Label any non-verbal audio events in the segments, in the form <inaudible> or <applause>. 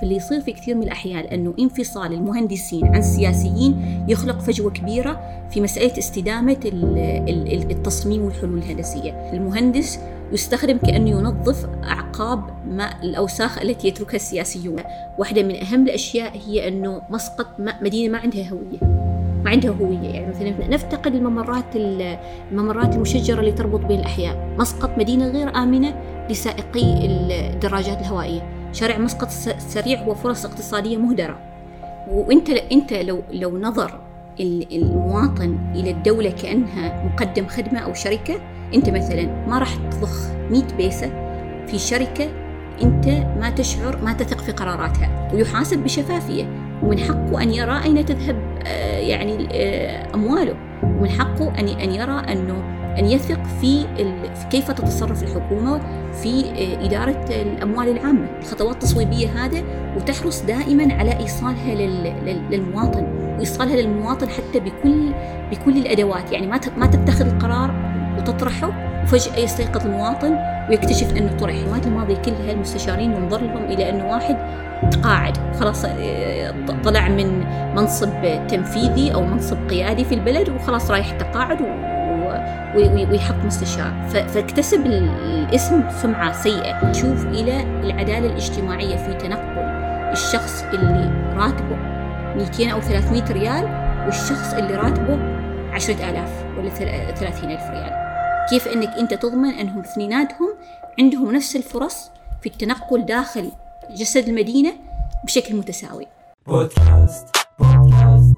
فاللي يصير في كثير من الأحيان أنه انفصال المهندسين عن السياسيين يخلق فجوة كبيرة في مسألة استدامة التصميم والحلول الهندسية. المهندس يستخدم كأنه ينظف أعقاب ما الأوساخ التي يتركها السياسيون. واحدة من أهم الأشياء هي أنه مسقط مدينة ما عندها هوية. ما عندها هوية. يعني مثلا نفتقد الممرات الممرات المشجرة اللي تربط بين الأحياء. مسقط مدينة غير آمنة لسائقي الدراجات الهوائية. شارع مسقط سريع هو فرص اقتصادية مهدرة. وانت انت لو لو نظر المواطن إلى الدولة كأنها مقدم خدمة أو شركة أنت مثلا ما راح تضخ 100 بيسة في شركة أنت ما تشعر ما تثق في قراراتها. ويحاسب بشفافية. ومن حقه أن يرى أين تذهب آه، يعني آه، أمواله. ومن حقه ان أن يرى أنه أن يثق في كيف تتصرف الحكومة في آه، إدارة الأموال العامة، الخطوات التصويبية هذا وتحرص دائما على إيصالها للمواطن، وإيصالها للمواطن حتى بكل بكل الأدوات، يعني ما ما تتخذ القرار وتطرحه وفجأة يستيقظ المواطن ويكتشف أنه طرح. السنوات الماضية كلها المستشارين ينظر لهم إلى أنه واحد تقاعد خلاص آه، طلع من منصب تنفيذي أو منصب قيادي في البلد وخلاص رايح تقاعد ويحط مستشار. فاكتسب الاسم سمعة سيئة. نشوف إلى العدالة الاجتماعية في تنقل الشخص اللي راتبه 200 أو 300 ريال والشخص اللي راتبه 10000 ولا 30000 ريال. كيف إنك أنت تضمن أنهم اثنيناتهم عندهم نفس الفرص في التنقل داخل جسد المدينة بشكل متساوي؟ بودكاست بودكاست.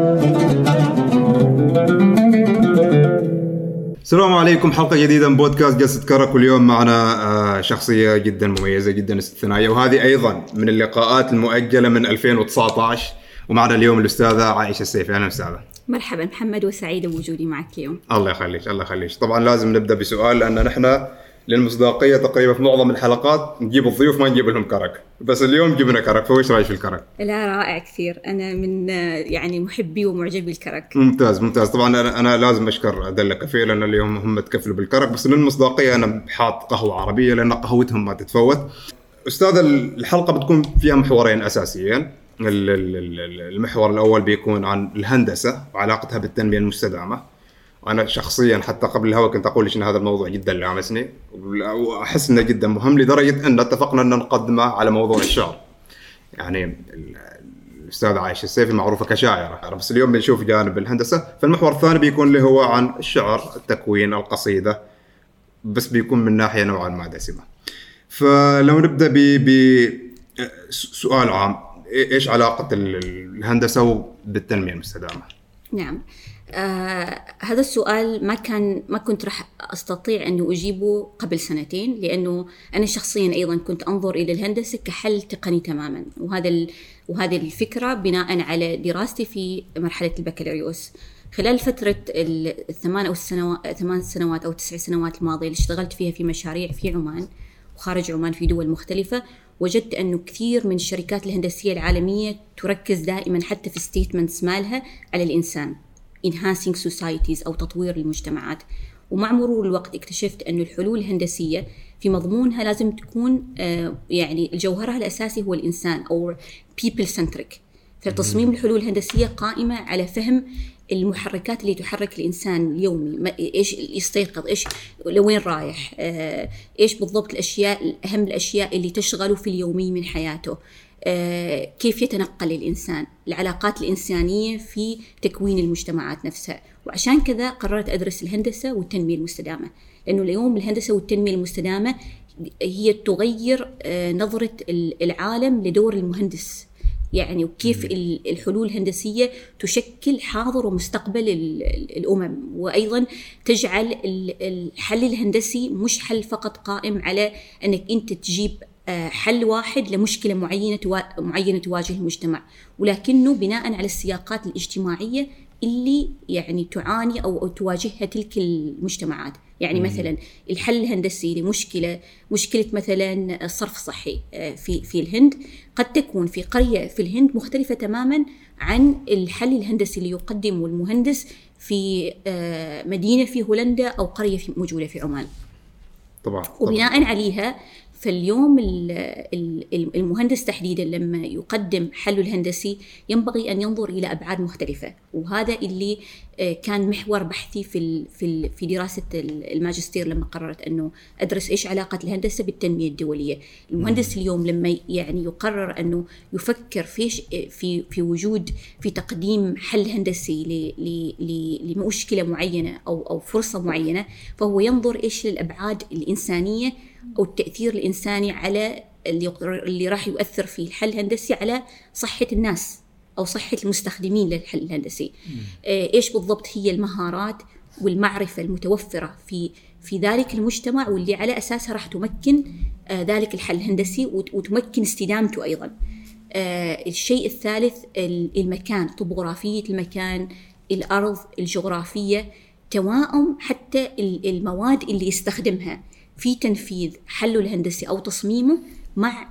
السلام عليكم حلقة جديدة من بودكاست جلسة كرك. واليوم معنا آه، شخصية جدا مميزة جدا استثنائية. وهذه أيضا من اللقاءات المؤجلة من 2019 ومعنا اليوم الأستاذة عائشة السيفي. أهلا وسهلا. مرحبا محمد وسعيدة بوجودي معك اليوم. الله يخليك الله يخليك. طبعا لازم نبدأ بسؤال لأن نحن للمصداقية تقريبا في معظم الحلقات نجيب الضيوف ما نجيب لهم كرك. بس اليوم جبنا كرك فوش رأيك في الكرك؟ لا رائع كثير. أنا من يعني محبي ومعجبي الكرك ممتاز ممتاز. طبعا أنا أنا لازم أشكر أدلة كافيه لأن اليوم هم تكفلوا بالكرك. بس للمصداقية أنا حاط قهوة عربية لأن قهوتهم ما تتفوت. أستاذ الحلقة بتكون فيها محورين أساسيين. المحور الأول بيكون عن الهندسة وعلاقتها بالتنمية المستدامة. وأنا شخصيا حتى قبل الهواء كنت أقول إن هذا الموضوع جدا لامسني وأحس إنه جدا مهم لدرجة إن اتفقنا إن نقدمه على موضوع الشعر. يعني الأستاذ عايشه السيفي معروفة كشاعرة. بس اليوم بنشوف جانب الهندسة فالمحور الثاني بيكون اللي هو عن الشعر التكوين القصيدة بس بيكون من ناحية نوعا ما دسمة. فلو نبدأ ب سؤال عام إيش علاقة الهندسة بالتنميه المستدامة؟ نعم. آه هذا السؤال ما كان ما كنت راح أستطيع اني أجيبه قبل سنتين لأنه أنا شخصيا أيضا كنت أنظر إلى الهندسة كحل تقني تماما. وهذا وهذه الفكرة بناء على دراستي في مرحلة البكالوريوس. خلال فترة الثمان أو السنوات ثمان سنوات أو تسع سنوات الماضية اللي اشتغلت فيها في مشاريع في عمان وخارج عمان في دول مختلفة وجدت أنه كثير من الشركات الهندسية العالمية تركز دائما حتى في ستيتمنتس مالها على الإنسان. Enhancing societies أو تطوير المجتمعات. ومع مرور الوقت اكتشفت أن الحلول الهندسية في مضمونها لازم تكون آه، يعني جوهرها الأساسي هو الإنسان أو people centric. فتصميم الحلول الهندسية قائمة على فهم المحركات اللي تحرك الإنسان اليومي. إيش يستيقظ إيش لوين رايح آه، إيش بالضبط الأشياء أهم الأشياء اللي تشغله في اليومي من حياته. كيف يتنقل الإنسان العلاقات الإنسانية في تكوين المجتمعات نفسها. وعشان كذا قررت أدرس الهندسة والتنمية المستدامة لأنه اليوم الهندسة والتنمية المستدامة هي تغير آه، نظرة العالم لدور المهندس. يعني وكيف الحلول الهندسية تشكل حاضر ومستقبل الأمم. وأيضا تجعل الحل الهندسي مش حل فقط قائم على أنك أنت تجيب آه، حل واحد لمشكلة معينة معينة تواجه المجتمع. ولكنه بناء على السياقات الاجتماعية اللي يعني تعاني أو أو تواجهها تلك المجتمعات، يعني مثلا الحل الهندسي لمشكلة مشكلة مثلا الصرف الصحي آه، في في الهند. قد تكون في قرية في الهند مختلفة تماما عن الحل الهندسي اللي يقدمه المهندس في آه، مدينة في هولندا أو قرية في موجودة في عمان. طبعا طبعا. وبناء عليها فاليوم ال- ال- المهندس تحديدا لما يقدم حله الهندسي ينبغي أن ينظر إلى أبعاد مختلفة وهذا اللي آه، كان محور بحثي في في في دراسة ال- الماجستير لما قررت أنه أدرس إيش علاقة الهندسة بالتنمية الدولية. المهندس اليوم لما يعني يقرر أنه يفكر في في في وجود في تقديم حل هندسي لمشكلة معينة أو أو فرصة معينة فهو ينظر إيش للابعاد الإنسانية أو التأثير الإنساني على اللي اللي راح يؤثر في الحل الهندسي على صحة الناس أو صحة المستخدمين للحل الهندسي. آه، إيش بالضبط هي المهارات والمعرفة المتوفرة في في ذلك المجتمع واللي على أساسها راح تمكن آه، ذلك الحل الهندسي وت- وتمكن استدامته أيضا. آه، الشيء الثالث ال- المكان طبوغرافية المكان الأرض الجغرافية توائم حتى ال- المواد اللي يستخدمها في تنفيذ حله الهندسي أو تصميمه مع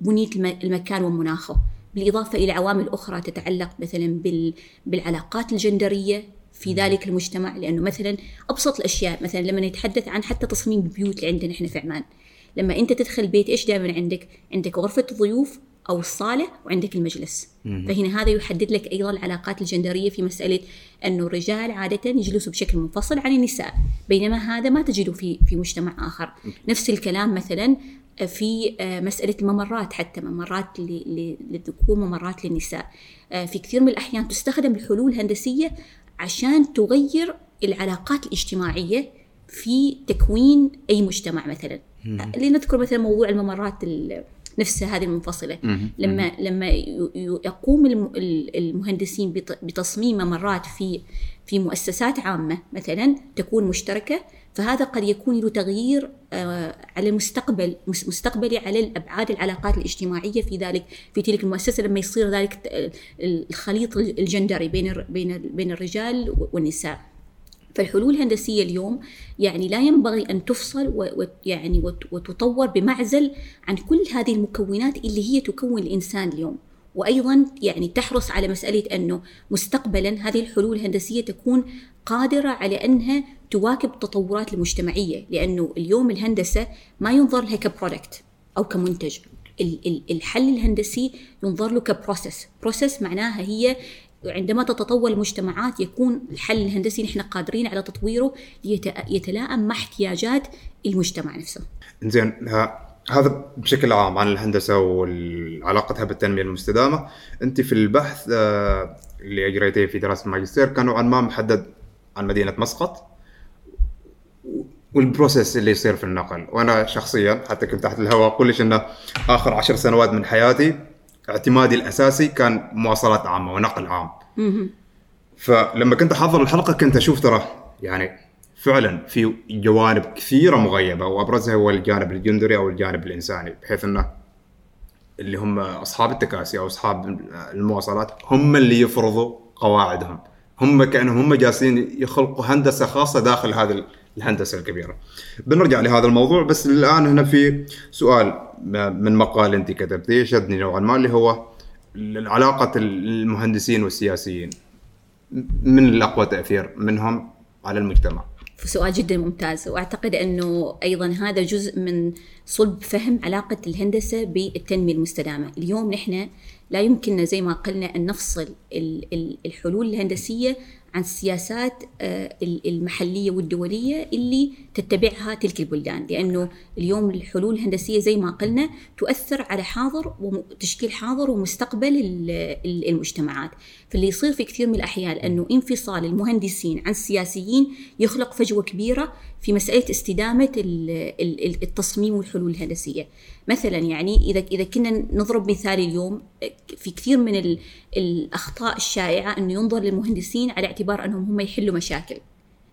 بنية الم- المكان ومناخه بالإضافة إلى عوامل أخرى تتعلق مثلا بال- بالعلاقات الجندرية في ذلك المجتمع لأنه مثلا أبسط الأشياء مثلا لما نتحدث عن حتى تصميم البيوت اللي عندنا إحنا في عمان لما أنت تدخل بيت إيش دائما عندك؟ عندك غرفة الضيوف أو الصالة وعندك المجلس. فهنا هذا يحدد لك أيضا العلاقات الجندرية في مسألة انه الرجال عادة يجلسوا بشكل منفصل عن النساء بينما هذا ما تجده في في مجتمع آخر. نفس الكلام مثلا في آه، مسألة الممرات حتى ممرات للذكور ممرات للنساء. آه، في كثير من الأحيان تستخدم الحلول الهندسية عشان تغير العلاقات الاجتماعية في تكوين أي مجتمع مثلا. لنذكر مثلا موضوع الممرات ال- نفسها هذه المنفصلة لما لما يقوم الم- ال- المهندسين بت- بتصميم ممرات في في مؤسسات عامة مثلا تكون مشتركة فهذا قد يكون له تغيير آه، على المستقبل مس- مستقبلي على الأبعاد العلاقات الاجتماعية في ذلك في تلك المؤسسة لما يصير ذلك الخليط الجندري بين بين بين الرجال والنساء. فالحلول الهندسية اليوم يعني لا ينبغي أن تفصل ويعني وتطور بمعزل عن كل هذه المكونات اللي هي تكون الإنسان اليوم. وأيضا يعني تحرص على مسألة أنه مستقبلا هذه الحلول الهندسية تكون قادرة على أنها تواكب التطورات المجتمعية لأنه اليوم الهندسة ما ينظر لها ك product أو كمنتج ال- ال- الحل الهندسي ينظر له ك process process معناها هي عندما تتطور المجتمعات يكون الحل الهندسي نحن قادرين على تطويره ليتلائم مع احتياجات المجتمع نفسه. زين هذا بشكل عام عن الهندسة وعلاقتها بالتنمية المستدامة. أنت في البحث آه، اللي أجريتيه في دراسة الماجستير كان نوعا ما محدد عن مدينة مسقط والبروسيس اللي يصير في النقل. وأنا شخصيا حتى كنت تحت الهواء أقول لك إنه آخر عشر سنوات من حياتي اعتمادي الأساسي كان مواصلات عامة ونقل عام. فلما كنت أحضر الحلقة كنت أشوف ترى يعني فعلا في جوانب كثيرة مغيبة وأبرزها هو الجانب الجندري أو الجانب الإنساني بحيث إنه اللي هم أصحاب التكاسي أو أصحاب المواصلات هم اللي يفرضوا قواعدهم. هم كأنهم هم جالسين يخلقوا هندسة خاصة داخل هذه الهندسة الكبيرة. بنرجع لهذا الموضوع بس الآن هنا في سؤال من مقال أنت كتبتيه شدني نوعا ما اللي هو علاقة المهندسين والسياسيين من الأقوى تأثير منهم على المجتمع؟ سؤال جدا ممتاز وأعتقد أنه أيضا هذا جزء من صلب فهم علاقة الهندسة بالتنمية المستدامة، اليوم نحن لا يمكننا زي ما قلنا أن نفصل الحلول الهندسية عن السياسات المحلية والدولية اللي تتبعها تلك البلدان، لأنه اليوم الحلول الهندسية زي ما قلنا تؤثر على حاضر وتشكيل حاضر ومستقبل المجتمعات، فاللي يصير في كثير من الأحيان أنه انفصال المهندسين عن السياسيين يخلق فجوة كبيرة في مسألة استدامة التصميم والحلول الهندسية. مثلا يعني اذا إذا كنا نضرب مثال اليوم في كثير من الأخطاء الشائعة إنه ينظر للمهندسين على اعتبار أنهم هم يحلوا مشاكل.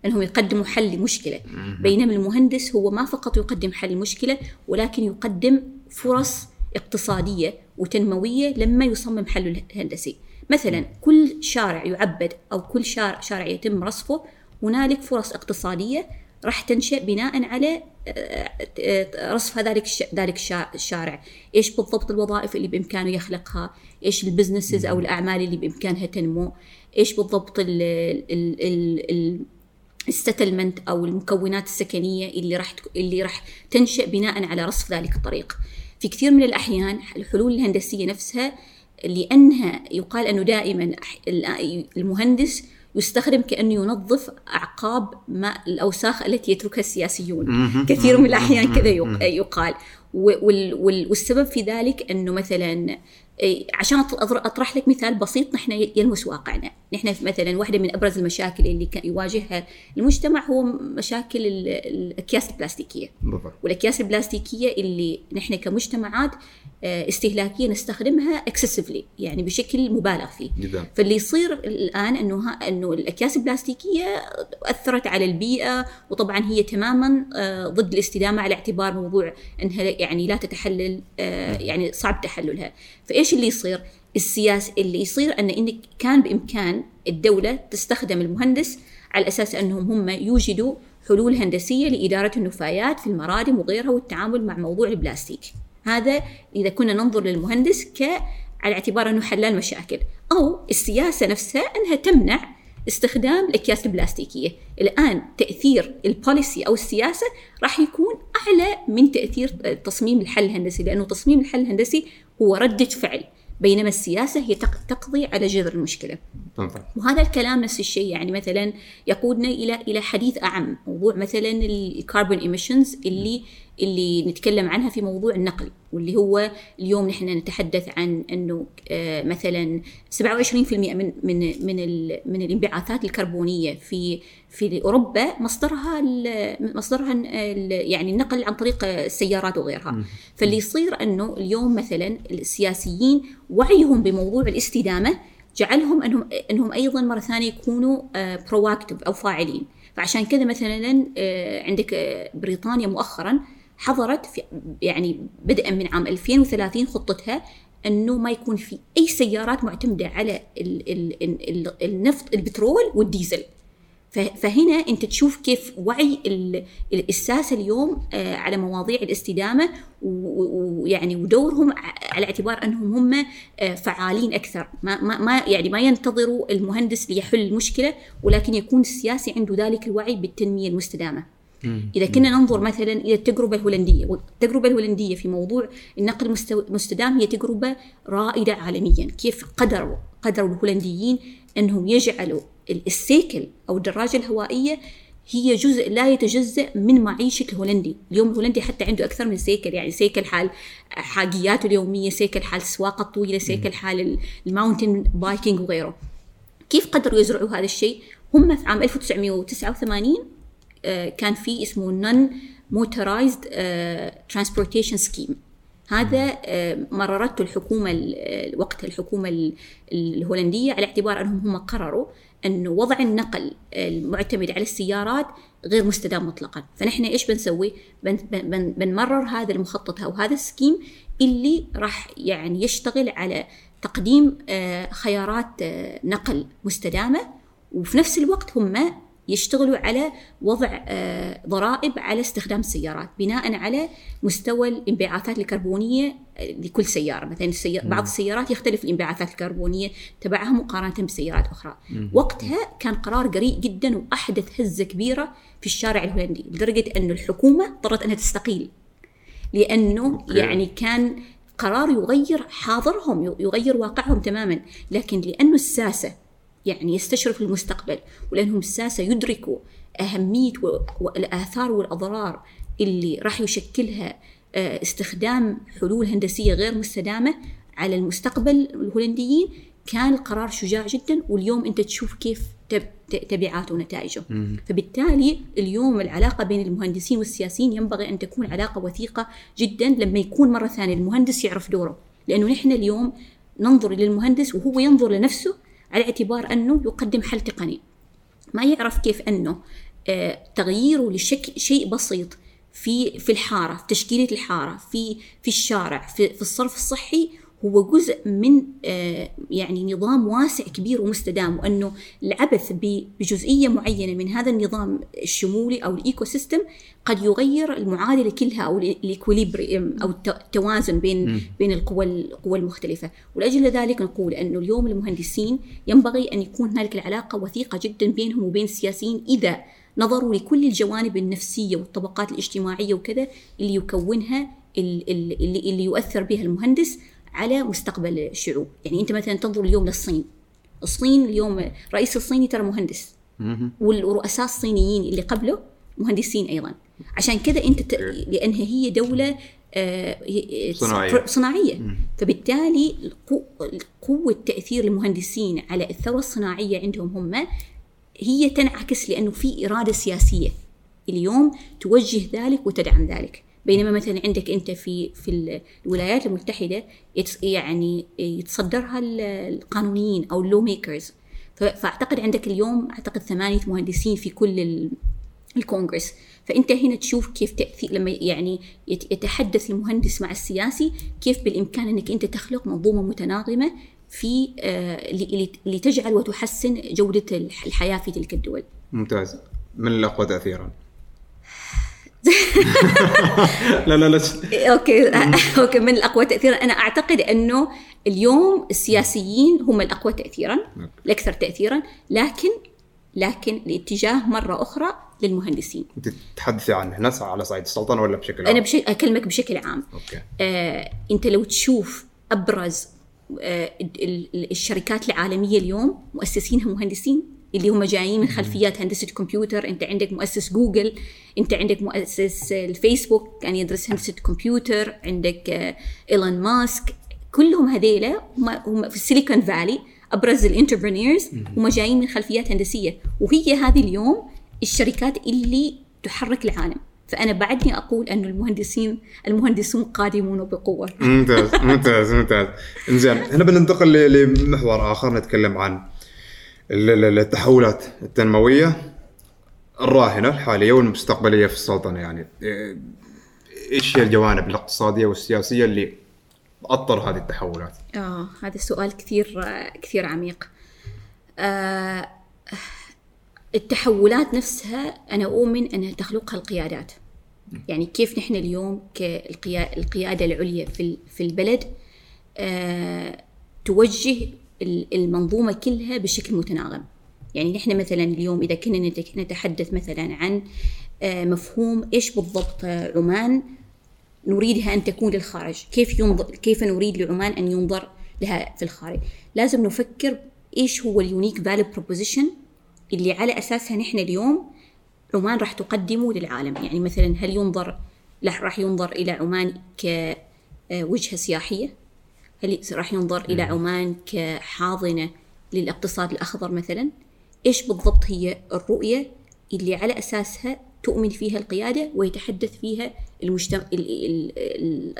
أنهم يقدموا حل لمشكله بينما المهندس هو ما فقط يقدم حل لمشكله ولكن يقدم فرص اقتصادية وتنموية لما يصمم حله الهندسي. مثلا كل شارع يعبد أو كل شارع, شارع يتم رصفه هنالك فرص اقتصادية راح تنشأ بناء على رصف ذلك ذلك الشارع، إيش بالضبط الوظائف اللي بإمكانه يخلقها، إيش البزنسز أو الأعمال اللي بإمكانها تنمو، إيش بالضبط ال ال ال الستلمنت أو المكونات السكنية اللي راح اللي راح تنشأ بناء على رصف ذلك الطريق. في كثير من الأحيان الحلول الهندسية نفسها لأنها يقال أنه دائما المهندس يستخدم كأنه ينظف أعقاب ما الأوساخ التي يتركها السياسيون. كثير من الأحيان كذا يقال. والسبب في ذلك أنه مثلا عشان أطرح لك مثال بسيط نحن يلمس واقعنا، نحن مثلا واحدة من أبرز المشاكل اللي يواجهها المجتمع هو مشاكل الأكياس البلاستيكية. بالضبط. والأكياس البلاستيكية اللي نحن كمجتمعات استهلاكية نستخدمها اكسسفلي يعني بشكل مبالغ فيه. جدا. فاللي يصير الآن إنه إنه الأكياس البلاستيكية أثرت على البيئة وطبعا هي تماما آه، ضد الاستدامة على اعتبار موضوع إنها يعني لا تتحلل آه، يعني صعب تحللها. فإيش اللي يصير؟ السياسة اللي يصير أن إنك كان بإمكان الدولة تستخدم المهندس على أساس أنهم هم يوجدوا حلول هندسية لإدارة النفايات في المرادم وغيرها والتعامل مع موضوع البلاستيك هذا إذا كنا ننظر للمهندس ك على اعتبار أنه حلال مشاكل أو السياسة نفسها أنها تمنع استخدام الأكياس البلاستيكية الآن تأثير ال policy أو السياسة راح يكون أعلى من تأثير تصميم الحل الهندسي لأنه تصميم الحل الهندسي هو ردة فعل بينما السياسة هي تقضي على جذر المشكلة طبعا. وهذا الكلام نفس الشيء يعني مثلا يقودنا إلى إلى حديث أعم موضوع مثلا الكربون emissions اللي اللي نتكلم عنها في موضوع النقل واللي هو اليوم نحن نتحدث عن إنه آه، مثلا 27% من من من من الانبعاثات الكربونية في في أوروبا مصدرها مصدرها يعني النقل عن طريق السيارات وغيرها. فاللي يصير إنه اليوم مثلا السياسيين وعيهم بموضوع الاستدامة جعلهم إنهم إنهم أيضا مرة ثانية يكونوا برواكتيف آه، أو فاعلين. فعشان كذا مثلا آه، عندك بريطانيا مؤخرا حضرت في يعني بدءا من عام 2030 خطتها إنه ما يكون في أي سيارات معتمدة على ال ال ال النفط البترول والديزل فهنا أنت تشوف كيف وعي الساسه اليوم آه، على مواضيع الاستدامة ويعني ودورهم على اعتبار أنهم هم آه، فعالين أكثر ما ما يعني ما ينتظروا المهندس ليحل المشكلة ولكن يكون السياسي عنده ذلك الوعي بالتنمية المستدامة. إذا كنا ننظر مثلا إلى التجربة الهولندية والتجربة الهولندية في موضوع النقل المستدام هي تجربة رائدة عالميا. كيف قدروا قدروا الهولنديين أنهم يجعلوا السيكل أو الدراجة الهوائية هي جزء لا يتجزأ من معيشة الهولندي، اليوم الهولندي حتى عنده أكثر من سيكل يعني سيكل حال حاجياته اليومية، سيكل حال السواقه الطويله، سيكل حال ال mountain biking وغيره. كيف قدروا يزرعوا هذا الشيء؟ هم في عام 1989 آه، كان في اسمه non-motorized transportation scheme هذا آه، مررته الحكومة وقت الحكومة الهولندية على اعتبار أنهم هم قرروا أنه وضع النقل المعتمد على السيارات غير مستدام مطلقا. فنحن إيش بنسوي؟ بن بن بنمرر هذا المخطط أو هذا ال scheme اللي راح يعني يشتغل على تقديم آه، خيارات نقل مستدامة وفي نفس الوقت هم يشتغلوا على وضع آه، ضرائب على استخدام السيارات بناء على مستوى الانبعاثات الكربونية آه، لكل سيارة. مثلا السيار بعض السيارات يختلف الانبعاثات الكربونية تبعها مقارنة بسيارات أخرى. وقتها كان قرار جريء جدا وأحدث هزة كبيرة في الشارع الهولندي لدرجة انه الحكومة اضطرت أنها تستقيل لأنه يعني كان قرار يغير حاضرهم يغير واقعهم تماما لكن لأنه الساسة يعني يستشرف المستقبل ولأنهم الساسة يدركوا أهمية والآثار والأضرار اللي راح يشكلها آه، استخدام حلول هندسية غير مستدامة على المستقبل الهولنديين كان القرار شجاع جدا واليوم أنت تشوف كيف تبعاته ونتائجه. فبالتالي اليوم العلاقة بين المهندسين والسياسيين ينبغي أن تكون علاقة وثيقة جدا لما يكون مرة ثانية المهندس يعرف دوره. لأنه نحن اليوم ننظر للمهندس وهو ينظر لنفسه على اعتبار أنه يقدم حل تقني ما يعرف كيف أنه آه، تغييره لشكل شيء بسيط في في الحارة في تشكيلة الحارة في في الشارع في, في الصرف الصحي هو جزء من آه، يعني نظام واسع كبير ومستدام وأنه العبث بجزئية معينة من هذا النظام الشمولي أو ال ecosystem قد يغير المعادلة كلها أو ال equilibrium أو التوازن بين بين القوى القوى المختلفة. ولأجل ذلك نقول انه اليوم المهندسين ينبغي أن يكون هنالك العلاقة وثيقة جدا بينهم وبين السياسيين إذا نظروا لكل الجوانب النفسية والطبقات الاجتماعية وكذا اللي يكونها اللي, اللي يؤثر بها المهندس على مستقبل الشعوب. يعني أنت مثلا تنظر اليوم للصين. الصين اليوم رئيس الصيني ترى مهندس. والرؤساء الصينيين اللي قبله مهندسين أيضا. عشان كذا أنت ت... لأنها هي دولة آه، صناعية, صناعية. فبالتالي قوة تأثير المهندسين على الثورة الصناعية عندهم هم هي تنعكس لأنه في إرادة سياسية. اليوم توجه ذلك وتدعم ذلك. بينما مثلا عندك أنت في في الولايات المتحدة يعني يتصدرها القانونيين أو ال lawmakers فأعتقد عندك اليوم أعتقد ثمانية مهندسين في كل الكونغرس فأنت هنا تشوف كيف تاثير لما يعني يتحدث المهندس مع السياسي كيف بالإمكان أنك أنت تخلق منظومة متناغمة في آه لتجعل وتحسن جودة الحياة في تلك الدول. ممتاز. من الأقوى تاثيرا؟ لا لا لا. <laughs> أوكي. <laughs> أوكي من الأقوى تاثيرا. أنا أعتقد أنه اليوم السياسيين هم الأقوى تاثيرا الأكثر تاثيرا لكن لكن الاتجاه مرة أخرى للمهندسين. أنت تتحدثي عن هنا على صعيد السلطنة ولا بشكل عام؟ أنا بش... أكلمك بشكل عام. okay. آه، أنت لو تشوف أبرز آه الشركات العالمية اليوم مؤسسينها مهندسين. اللي هم جايين من خلفيات هندسة كمبيوتر. انت عندك مؤسس جوجل انت عندك مؤسس الفيسبوك كان يدرس هندسة كمبيوتر عندك إيلون آه، ماسك. كلهم هذيلا هم في السيليكون فالي ابرز ال entrepreneurs هم جايين من خلفيات هندسية. وهي هذه اليوم الشركات اللي تحرك العالم. فأنا بعدني أقول انه المهندسين المهندسون قادمون بقوة. ممتاز ممتاز ممتاز. إنزين هنا بننتقل لمحور آخر نتكلم عن التحولات التنموية الراهنة الحالية والمستقبلية في السلطنة يعني إيش هي الجوانب الاقتصادية والسياسية اللي تأطر هذه التحولات؟ آه هذا السؤال كثير كثير عميق. آه التحولات نفسها أنا أؤمن أنها تخلقها القيادات. يعني كيف نحن اليوم كالقياده العليا في في البلد آه توجه المنظومة كلها بشكل متناغم. يعني نحن مثلا اليوم إذا كنا نتحدث مثلا عن آه، مفهوم إيش بالضبط عمان نريدها أن تكون للخارج. كيف ينظر كيف نريد لعمان أن ينظر لها في الخارج؟ لازم نفكر إيش هو ال unique value proposition اللي على أساسها نحن اليوم عمان راح تقدمه للعالم. يعني مثلا هل ينظر راح ينظر إلى عمان كوجهة سياحية؟ هل راح ينظر إلى عمان كحاضنة للاقتصاد الأخضر مثلا؟ إيش بالضبط هي الرؤية اللي على أساسها تؤمن فيها القيادة ويتحدث فيها المجتمع ال ال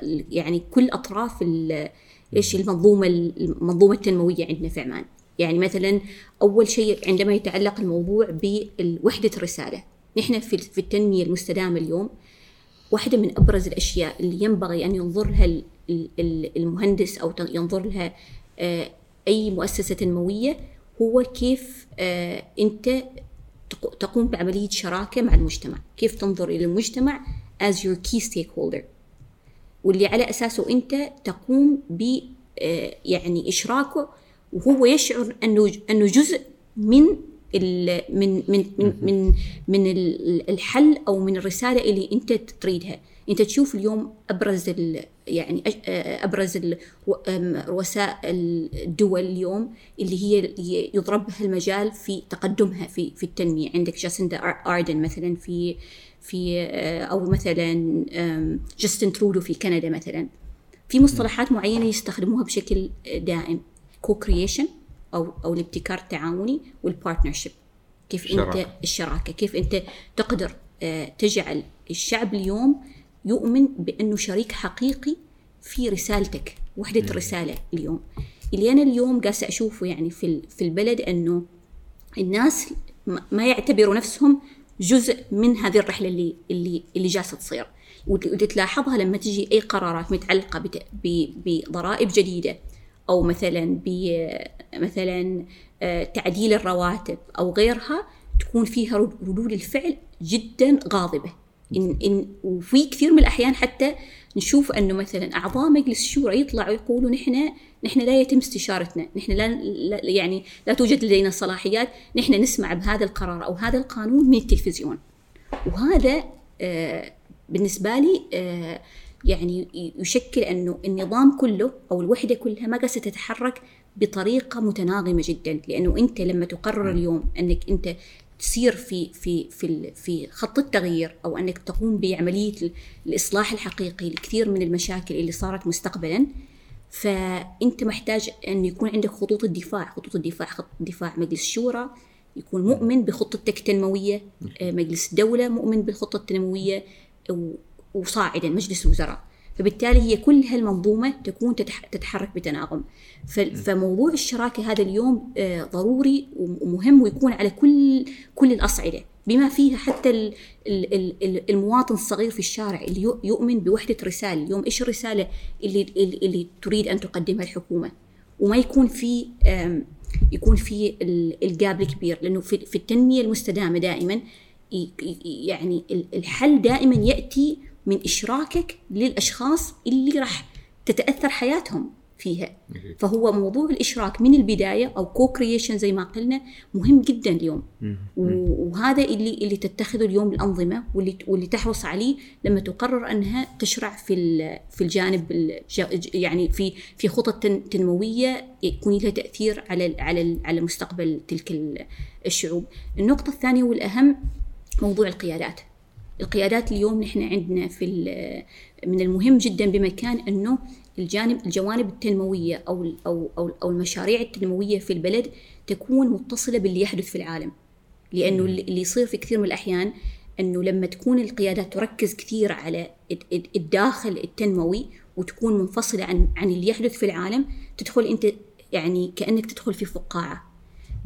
ال يعني كل أطراف إيش المنظومة المنظومة التنموية عندنا في عمان؟ يعني مثلا أول شيء عندما يتعلق الموضوع بوحدة الرسالة. نحن في التنمية المستدامة اليوم واحدة من أبرز الأشياء اللي ينبغي أن ينظر لها المهندس أو ينظر لها آه، أي مؤسسة تنموية هو كيف آه، أنت تقوم بعملية شراكة مع المجتمع. كيف تنظر إلى المجتمع as your key stakeholder. واللي على أساسه أنت تقوم ب آه، يعني إشراكه وهو يشعر أنه أنه جزء من من من من من من الحل أو من الرسالة اللي أنت تريدها. أنت تشوف اليوم أبرز يعني أبرز رؤساء الدول اليوم اللي هي يضرب بها المجال في تقدمها في في التنمية. عندك جاسندا آردن مثلا في في أو مثلا جاستن ترودو في كندا مثلا. في مصطلحات معينة يستخدموها بشكل دائم. co-creation أو أو الابتكار التعاوني وال partnership كيف شراكة. أنت الشراكة. كيف أنت تقدر آه، تجعل الشعب اليوم يؤمن بأنه شريك حقيقي في رسالتك وحدة الرسالة اليوم. اللي أنا اليوم قاسه أشوفه يعني في في البلد أنه الناس ما يعتبروا نفسهم جزء من هذه الرحلة اللي اللي اللي جالسة تصير. وتلاحظها لما تجي أي قرارات متعلقة بضرائب جديدة أو مثلا ب مثلا آه، تعديل الرواتب أو غيرها تكون فيها رد- ردود الفعل جدا غاضبة إن إن وفي كثير من الأحيان حتى نشوف إنه مثلا أعضاء مجلس الشورى يطلعوا يقولوا نحن نحن لا يتم استشارتنا، نحن لا, لا يعني لا توجد لدينا صلاحيات، نحن نسمع بهذا القرار أو هذا القانون من التلفزيون. وهذا آه بالنسبة لي آه يعني يشكل أنه النظام كله أو الوحدة كلها ما قاعدة تتحرك بطريقة متناغمة جدا، لأنه أنت لما تقرر اليوم أنك أنت تسير في في في في خط التغيير أو أنك تقوم بعملية ال- الإصلاح الحقيقي لكثير من المشاكل اللي صارت مستقبلا فأنت محتاج أن يكون عندك خطوط الدفاع، خطوط الدفاع خط دفاع مجلس الشورى يكون مؤمن بخطتك التنموية، آه، مجلس الدولة مؤمن بالخطة التنموية و- وصاعدا مجلس الوزراء. فبالتالي هي كل هالمنظومة تكون تتح- تتحرك بتناغم. فموضوع الشراكة هذا اليوم آه، ضروري ومهم ويكون على كل كل الأصعدة. بما فيها حتى ال- ال- ال- ال- المواطن الصغير في الشارع اللي يؤمن بوحدة رسالة. اليوم إيش الرسالة اللي, اللي تريد أن تقدمها الحكومة؟ وما يكون في يكون في ال- ال gap الكبير. لأنه في التنمية المستدامة دائما يعني ال- الحل دائما يأتي من إشراكك للأشخاص اللي راح تتأثر حياتهم فيها. فهو موضوع الإشراك من البداية أو co-creation زي ما قلنا مهم جدا اليوم. وهذا اللي اللي تتخذه اليوم الأنظمة واللي واللي تحرص عليه لما تقرر أنها تشرع في في الجانب الج- يعني في في خطط تن- تنموية يكون لها تأثير على على على مستقبل تلك ال- الشعوب. النقطة الثانية والأهم موضوع القيادات. القيادات اليوم نحن عندنا في من المهم جدا بمكان إنه الجانب الجوانب التنموية أو أو أو أو المشاريع التنموية في البلد تكون متصلة باللي يحدث في العالم. لأنه اللي اللي يصير في كثير من الأحيان إنه لما تكون القيادات تركز كثير على الد- الد- الداخل التنموي وتكون منفصلة عن عن اللي يحدث في العالم تدخل أنت يعني كأنك تدخل في فقاعة.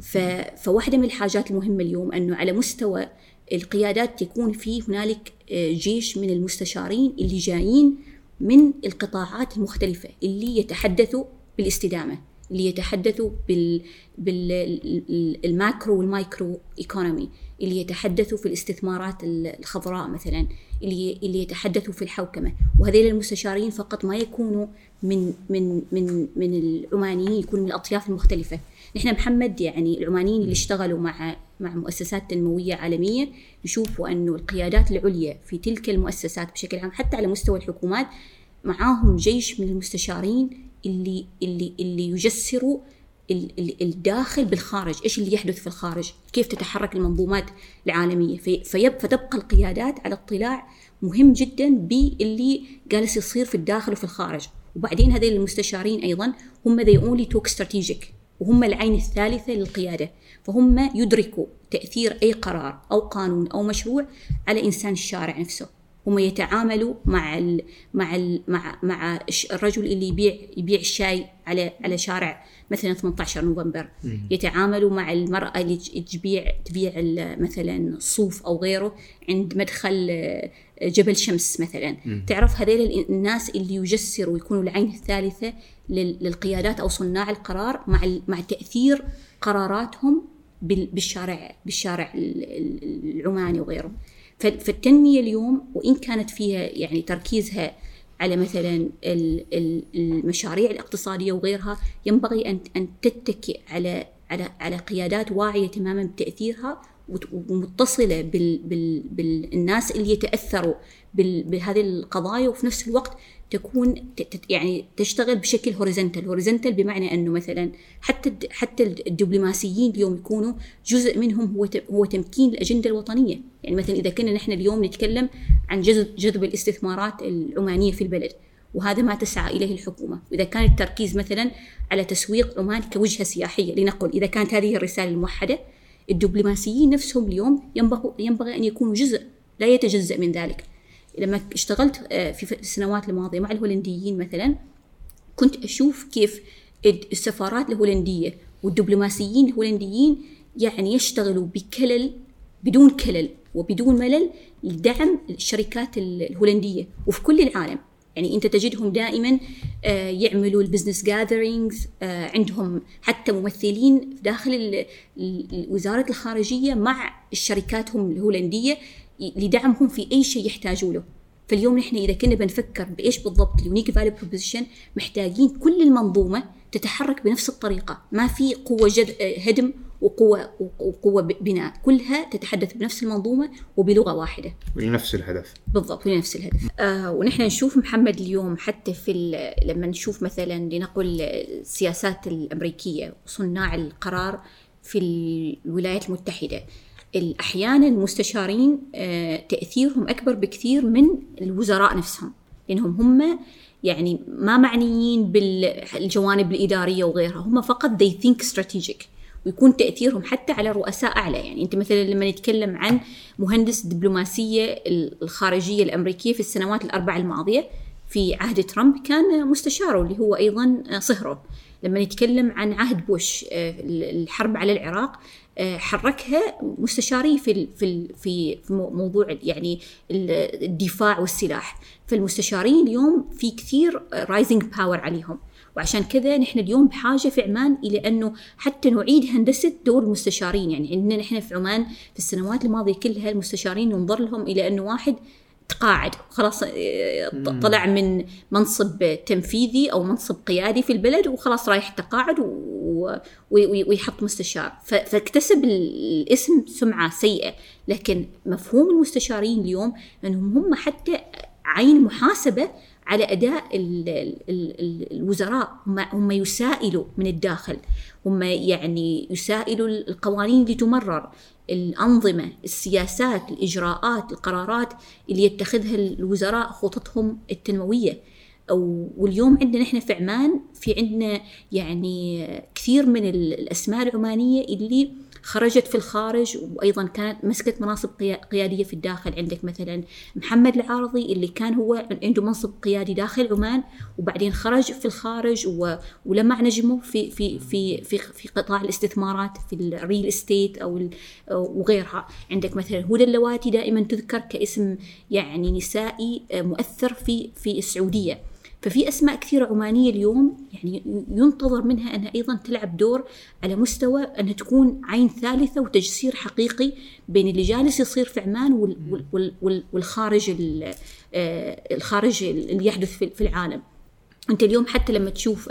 ف... فواحدة من الحاجات المهمة اليوم أنه على مستوى القيادات يكون في هنالك آه، جيش من المستشارين اللي جايين من القطاعات المختلفة اللي يتحدثوا بالاستدامة اللي يتحدثوا بال بال macro وال micro economy اللي يتحدثوا في الاستثمارات الخضراء مثلا اللي اللي يتحدثوا في الحوكمة. وهذيل المستشارين فقط ما يكونوا من من من من العمانيين يكونوا من الأطياف المختلفة. نحن محمد يعني العمانيين اللي اشتغلوا مع مع مؤسسات تنموية عالمية يشوفوا أنه القيادات العليا في تلك المؤسسات بشكل عام حتى على مستوى الحكومات معاهم جيش من المستشارين اللي اللي اللي يجسروا ال- ال- الداخل بالخارج. إيش اللي يحدث في الخارج؟ كيف تتحرك المنظومات العالمية؟ في فيب فتبقى القيادات على اطلاع مهم جدا باللي جالس يصير في الداخل وفي الخارج. وبعدين هذول المستشارين أيضا هم they only talk strategic وهم العين الثالثة للقيادة. فهم يدركوا تأثير أي قرار أو قانون أو مشروع على إنسان الشارع نفسه. هم يتعاملوا مع ال مع ال مع مع الرجل اللي يبيع يبيع الشاي على على شارع مثلا 18 نوفمبر. يتعاملوا مع المرأة اللي تبيع تبيع مثلا صوف أو غيره عند مدخل آه، جبل شمس مثلا. تعرف هذيل الناس اللي يجسروا ويكونوا العين الثالثة لل- للقيادات أو صناع القرار مع مع تأثير قراراتهم بالشارع بالشارع ال- ال- العماني وغيره. ف- فالتنمية اليوم وإن كانت فيها يعني تركيزها على مثلا ال- ال- المشاريع الاقتصادية وغيرها ينبغي أن أن تتكئ على على على قيادات واعية تماما بال بال بالناس اللي يتأثروا بال بهذه القضايا وفي نفس الوقت تكون يعني تشتغل بشكل horizontal horizontal بمعنى أنه مثلا حتى حتى الدبلوماسيين اليوم يكونوا جزء منهم هو هو تمكين الأجندة الوطنية. يعني مثلا إذا كنا نحن اليوم نتكلم عن جذب الاستثمارات العمانية في البلد وهذا ما تسعى إليه الحكومة، واذا كان التركيز مثلا على تسويق عمان كوجهة سياحية لنقل إذا كانت هذه الرسالة الموحدة الدبلوماسيين نفسهم اليوم ينبغي ينبغي أن يكونوا جزء لا يتجزأ من ذلك. لما اشتغلت آه، في السنوات الماضية مع الهولنديين مثلا كنت أشوف كيف السفارات الهولندية والدبلوماسيين الهولنديين يعني يشتغلوا بكلل بدون كلل وبدون ملل لدعم الشركات الهولندية وفي كل العالم. يعني أنت تجدهم دائما آه، يعملوا ال business gatherings عندهم حتى ممثلين داخل وزاره الخارجية مع شركاتهم الهولندية لدعمهم في أي شيء يحتاجوا له. فاليوم نحن إذا كنا بنفكر بإيش بالضبط ال unique value proposition محتاجين كل المنظومة تتحرك بنفس الطريقة. ما في قوة جد هدم وقوة وقوة بناء. كلها تتحدث بنفس المنظومة وبلغة واحدة. ولنفس الهدف. بالضبط ولنفس الهدف. آه ونحن نشوف محمد اليوم حتى في لما نشوف مثلا لنقل السياسات الأمريكية وصناع القرار في الولايات المتحدة. أحيانا المستشارين آه، تأثيرهم أكبر بكثير من الوزراء نفسهم لأنهم هم يعني ما معنيين بالجوانب الإدارية وغيرها هم فقط they think strategic ويكون تأثيرهم حتى على رؤساء أعلى. يعني أنت مثلا لما نتكلم عن مهندس الدبلوماسيه الخارجية الأمريكية في السنوات الأربع الماضية في عهد ترامب كان مستشاره اللي هو أيضا صهره. لما نتكلم عن عهد بوش آه، الحرب على العراق آه، حركها مستشاري في في في موضوع يعني الدفاع والسلاح. فالمستشارين اليوم في كثير rising power عليهم. وعشان كذا نحن اليوم بحاجة في عمان إلى أنه حتى نعيد هندسة دور المستشارين. يعني عندنا نحن في عمان في السنوات الماضية كلها المستشارين ينظر لهم إلى أنه واحد تقاعد خلاص آه، طلع من منصب تنفيذي أو منصب قيادي في البلد وخلاص رايح تقاعد ويحط مستشار. فاكتسب الاسم سمعة سيئة لكن مفهوم المستشارين اليوم إنهم هم حتى عين محاسبة على أداء الوزراء. هم هم يسائلوا من الداخل. هم يعني يسائلوا القوانين اللي تمرر. الأنظمة السياسات الإجراءات القرارات اللي يتخذها الوزراء خططهم التنموية. واليوم عندنا نحن في عمان في عندنا يعني كثير من الأسماء العمانية اللي خرجت في الخارج وأيضا كانت مسكت مناصب قيادية في الداخل. عندك مثلا محمد العارضي اللي كان هو عنده منصب قيادي داخل عمان وبعدين خرج في الخارج ولمع نجمه في في في في في قطاع الاستثمارات في الريل إستيت أو وغيرها. عندك مثلا هدى اللواتي دائما تذكر كاسم يعني نسائي مؤثر في في السعودية. ففي أسماء كثيرة عمانية اليوم يعني ينتظر منها أنها أيضا تلعب دور على مستوى أنها تكون عين ثالثة وتجسير حقيقي بين اللي جالس يصير في عمان والخارج آه، الخارج اللي يحدث في العالم. أنت اليوم حتى لما تشوف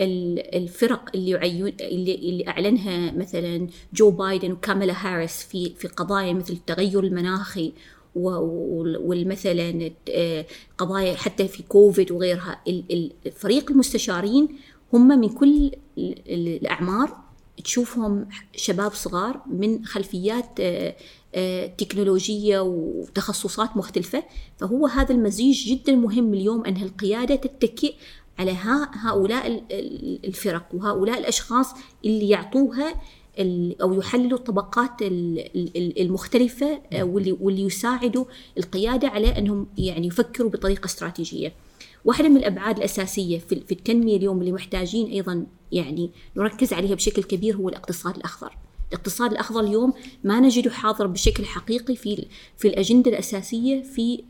الفرق اللي يعين اللي, اللي أعلنها مثلا جو بايدن وكاميلا هاريس في في قضايا مثل التغير المناخي والمثلا آه، قضايا حتى في كوفيد وغيرها فريق المستشارين هم من كل الأعمار تشوفهم شباب صغار من خلفيات آه، آه، تكنولوجية وتخصصات مختلفة. فهو هذا المزيج جدا مهم اليوم أن القيادة تتكئ على هؤلاء الفرق وهؤلاء الأشخاص اللي يعطوها أو يحللوا الطبقات المختلفة آه، واللي واللي يساعدوا القيادة على أنهم يعني يفكروا بطريقة استراتيجية. واحدة من الأبعاد الأساسية في التنمية اليوم اللي محتاجين أيضا يعني نركز عليها بشكل كبير هو الاقتصاد الأخضر. الاقتصاد الأخضر اليوم ما نجده حاضر بشكل حقيقي في في الأجندة الأساسية في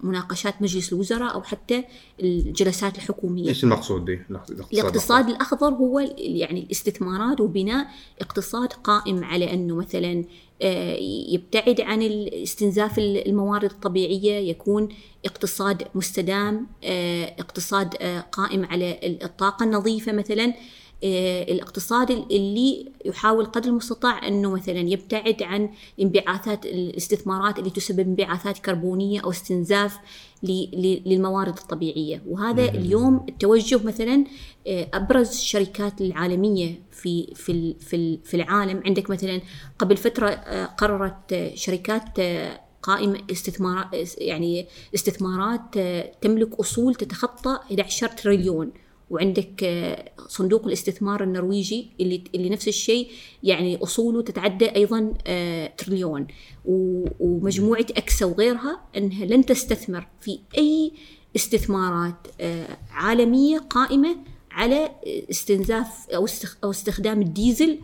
مناقشات مجلس الوزراء أو حتى الجلسات الحكومية. إيش المقصود به؟ الاقتصاد, الاقتصاد الأخضر هو يعني الاستثمارات وبناء اقتصاد قائم على أنه مثلا آه، يبتعد عن استنزاف الموارد الطبيعية يكون اقتصاد مستدام آه، اقتصاد آه، قائم على الطاقة النظيفة مثلا. الاقتصاد اللي يحاول قدر المستطاع إنه مثلا يبتعد عن انبعاثات الاستثمارات اللي تسبب انبعاثات كربونية أو استنزاف للموارد الطبيعية. وهذا اليوم التوجه مثلا آه، أبرز الشركات العالمية في في في في العالم. عندك مثلا قبل فترة آه، قررت شركات قائمة استثمارات يعني استثمارات تملك أصول تتخطى 11 تريليون. وعندك آه، صندوق الاستثمار النرويجي اللي اللي نفس الشيء يعني أصوله تتعدى أيضا آه، تريليون. ومجموعة اكسا وغيرها إنها لن تستثمر في أي استثمارات آه، عالمية قائمة على استنزاف أو أو استخدام الديزل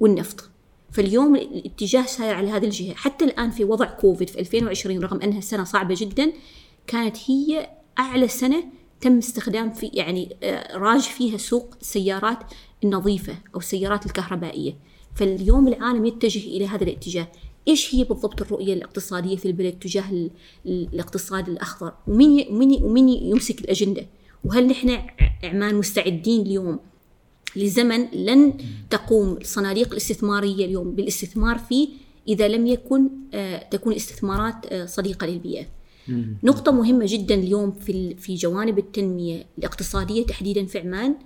والنفط. فاليوم الاتجاه ساير على هذه الجهة. حتى الآن في وضع كوفيد في 2020 رغم أنها سنة صعبة جدا كانت هي أعلى سنة تم استخدام في يعني آه، راج فيها سوق السيارات النظيفة أو السيارات الكهربائية. فاليوم العالم يتجه إلى هذا الاتجاه. إيش هي بالضبط الرؤية الاقتصادية في البلد تجاه ال- ال- الاقتصاد الأخضر؟ ومين ومين ومين يمسك الأجندة؟ وهل نحن عمان مستعدين اليوم لزمن لن تقوم؟ الصناديق الاستثمارية اليوم بالاستثمار فيه إذا لم يكن آه، تكون الاستثمارات آه، صديقة للبيئة. نقطة مهمة جدا اليوم في في جوانب التنمية الاقتصادية تحديدا في عمان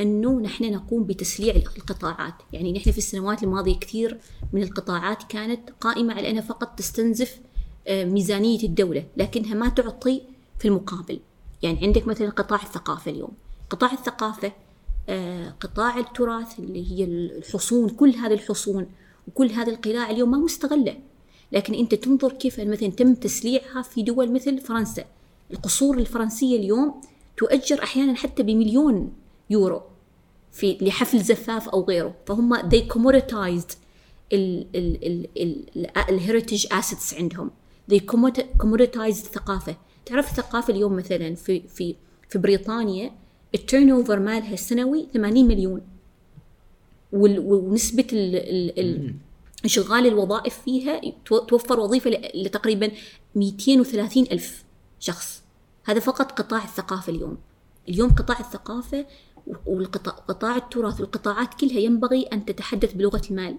أنه نحن نقوم بتسليع القطاعات، يعني نحن في السنوات الماضية كثير من القطاعات كانت قائمة على أنها فقط تستنزف آه، ميزانية الدولة، لكنها ما تعطي في المقابل. يعني عندك مثلا قطاع الثقافة اليوم، قطاع الثقافة آه، قطاع التراث اللي هي الحصون كل هذه الحصون وكل هذه القلاع اليوم ما مستغلة. لكن أنت تنظر كيف مثلا تم تسليعها في دول مثل فرنسا. القصور الفرنسية اليوم تؤجر أحيانا حتى بمليون يورو في لحفل زفاف أو غيره. فهم they commoditized ال ال ال ال ال heritage assets عندهم. they commodit- commoditized الثقافة تعرف الثقافة اليوم مثلا في في في بريطانيا ال turnover مالها السنوي 80 مليون. ونسبة ال انشغال الوظائف فيها تو- توفر وظيفة لتقريبا 230 ألف شخص. هذا فقط قطاع الثقافة اليوم. اليوم قطاع الثقافة وقطاع قطاع التراث والقطاعات كلها ينبغي أن تتحدث بلغة المال.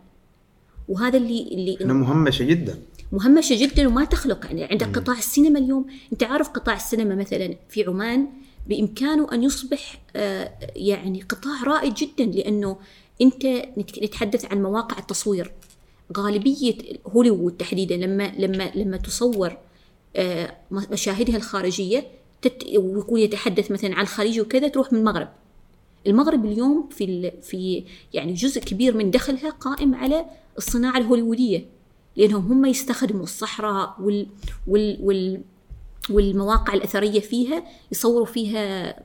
وهذا اللي اللي مهمشة جدا. مهمشة جدا وما تخلق يعني عندك قطاع السينما اليوم أنت عارف قطاع السينما مثلا في عمان بإمكانه أن يصبح آه، يعني قطاع رائد جدا لأنه أنت نتحدث عن مواقع التصوير. غالبية هوليوود تحديدا لما لما لما تصور آه، مشاهدها الخارجية تت- ويكون يتحدث مثلا عن الخليج وكذا تروح من المغرب. المغرب اليوم في في يعني جزء كبير من دخلها قائم على الصناعة الهوليوودية لأنهم هم يستخدموا الصحراء وال وال وال والمواقع الأثرية فيها يصوروا فيها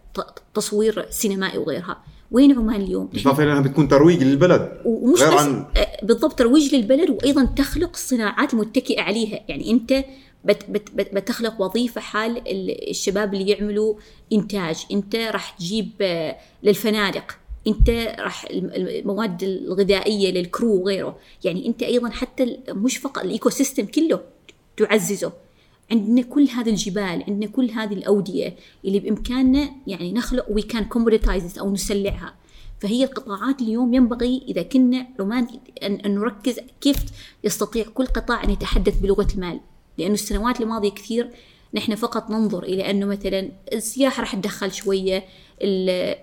تصوير سينمائي وغيرها. وين عمان اليوم اضافه إلى انها بتكون ترويج للبلد. ومش غير بس عن بالضبط ترويج للبلد وأيضا تخلق صناعات متكئة عليها. يعني أنت بت بت بت بتخلق وظيفة حال ال- الشباب اللي يعملوا إنتاج. أنت راح تجيب آه، للفنادق. أنت راح الم- المواد الغذائية لل crew وغيره. يعني أنت أيضا حتى مش فقط ال ecosystem كله تعززه. عندنا كل هذه الجبال عندنا كل هذه الأودية اللي بإمكاننا يعني نخلق we can أو نسلعها. فهي القطاعات اليوم ينبغي إذا كنا عمان أن, نركز كيف يستطيع كل قطاع أن يتحدث بلغة المال. لأنه السنوات الماضية كثير نحن فقط ننظر إلى أنه مثلا السياحة راح تدخل شوية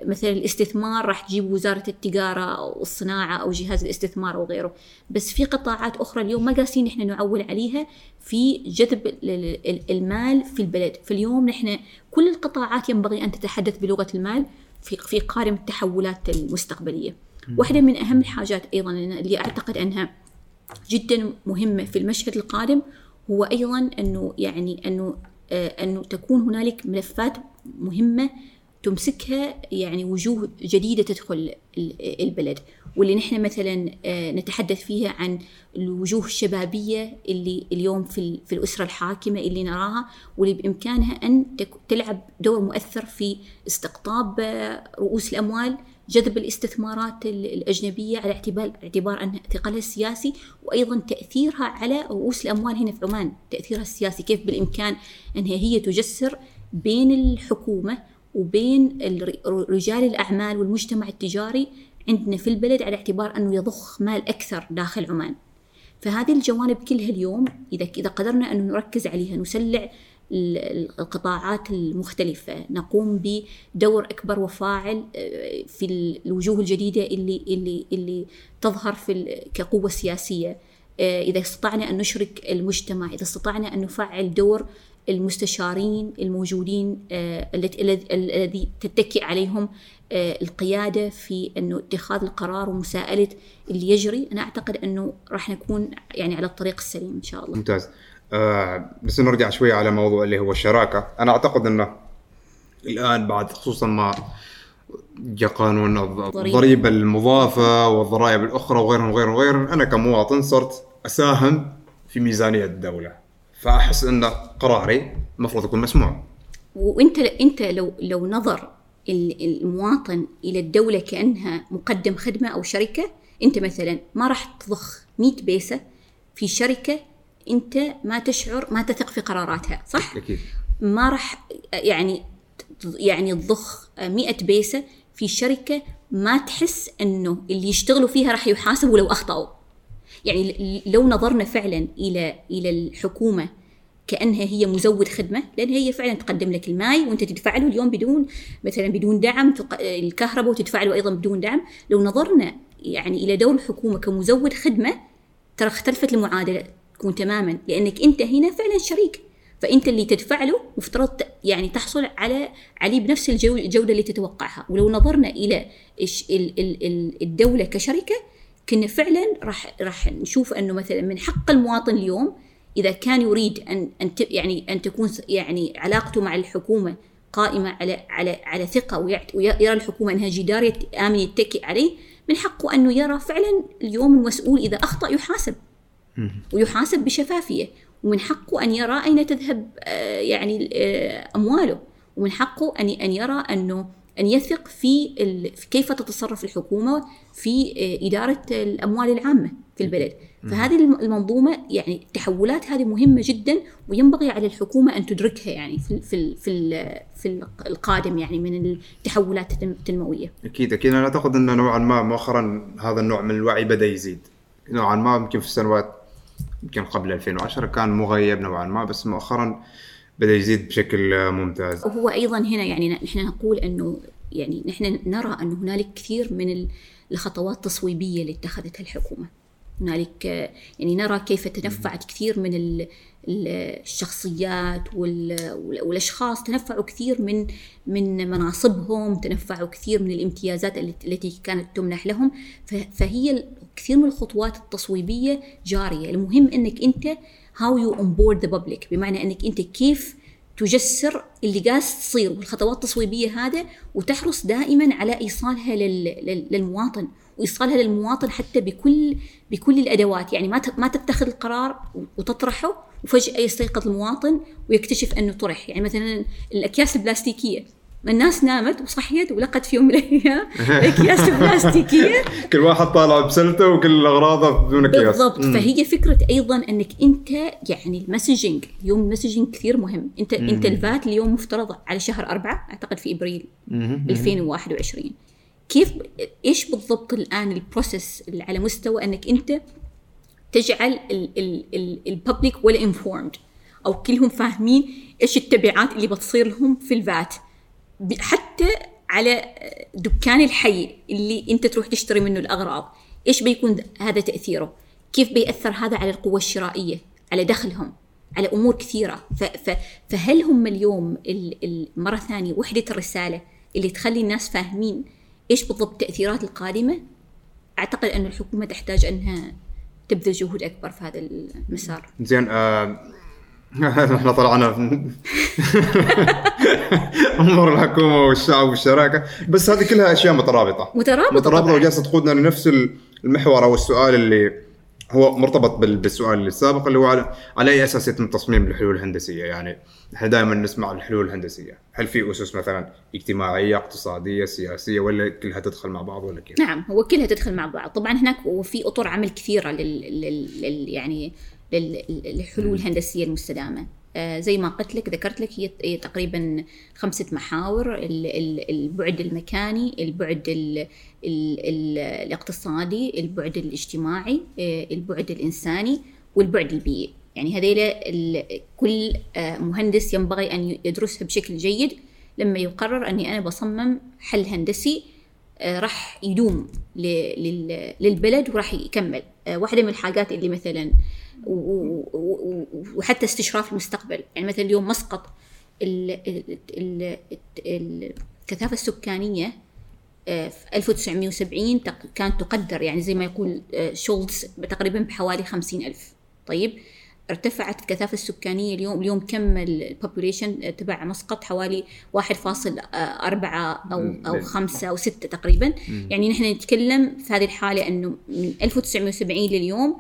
مثلا الاستثمار راح تجيب وزارة التجارة أو الصناعة أو جهاز الاستثمار أو غيره بس في قطاعات أخرى اليوم ما قاسين نحن نعول عليها في جذب ال- ال- ال- المال في البلد. فاليوم نحن كل القطاعات ينبغي أن تتحدث بلغة المال في في قارم التحولات المستقبلية. واحدة من أهم الحاجات أيضا اللي أعتقد أنها جدا مهمة في المشهد القادم هو أيضا أنه يعني أنه آه، أنه تكون هنالك ملفات مهمة تمسكها يعني وجوه جديدة تدخل ال- البلد. واللي نحن مثلا آه، نتحدث فيها عن الوجوه الشبابية اللي اليوم في في الأسرة الحاكمة اللي نراها واللي بإمكانها أن تلعب دور مؤثر في استقطاب آه، رؤوس الأموال جذب الاستثمارات ال- الأجنبية على اعتبار اعتبار أن ثقلها السياسي وأيضا تأثيرها على رؤوس الأموال هنا في عمان. تأثيرها السياسي كيف بالإمكان أنها هي تجسر بين الحكومة وبين رجال الأعمال والمجتمع التجاري عندنا في البلد على اعتبار أنه يضخ مال أكثر داخل عمان. فهذه الجوانب كلها اليوم إذا إذا قدرنا أن نركز عليها نسلع ال- القطاعات المختلفة. نقوم بدور أكبر وفاعل آه، في ال- الوجوه الجديدة اللي اللي اللي تظهر في كقوة سياسية. آه، إذا استطعنا أن نشرك المجتمع إذا استطعنا أن نفعل دور المستشارين الموجودين آه، التي- الذي تتكئ عليهم آه، القيادة في أنه اتخاذ القرار ومساءلة اللي يجري. أنا أعتقد أنه راح نكون يعني على الطريق السليم إن شاء الله. ممتاز. آه بس نرجع شوي على موضوع اللي هو الشراكة. أنا أعتقد أنه الآن بعد خصوصا ما جاء قانون الضريبة المضافة والضرائب الأخرى وغيرهم وغيرهم وغيرهم أنا كمواطن صرت أساهم في ميزانية الدولة. فأحس أن قراري المفروض يكون مسموع. وأنت أنت لو لو نظر ال- المواطن إلى الدولة كأنها مقدم خدمة أو شركة أنت مثلا ما راح تضخ 100 بيسة في شركة أنت ما تشعر ما تثق في قراراتها صح؟ أكيد. ما راح يعني يعني تضخ 100 بيسة في شركة ما تحس إنه اللي يشتغلوا فيها راح يحاسبوا لو أخطأوا. يعني لو نظرنا فعلا إلى إلى الحكومة كأنها هي مزود خدمة لأن هي فعلا تقدم لك الماي وأنت تدفع له اليوم بدون مثلا بدون دعم الكهرباء وتدفع له أيضا بدون دعم. لو نظرنا يعني إلى دور الحكومة كمزود خدمة ترى اختلفت المعادلة تكون تماما لأنك أنت هنا فعلا شريك. فأنت اللي تدفع له مفترض يعني تحصل على عليه بنفس الجو- الجودة اللي تتوقعها. ولو نظرنا إلى الدولة كشركة كنا فعلا راح راح نشوف إنه مثلا من حق المواطن اليوم إذا كان يريد ان أن يعني أن تكون يعني علاقته مع الحكومة قائمة على على على ثقة ويرى الحكومة أنها جدار امن يتكئ عليه من حقه أنه يرى فعلا اليوم المسؤول إذا أخطأ يحاسب. ويحاسب بشفافية. ومن حقه أن يرى أين تذهب آه، يعني آه، أمواله. ومن حقه ان أن يرى أنه أن يثق في كيف تتصرف الحكومة في آه، إدارة الأموال العامة في البلد. فهذه الم- المنظومة يعني التحولات هذه مهمة جدا وينبغي على الحكومة أن تدركها يعني في ال- في ال- في في ال- القادم يعني من التحولات التنم- التنموية. أكيد أكيد. أنا أعتقد انه نوعا ما مؤخرا هذا النوع من الوعي بدأ يزيد. نوعا ما يمكن في السنوات يمكن قبل 2010 كان مغيب نوعا ما بس مؤخرا بدأ يزيد بشكل ممتاز. وهو أيضا هنا يعني نحن نقول إنه يعني نحن نرى إنه هنالك كثير من ال- الخطوات التصويبية اللي اتخذتها الحكومة. هنالك يعني نرى كيف تنفعت كثير من ال- ال- الشخصيات وال- وال- والأشخاص تنفعوا كثير من من مناصبهم، تنفعوا كثير من الامتيازات التي كانت تمنح لهم، فهي كثير من الخطوات التصويبية جارية، المهم إنك أنت how you onboard the public بمعنى إنك أنت كيف تجسر اللي قاس تصير والخطوات التصويبية هذا وتحرص دائما على. لل- للمواطن وإيصالها للمواطن حتى بكل بكل الأدوات يعني ما ما تتخذ القرار وتطرحه وفجأة يستيقظ المواطن ويكتشف أنه طرح يعني مثلا الأكياس البلاستيكية الناس نامت وصحيت ولقت في يوم من الأيام أكياس <laughs> بلاستيكية. كل واحد طالع بسلته وكل اغراضه بدون أكياس. بالضبط. فهي فكرة أيضا أنك أنت يعني المسجنج اليوم المسجنج كثير مهم. أنت أنت الفات اليوم مفترض على شهر أربعة أعتقد في إبريل 2021 كيف إيش بالضبط الآن ال process اللي على مستوى أنك أنت تجعل ال public well informed أو كلهم فاهمين إيش التبعات اللي بتصير لهم في ال VAT. حتى على دكان الحي اللي انت تروح تشتري منه الأغراض إيش بيكون هذا تأثيره؟ كيف بيأثر هذا على القوة الشرائية على دخلهم على أمور كثيرة؟ ف ف فهل هم اليوم ال- ال- مرة ثانية وحدة الرسالة اللي تخلي الناس فاهمين إيش بالضبط التاثيرات القادمة؟ أعتقد أن الحكومة تحتاج أنها تبذل جهود أكبر في هذا المسار. زين آه، <laughs> إحنا طلعنا. <laughs> <laughs> امور الحكومة والشعب والشراكة. بس هذه كلها أشياء مترابطة. مترابطة مترابطة. وجالسة تقودنا لنفس المحور أو السؤال اللي هو مرتبط بال- بالسؤال السابق اللي هو على, على أي أساس يتم تصميم الحلول الهندسية؟ يعني إحنا دائما نسمع الحلول الهندسية. هل في أسس مثلا اجتماعية اقتصادية سياسية ولا كلها تدخل مع بعض ولا كيف؟ نعم هو كلها تدخل مع بعض. طبعا هناك وفي أطر عمل كثيرة لل, لل... لل... يعني لل... للحلول الهندسية المستدامة. زي ما قلت لك ذكرت لك هي تقريبا خمسة محاور. ال- ال- البعد المكاني البعد ال... ال... ال... الاقتصادي البعد الاجتماعي آه البعد الإنساني والبعد البيئي. يعني هذيلا. كل آه مهندس ينبغي أن يدرسها بشكل جيد. لما يقرر أني أنا بصمم حل هندسي آه، راح يدوم للبلد وراح يكمل. آه، واحدة من الحاجات اللي مثلا وحتى استشراف المستقبل. يعني مثلا اليوم مسقط ال- ال- ال- ال- الكثافة السكانية آه، في 1970 تق- كانت تقدر يعني زي ما يقول آه، شولتز تقريبا بحوالي 50 ألف. طيب ارتفعت الكثافة السكانية اليوم اليوم كم البوبوليشن تبع مسقط؟ حوالي 1.4 أو أو 5 أو 6 تقريبا. يعني نحن نتكلم في هذه الحالة أنه من 1970 لليوم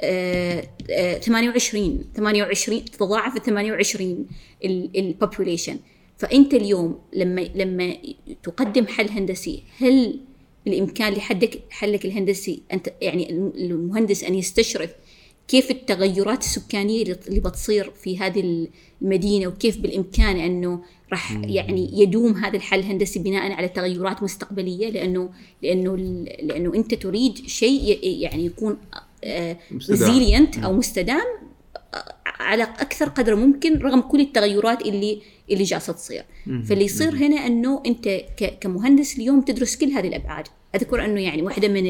28 28 تتضاعف 28 البوبوليشن فأنت اليوم لما لما تقدم حل هندسي هل بالإمكان لحدك حلك الهندسي أنت يعني المهندس أن يستشرف كيف التغيرات السكانية اللي بتصير في هذه المدينة وكيف بالإمكان أنه راح يعني يدوم هذا الحل الهندسي بناء على تغيرات مستقبلية؟ لأنه لأنه لأنه أنت تريد شيء يعني يكون resilient أو مستدام على أكثر قدر ممكن رغم كل التغيرات اللي اللي جالسة تصير. فاللي يصير هنا إنه أنت كمهندس اليوم تدرس كل هذه الأبعاد. أذكر إنه يعني واحدة من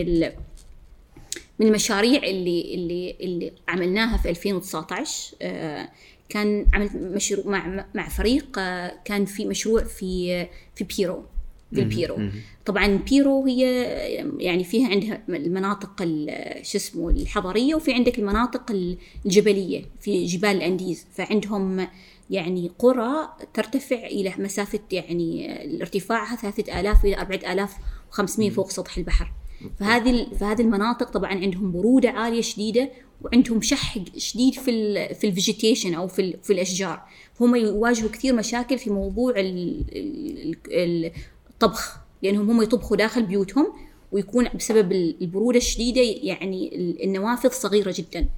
من المشاريع اللي اللي اللي عملناها في 2019 آه، كان عملت مشروع مع مع فريق آه، كان في مشروع في في بيرو. في البيرو طبعا بيرو هي يعني فيها عندها المناطق شو اسمه الحضريه وفي عندك المناطق الجبلية في جبال الأنديز. فعندهم يعني قرى ترتفع إلى مسافة يعني ارتفاعها 3000 إلى 4500 فوق سطح البحر. فهذه فهذه المناطق طبعا عندهم برودة عالية شديدة وعندهم شح شديد في ال في الفيجيتيشن أو في في الأشجار. هم يواجهوا كثير مشاكل في موضوع الطبخ لأنهم هم يطبخوا داخل بيوتهم ويكون بسبب البرودة الشديدة يعني النوافذ صغيرة جدا.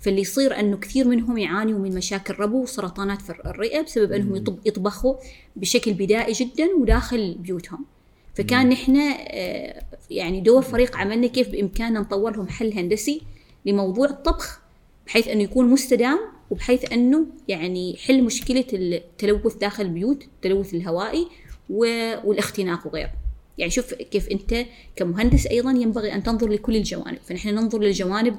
فاللي يصير أنه كثير منهم يعانوا من مشاكل ربو وسرطانات في الرئة بسبب أنهم يطبخوا بشكل بدائي جدا وداخل بيوتهم. فكان نحن آه، يعني دور فريق عملنا كيف بإمكاننا نطور لهم حل هندسي لموضوع الطبخ بحيث أنه يكون مستدام وبحيث أنه يعني يحل مشكلة التلوث داخل البيوت التلوث الهوائي والاختناق وغيره. يعني شوف كيف أنت كمهندس أيضا ينبغي أن تنظر لكل الجوانب. فنحن ننظر للجوانب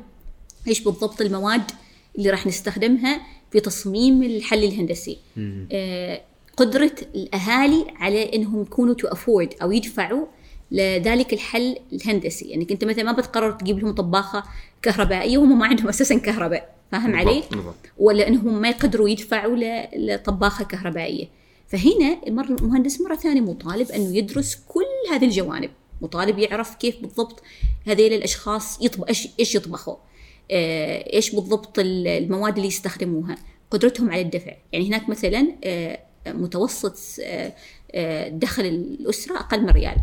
إيش بالضبط المواد اللي راح نستخدمها في تصميم الحل الهندسي. آه قدرة الأهالي على أنهم يكونوا تو أفورد أو يدفعوا لذلك الحل الهندسي. يعني انت مثلا ما بتقرر تجيب لهم طباخة كهربائية وهم ما عندهم أساسا كهرباء. فاهم علي؟ ولا إنهم ما يقدروا يدفعوا لطباخة كهربائية. فهنا المهندس مرة ثانية مطالب أنه يدرس كل هذه الجوانب. مطالب يعرف كيف بالضبط هذيل الأشخاص يطبخ إيش يطبخوا آه، إيش بالضبط المواد اللي يستخدموها قدرتهم على الدفع. يعني هناك مثلا آه، متوسط آه، دخل الأسرة أقل من ريال.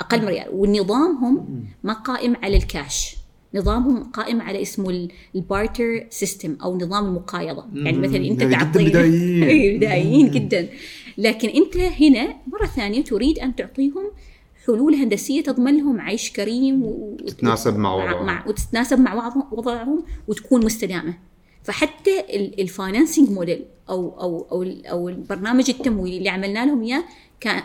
أقل من ريال. ونظامهم ما قائم على الكاش. نظامهم قائم على اسمه ال barter system أو نظام المقايضة. يعني مثلا أنت تعطي بدائيين. <laughs> بدائيين جدا. لكن أنت هنا مرة ثانية تريد أن تعطيهم حلول هندسية تضمن لهم عيش كريم وتتناسب مع وضعهم. مع وتتناسب مع وضعهم وتكون مستدامة. فحتى ال financing model أو أو أو أو البرنامج التمويلي اللي عملنا لهم إياه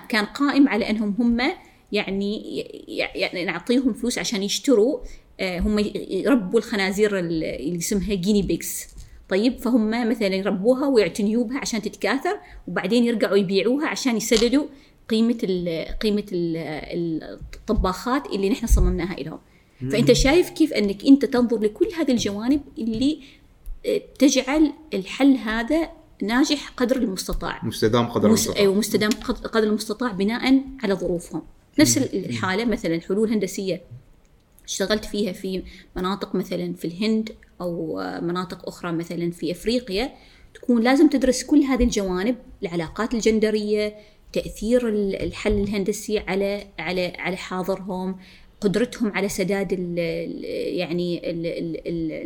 كان قائم على أنهم هم يعني يعني نعطيهم فلوس عشان يشتروا هم يربوا الخنازير اللي اسمها جيني بيكس طيب فهم مثلا يربوها ويعتنيوا بها عشان تتكاثر وبعدين يرجعوا يبيعوها عشان يسددوا قيمة ال قيمة ال الطباخات اللي نحن صممناها لهم فأنت شايف كيف أنك أنت تنظر لكل هذه الجوانب اللي آه، تجعل الحل هذا ناجح قدر المستطاع. مستدام قدر المستطاع. أيوه مستدام قدر المستطاع بناء على ظروفهم. نفس الحالة مثلا حلول هندسية. اشتغلت فيها في مناطق مثلا في الهند أو مناطق أخرى مثلا في أفريقيا تكون لازم تدرس كل هذه الجوانب العلاقات الجندرية تأثير الحل الهندسي على على على حاضرهم قدرتهم على سداد ال يعني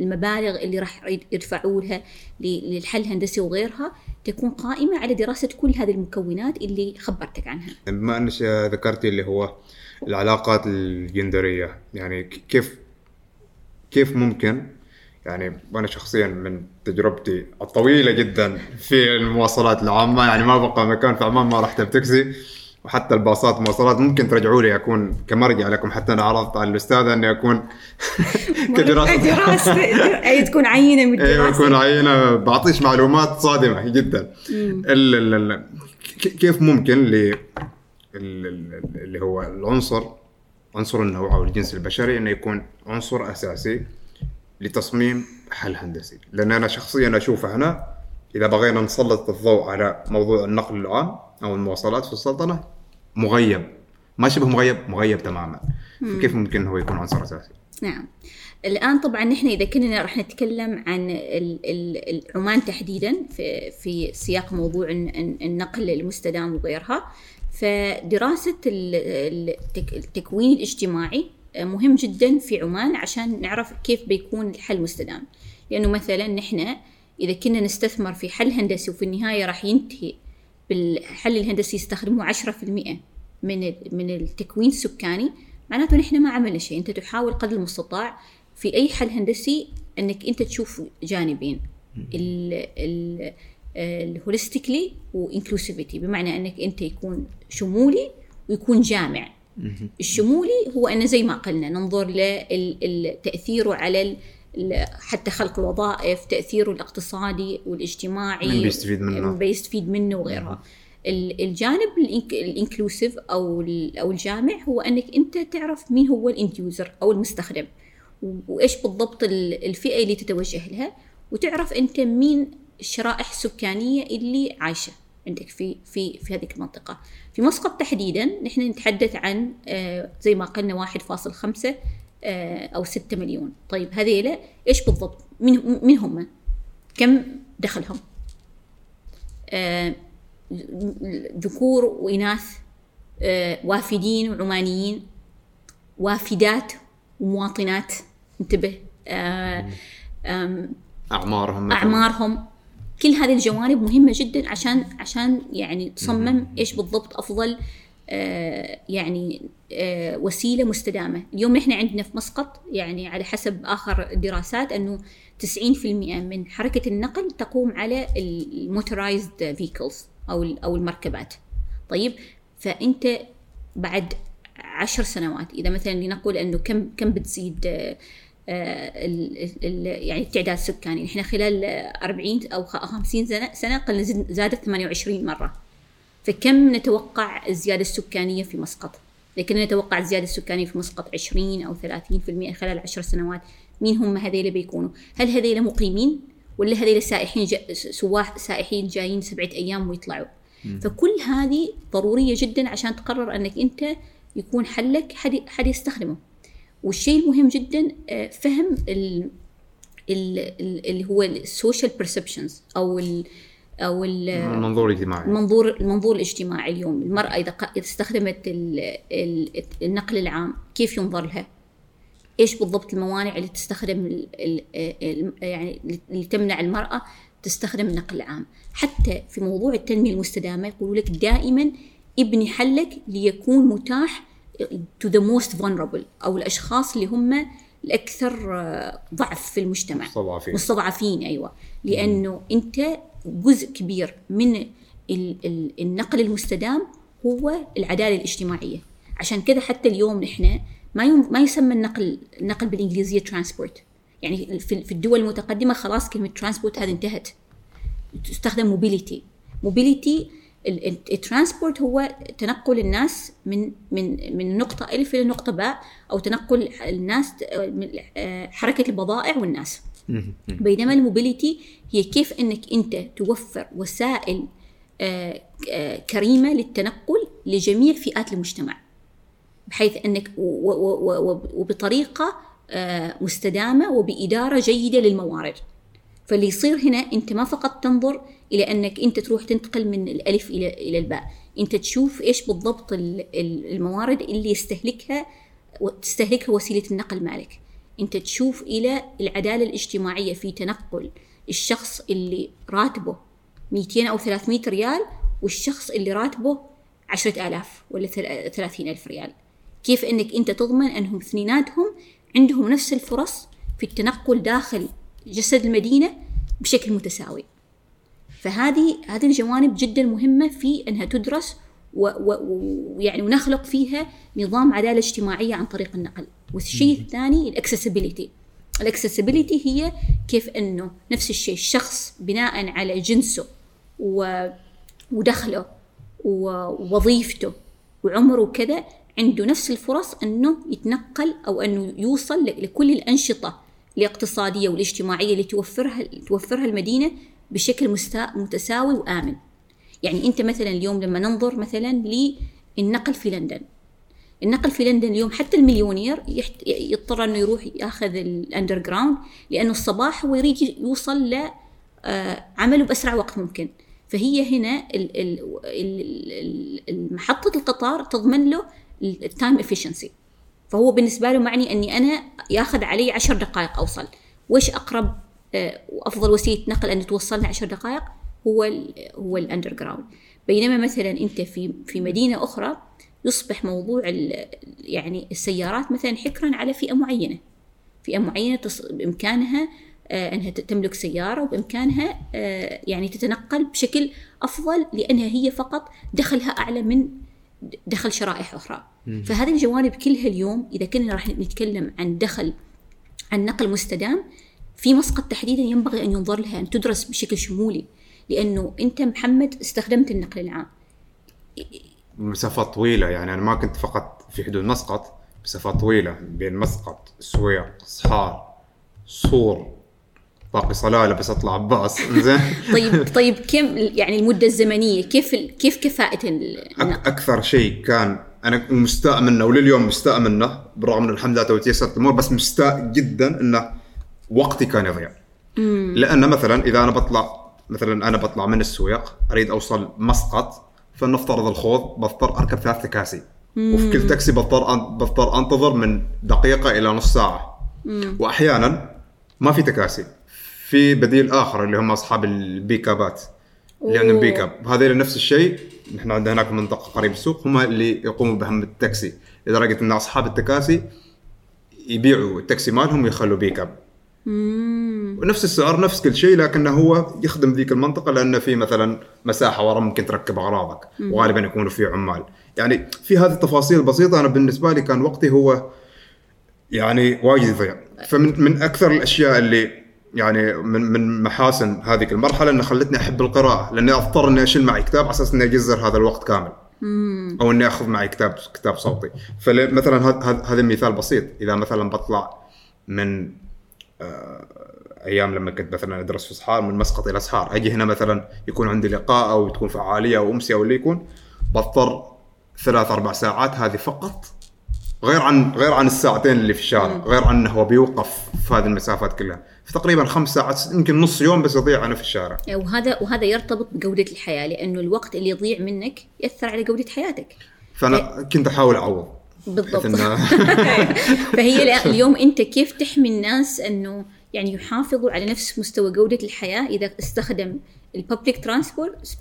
المبالغ اللي راح يدفعوا لها للحل الهندسي وغيرها تكون قائمة على دراسة كل هذه المكونات اللي خبرتك عنها. بما أنك ذكرتي اللي هو العلاقات الجندرية. يعني كيف كيف ممكن؟ يعني وأنا شخصيا من تجربتي الطويلة جدا في المواصلات العامة. يعني ما بقى مكان في عمان ما رحت بتاكسي وحتى الباصات مواصلات ممكن ترجعوا لي أكون كمرجع لكم حتى أنا عرضت على الأستاذة إني أكون <laughs> كدراسة. دراسة <laughs> أي تكون عينة من الدراسة. أيوه تكون عينة. بعطيش معلومات صادمة جدا. كيف ممكن اللي هو العنصر عنصر النوع أو الجنس البشري إنه يكون عنصر أساسي لتصميم حل هندسي. لأن أنا شخصيا أشوف هنا إذا بغينا نسلط الضوء على موضوع النقل العام أو المواصلات في السلطنة مغيب. ما شبه مغيب مغيب تماما. كيف ممكن هو يكون عنصر أساسي؟ نعم. الآن طبعا نحن إذا كنا راح نتكلم عن ال- ال- العمان تحديدا في, في سياق موضوع الن- الن- النقل المستدام وغيرها. فدراسة ال- ال- التك- التكوين الاجتماعي مهم جدا في عمان عشان نعرف كيف بيكون الحل مستدام. لأنه مثلا نحن إذا كنا نستثمر في حل هندسي وفي النهاية راح ينتهي بالحل الهندسي يستخدموه 10% من ال- من التكوين السكاني. معناته نحن ما عملنا شيء. أنت تحاول قدر المستطاع في أي حل هندسي أنك أنت تشوف جانبين. ال ال ال holistically و inclusivity بمعنى إنك أنت يكون شمولي ويكون جامع. الشمولي هو انه زي ما قلنا ننظر لتاثيره على حتى خلق الوظائف تأثيره الاقتصادي والاجتماعي مين بيستفيد منه؟ بيستفيد منه وغيرها ال- الجانب ال inclusive أو أو الجامع هو إنك أنت تعرف مين هو ال end user أو المستخدم. وإيش بالضبط ال- الفئة اللي تتوجه لها. وتعرف أنت مين الشرائح السكانيه اللي عايشة عندك في في في هذه المنطقة. في مسقط تحديدا نحن نتحدث عن آه، زي ما قلنا 1.5 آه، أو 6 مليون. طيب هذيلا إيش بالضبط؟ مين مين هم؟ كم دخلهم؟ آه، ذكور وإناث وافدين وعمانيين وافدات ومواطنات. انتبه آم، أعمارهم مثلاً. أعمارهم. كل هذه الجوانب مهمة جدا عشان عشان يعني تصمم إيش بالضبط أفضل آه، يعني آه، وسيلة مستدامة. اليوم نحن عندنا في مسقط يعني على حسب آخر الدراسات أنه 90% من حركة النقل تقوم على الموتورايزد فيكلز أو ال- أو المركبات. طيب فأنت بعد عشر سنوات إذا مثلا لنقول أنه كم كم بتزيد آه، يعني التعداد السكاني نحن خلال آه، 40 أو خ- 50 سنة سنة قلنا زادت 28 مرة فكم نتوقع الزيادة السكانية في مسقط؟ لكن نتوقع الزيادة السكانية في مسقط 20 أو 30% خلال عشر سنوات مين هم هذيلا بيكونوا؟ هل هذيلا مقيمين؟ ولا هذيلا سائحين جا سواح سائحين جايين سبعة أيام ويطلعوا؟ فكل هذه ضرورية جدا عشان تقرر أنك أنت يكون حلك حد حد يستخدمه والشيء المهم جدا آه، فهم ال ال- ال- اللي هو ال social perceptions أو ال أو ال المنظور الاجتماعي. المنظور المنظور الاجتماعي اليوم. المرأة إذا ق- إذا استخدمت ال ال النقل العام كيف ينظر لها؟ إيش بالضبط الموانع اللي تستخدم ال ال ال يعني اللي تمنع المرأة تستخدم النقل العام حتى في موضوع التنمية المستدامة يقولوا لك دائما ابني حلك ليكون متاح to the most vulnerable أو الأشخاص اللي هم الأكثر آه، ضعف في المجتمع. مستضعفين. مستضعفين أيوه. لأنه أنت جزء كبير من ال- ال- النقل المستدام هو العدالة الاجتماعية. عشان كذا حتى اليوم نحن ما ما يسمى النقل النقل بالإنجليزية transport يعني في في الدول المتقدمة خلاص كلمة transport هذه انتهت. تستخدم mobility mobility ال transport هو تنقل الناس من من من نقطة ألف إلى نقطة باء أو تنقل الناس آه، حركة البضائع والناس. بينما ال mobility هي كيف إنك أنت توفر وسائل آه، آه، كريمة للتنقل لجميع فئات المجتمع بحيث إنك و- و- و- و- وبطريقة آه، مستدامة وبإدارة جيدة للموارد. فاللي يصير هنا أنت ما فقط تنظر إلى أنك أنت تروح تنتقل من الألف إلى إلى الباء. أنت تشوف إيش بالضبط ال- ال- الموارد اللي يستهلكها وتستهلكها وسيلة النقل مالك. أنت تشوف إلى العدالة الاجتماعية في تنقل الشخص اللي راتبه 200 أو 300 ريال والشخص اللي راتبه 10000 ولا 30000 ريال. كيف أنك أنت تضمن أنهم اثنيناتهم عندهم نفس الفرص في التنقل داخل جسد المدينة بشكل متساوي. فهذه هذه الجوانب جدا مهمة في إنها تدرس ويعني ونخلق فيها نظام عدالة اجتماعية عن طريق النقل. والشيء الثاني ال accessibility. ال accessibility هي كيف إنه نفس الشيء الشخص بناء على جنسه و... ودخله ووظيفته وعمره وكذا عنده نفس الفرص إنه يتنقل أو إنه يوصل لكل الأنشطة الاقتصادية والاجتماعية اللي توفرها توفرها المدينة بشكل متساوي وآمن. يعني أنت مثلا اليوم لما ننظر مثلا للنقل في لندن. النقل في لندن اليوم حتى المليونير. يضطر إنه يروح يأخذ ال underground لأنه الصباح هو يريد يوصل ل آه، عمله بأسرع وقت ممكن. فهي هنا محطه القطار تضمن له ال time efficiency فهو بالنسبة له معني أني أنا ياخذ علي عشر دقائق أوصل. وش أقرب آه، وأفضل وسيلة نقل أن توصلنا عشر دقائق؟ هو ال هو ال underground بينما مثلا أنت في في مدينة أخرى يصبح موضوع يعني السيارات مثلا حكرا على فئة معينة. فئة معينة تص- بإمكانها آه، أنها ت- تملك سيارة وبإمكانها آه، يعني تتنقل بشكل أفضل لأنها هي فقط دخلها أعلى من دخل شرائح أخرى. فهذه الجوانب كلها اليوم إذا كنا راح نتكلم عن دخل عن نقل مستدام في مسقط تحديدا ينبغي أن ينظر لها أن تدرس بشكل شمولي لأنه أنت محمد استخدمت النقل العام. مسافات طويلة يعني أنا ما كنت فقط في حدود مسقط مسافات طويلة بين مسقط السويق صحار صور باقي صلالة بس أطلع عباس. <laughs> زين؟ طيب طيب كم يعني المدة الزمنية؟ كيف كيف كفاءة النقل أكثر شيء كان أنا مستاء منه ولليوم مستاء منه بالرغم من الحمد لله تو تيسرت الأمور بس مستاء جدا انه وقتي كان يضيع. لأن مثلا إذا أنا بطلع مثلا أنا بطلع من السويق أريد أوصل مسقط فلنفترض الخوض بضطر أركب ثلاث تكاسي. وفي كل تاكسي بضطر بضطر أنتظر من دقيقة إلى نص ساعة. واحيانا ما في تكاسي. في بديل آخر اللي هم أصحاب البيكابات اللي عندهم. بيكاب. هذول نفس الشيء. نحن عندنا هناك منطقة قريب السوق هم اللي يقوموا بهم التاكسي لدرجه إن أصحاب التكاسي يبيعوا التاكسي مالهم ويخلوا بيكاب ونفس السعر نفس كل شيء لكنه هو يخدم ذيك المنطقة لأنه في مثلا مساحة ورا ممكن تركب أغراضك. وغالبا يكونوا في عمال. يعني في هذه التفاصيل البسيطه أنا بالنسبة لي كان وقتي هو يعني وايد يضيع فمن من أكثر الأشياء اللي يعني من من محاسن هذه المرحلة انها خلتني أحب القراءة لأني أضطر إني أشيل معي كتاب على أساس إني أجزر هذا الوقت كامل. أو إني أخذ معي كتاب كتاب صوتي. فمثلا هذا مثال بسيط. إذا مثلا بطلع من آه، أيام لما كنت مثلا أدرس في صحار من مسقط إلى صحار أجي هنا مثلا يكون عندي لقاء أو تكون فعالية أو أمسية أو اللي يكون بضطر ثلاث أربع ساعات هذه فقط غير عن غير عن الساعتين اللي في الشارع غير عن انه هو بيوقف في هذه المسافات كلها. فتقريبا خمس ساعات يمكن نص يوم بس يضيع أنا في الشارع. وهذا وهذا يرتبط بجودة الحياة لأنه الوقت اللي يضيع منك يأثر على جودة حياتك. فأنا كنت أحاول أعوض. بالضبط. إنه- <laughs> فهي اليوم أنت كيف تحمي الناس أنه يعني يحافظوا على نفس مستوى جودة الحياة إذا استخدم الببليك ترانسبورت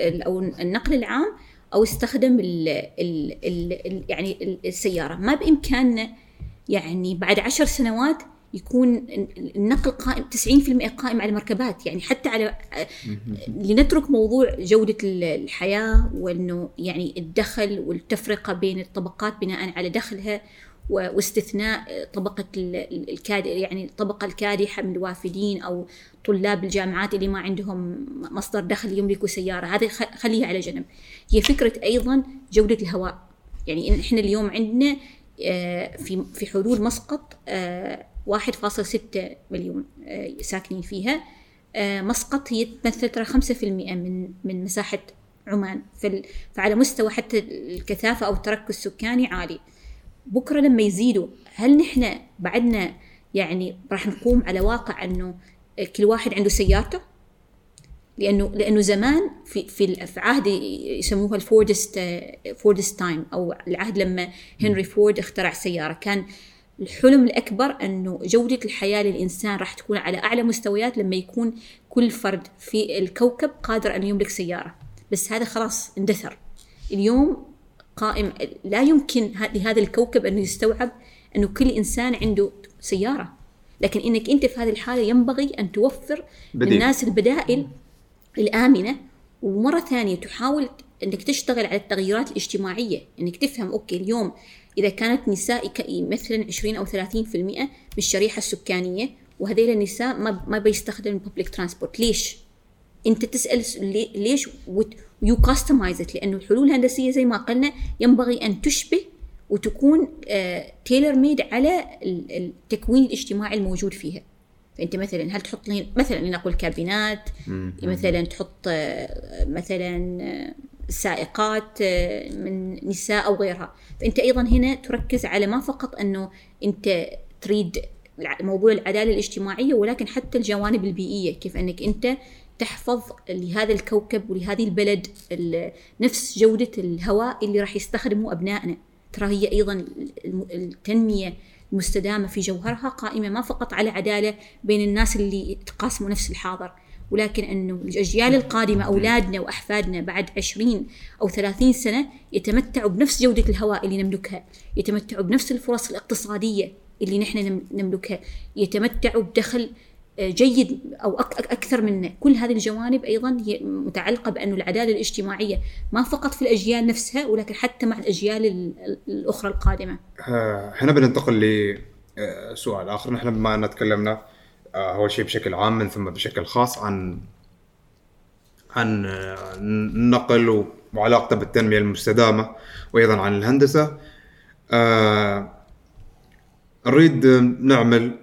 أو النقل العام أو استخدم ال ال ال ال يعني ال- السيارة. ما بامكاننا يعني بعد عشر سنوات يكون النقل قائم 90% قائم على المركبات يعني حتى على لنترك موضوع جودة الحياة وأنه يعني الدخل والتفرقة بين الطبقات بناء على دخلها واستثناء طبقة ال- الكاد يعني الطبقة الكادحة من الوافدين أو طلاب الجامعات اللي ما عندهم مصدر دخل يملكوا سيارة. هذا خليها على جنب. هي فكرة أيضا جودة الهواء. يعني إحنا اليوم عندنا آه، في في حدود مسقط آه، 1.6 مليون آه، ساكنين فيها. آه، مسقط هي تمثل ترى 5% من من مساحة عمان. فعلى مستوى حتى الكثافة أو التركز السكاني عالي. بكرة لما يزيدوا هل نحن بعدنا يعني راح نقوم على واقع أنه كل واحد عنده سيارته؟ لأنه لأنه زمان في في في عهد يسموها الفوردست Fordist time أو العهد لما هنري فورد اخترع سيارة. كان الحلم الأكبر إنه جودة الحياة للإنسان راح تكون على أعلى مستويات لما يكون كل فرد في الكوكب قادر أن يملك سيارة. بس هذا خلاص اندثر. اليوم قائم لا يمكن لهذا الكوكب انه يستوعب انه كل إنسان عنده سيارة لكن إنك أنت في هذه الحالة ينبغي أن توفر بديل. للناس البدائل الآمنة ومرة ثانية تحاول أنك تشتغل على التغييرات الاجتماعية أنك تفهم okay اليوم إذا كانت نساء يمثلن 20 أو 30% من الشريحة السكانية وهذيل النساء ما ما بيستخدموا ال public transport ليش؟ أنت تسأل س- لي- ليش و you customize لأنه الحلول الهندسية زي ما قلنا ينبغي أن تشبه وتكون tailor made على ال- التكوين الاجتماعي الموجود فيها. فأنت مثلا هل تحط لين- مثلا لنقل كابينات مثلا تحط آه، مثلا آه، سائقات آه، من نساء أو غيرها. فأنت أيضا هنا تركز على ما فقط أنه أنت تريد موضوع العدالة الاجتماعية ولكن حتى الجوانب البيئية. كيف أنك أنت تحفظ لهذا الكوكب ولهذه البلد ال- نفس جودة الهواء اللي راح يستخدمه أبنائنا. ترى هي أيضا الم- التنمية المستدامة في جوهرها قائمة ما فقط على عدالة بين الناس اللي يتقاسموا نفس الحاضر ولكن أنه الأجيال القادمة أولادنا وأحفادنا بعد 20 أو 30 سنة يتمتعوا بنفس جودة الهواء اللي نملكها، يتمتعوا بنفس الفرص الاقتصادية اللي نحن نم- نملكها، يتمتعوا بدخل جيد أو أكثر منا، كل هذه الجوانب أيضا هي متعلقة بانه العدالة الاجتماعية ما فقط في الأجيال نفسها ولكن حتى مع الأجيال ال- ال- الأخرى القادمة. آه، هنا بننتقل لسؤال آخر نحن بما ان تكلمنا آه، اول شيء بشكل عام من ثم بشكل خاص عن عن آه، النقل وعلاقته بالتنمية المستدامة وأيضا عن الهندسة آه، نريد نعمل